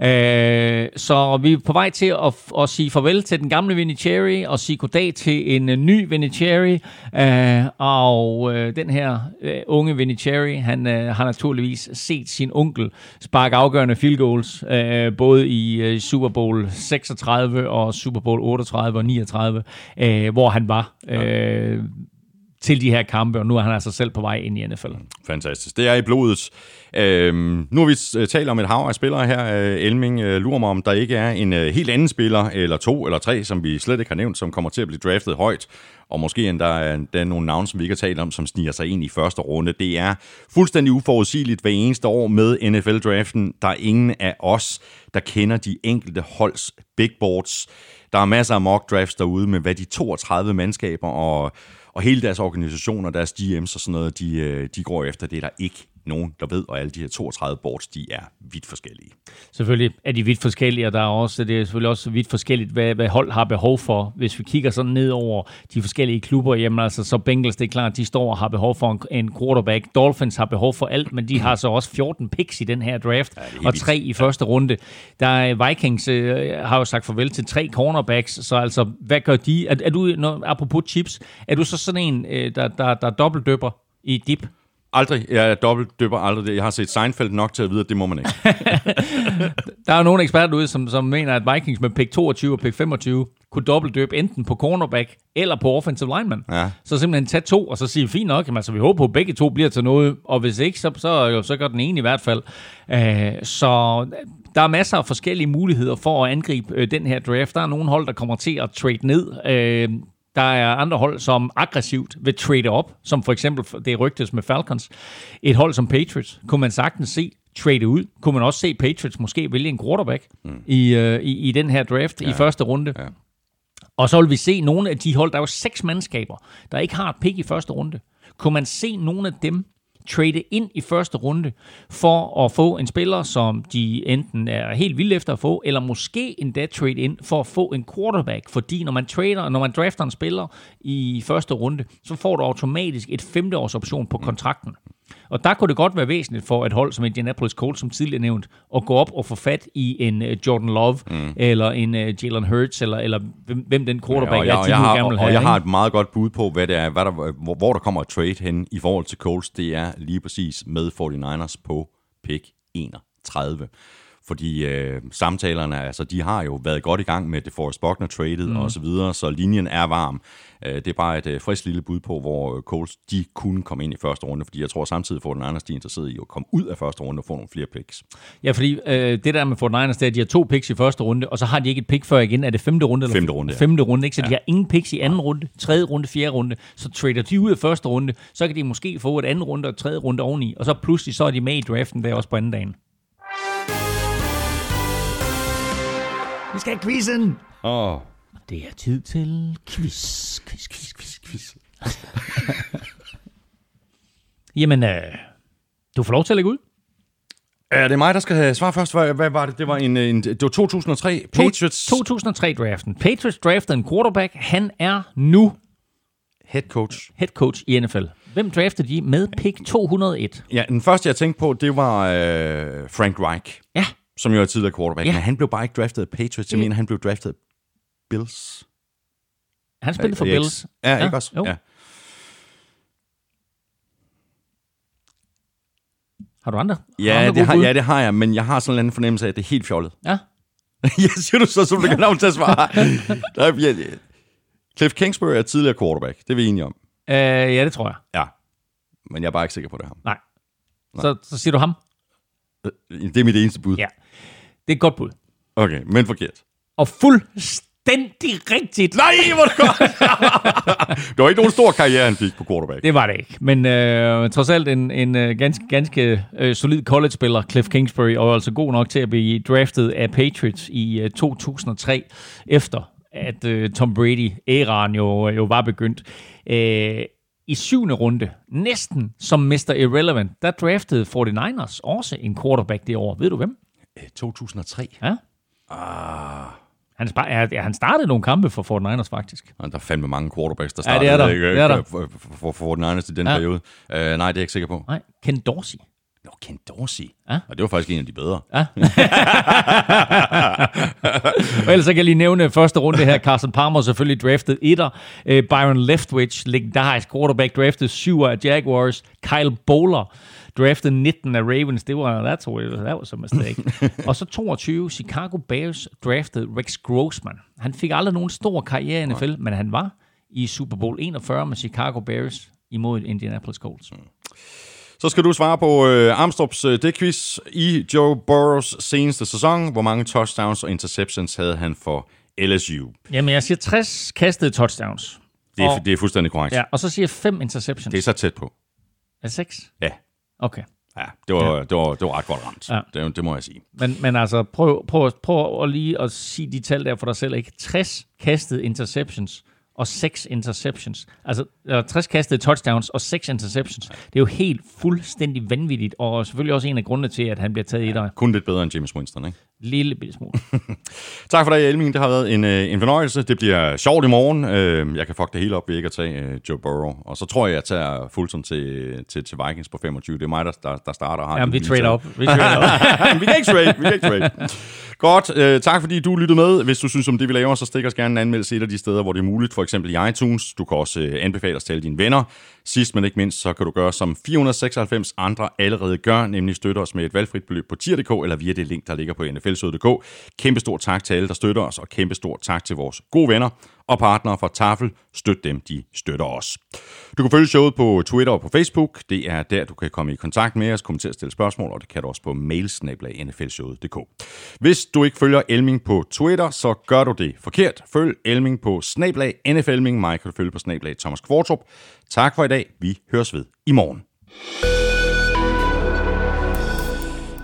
Øh, så vi er på vej til at, at sige farvel til den gamle Vinicieri og sige goddag til en uh, ny Vinicieri. Øh, og uh, den her uh, unge Vinicieri, han uh, har naturligvis set sin onkel sparke afgørende field goals, uh, både i uh, Super Bowl 36 og Super Bowl 38 og 39, uh, hvor han var. Uh, til de her kampe, og nu er han altså selv på vej ind i NFL. Fantastisk. Det er i blodet. Øhm, nu har vi øh, talt om et hav af spillere her. Øh, Elming øh, lurer mig, om der ikke er en øh, helt anden spiller, eller to eller tre, som vi slet ikke har nævnt, som kommer til at blive draftet højt. Og måske endda er der er nogle navne, som vi ikke har talt om, som sniger sig ind i første runde. Det er fuldstændig uforudsigeligt hver eneste år med NFL-draften. Der er ingen af os, der kender de enkelte holds big boards. Der er masser af mock drafts derude med, hvad de 32 mandskaber og og hele deres organisationer, deres GM's og sådan noget, de, øh, de går efter. Det der ikke nogen, der ved, og alle de her 32 boards, de er vidt forskellige. Selvfølgelig er de vidt forskellige, og der er også, det er selvfølgelig også vidt forskelligt, hvad, hvad hold har behov for. Hvis vi kigger sådan ned over de forskellige klubber, jamen altså, så Bengals, det er klart, de står og har behov for en, en quarterback. Dolphins har behov for alt, men de har så også 14 picks i den her draft, ja, og tre i første runde. Der er Vikings øh, har jo sagt farvel til tre cornerbacks, så altså, hvad gør de? Er, er du, når, apropos chips, er du så sådan en, øh, der, der, der dobbeltdøber i dip? Aldrig. Jeg dobbelt døber aldrig det. Jeg har set Seinfeld nok til at vide, at det må man ikke. der er nogle eksperter ude, som, som mener, at Vikings med pick 22 og pick 25 kunne dobbeltdøbe enten på cornerback eller på offensive lineman. Ja. Så simpelthen tage to, og så sige, fint nok, jamen, altså, vi håber på, at begge to bliver til noget, og hvis ikke, så, så, så gør den ene i hvert fald. Uh, så der er masser af forskellige muligheder for at angribe uh, den her draft. Der er nogle hold, der kommer til at trade ned. Uh, der er andre hold, som aggressivt vil trade op, som for eksempel det rygtes med Falcons. Et hold som Patriots kunne man sagtens se trade ud. Kunne man også se Patriots måske vælge en quarterback mm. i, uh, i, i den her draft ja. i første runde. Ja. Og så vil vi se nogle af de hold, der er jo seks mandskaber, der ikke har et pick i første runde. Kunne man se nogle af dem trade ind i første runde for at få en spiller, som de enten er helt vilde efter at få, eller måske endda trade ind for at få en quarterback. Fordi når man trader, når man drafter en spiller i første runde, så får du automatisk et femteårs option på kontrakten. Og der kunne det godt være væsentligt for et hold som Indianapolis Colts, som tidligere nævnt, at gå op og få fat i en uh, Jordan Love, mm. eller en uh, Jalen Hurts, eller, eller hvem den quarterback ja, og jeg, er, de jeg har, og, og jeg har et meget godt bud på, hvad det er, hvad der, hvor, hvor der kommer et trade hen i forhold til Colts. Det er lige præcis med 49ers på pick 31 fordi øh, samtalerne, altså de har jo været godt i gang med det Forrest Buckner traded mm. og så videre, så linjen er varm. Øh, det er bare et øh, frisk lille bud på, hvor øh, Coles de kunne komme ind i første runde, fordi jeg tror samtidig får den andre de interesseret i at komme ud af første runde og få nogle flere picks. Ja, fordi øh, det der med Fort Niners, det er, at de har to picks i første runde, og så har de ikke et pick før igen. Er det femte runde? Eller femte runde, ja. Femte runde, ikke? Så ja. de har ingen picks i anden runde, tredje runde, fjerde runde. Så trader de ud af første runde, så kan de måske få et anden runde og tredje runde oveni, og så pludselig så er de med i draften der også på anden dagen. Vi skal have quizzen! Åh, oh, Det er tid til quiz, quiz, quiz, quiz, quiz. Jamen, øh, du får lov til at lægge ud. er det mig, der skal have svar først? Hvad, hvad var det? Det var, en, en, det var 2003. Patriots 2003-draften. Patriots draftede en quarterback. Han er nu head coach. head coach i NFL. Hvem draftede de med pick 201? Ja, den første, jeg tænkte på, det var øh, Frank Reich, Ja, som jo er tidligere quarterback. Ja. Men han blev bare ikke draftet af Patriots. Jeg mener, han blev draftet af Bills. han spillede for Øh, Bills. Ja, ja, ikke også? Jo. Ja. Har du andre? Ja, andre det har, ja, det har jeg, men jeg har sådan en fornemmelse af, at det er helt fjollet. Ja. jeg siger du så, som du kan navn til at svare. Der er, ja, Cliff Kingsbury er tidligere quarterback. Det er vi enige om. Øh, ja, det tror jeg. Ja. Men jeg er bare ikke sikker på det her. Nej. Så, så siger du ham? Det er mit eneste bud. Ja. Det er et godt bud. Okay, men forkert. Og fuldstændig rigtigt. Nej, hvor det godt! det var ikke nogen stor karriere, han fik på quarterback. Det var det ikke. Men øh, trods alt en, en øh, ganske, ganske øh, solid college-spiller, Cliff Kingsbury, og altså god nok til at blive draftet af Patriots i øh, 2003, efter at øh, Tom Brady-æraen jo, jo var begyndt. Øh, I syvende runde, næsten som Mr. Irrelevant, der draftede 49ers også en quarterback det år. Ved du hvem? Øh, 2003. Ja. Ah. Han, spa- ja, han startede nogle kampe for 49ers faktisk. Og der er fandme mange quarterbacks, der Ja, det startede er der. ikke, Det er der. for, for, for, for den i den Ja. periode. Uh, nej, det er jeg ikke sikker på. Nej, Ken Dorsey. Nå, Ken Dorsey. Ja. Og det var faktisk en af de bedre. Ja. og ellers så kan jeg lige nævne første runde her. Carson Palmer selvfølgelig draftet etter. Øh, Byron Leftwich, legendarisk quarterback, draftet syver af Jaguars. Kyle Bowler, draftet 19 af Ravens. Det var, that's a, that was a mistake. og så 22, Chicago Bears draftet Rex Grossman. Han fik aldrig nogen stor karriere i NFL, men han var i Super Bowl 41 med Chicago Bears imod Indianapolis Colts. Så skal du svare på øh, Armstrongs øh, det-quiz i Joe Burrows seneste sæson. Hvor mange touchdowns og interceptions havde han for LSU? Jamen, jeg siger 60 kastede touchdowns. Det er, Og- det er fuldstændig korrekt. Ja, og så siger jeg 5 interceptions. Det er så tæt på. Er det 6? Ja, Okay. ja det, var, ja. Det, var, det var ret godt ramt. Ja. Det, det må jeg sige. Men, men altså, prøv, prøv, prøv at lige at sige de tal der for dig selv. Ikke? 60 kastede interceptions og 6 interceptions. Altså, eller 60 kastede touchdowns og 6 interceptions. Det er jo helt fuldstændig vanvittigt, og selvfølgelig også en af grundene til, at han bliver taget i dig. Kun lidt bedre end James Winston, ikke? Lille bitte smule. Tak for det, Elming. Det har været en, øh, en fornøjelse. Det bliver sjovt i morgen. Øh, Jeg kan fuck det hele op ved ikke at tage øh, Joe Burrow. Og så tror jeg, jeg tager Fulton til, til, til Vikings på 25. Det er mig, der, der, der starter. Har Jamen, vi trader op. Vi trader op. vi kan ikke trade. Vi kan ikke trade. Godt. Øh, tak fordi du lyttede med. Hvis du synes om det, vi laver, så stik os gerne en anmeldelse et af de steder, hvor det er muligt. For eksempel i iTunes. Du kan også øh, anbefale os til alle dine venner. Sidst men ikke mindst, så kan du gøre som 496 andre allerede gør, nemlig støtte os med et valgfrit beløb på tier.dk eller via det link, der ligger på nflsød.dk. Kæmpe stor tak til alle, der støtter os, og kæmpe stor tak til vores gode venner og partnere fra Tafel. Støt dem, de støtter os. Du kan følge showet på Twitter og på Facebook. Det er der, du kan komme i kontakt med os, kommentere og stille spørgsmål, og det kan du også på mailsnablag.nflshowet.dk. Hvis du ikke følger Elming på Twitter, så gør du det forkert. Følg Elming på snablag NFLming. Mig kan du følge på snablag Thomas Kvartrup. Tak for i dag. Vi høres ved i morgen.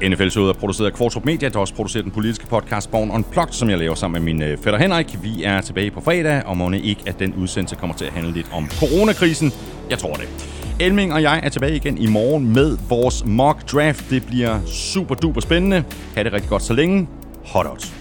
NFL-showet er produceret af Kvartrup Media, der også producerer den politiske podcast Born Unplugged, som jeg laver sammen med min øh, fætter Henrik. Vi er tilbage på fredag, og må ikke, at den udsendelse kommer til at handle lidt om coronakrisen. Jeg tror det. Elming og jeg er tilbage igen i morgen med vores mock draft. Det bliver super duper spændende. Ha' det rigtig godt så længe. Hot out.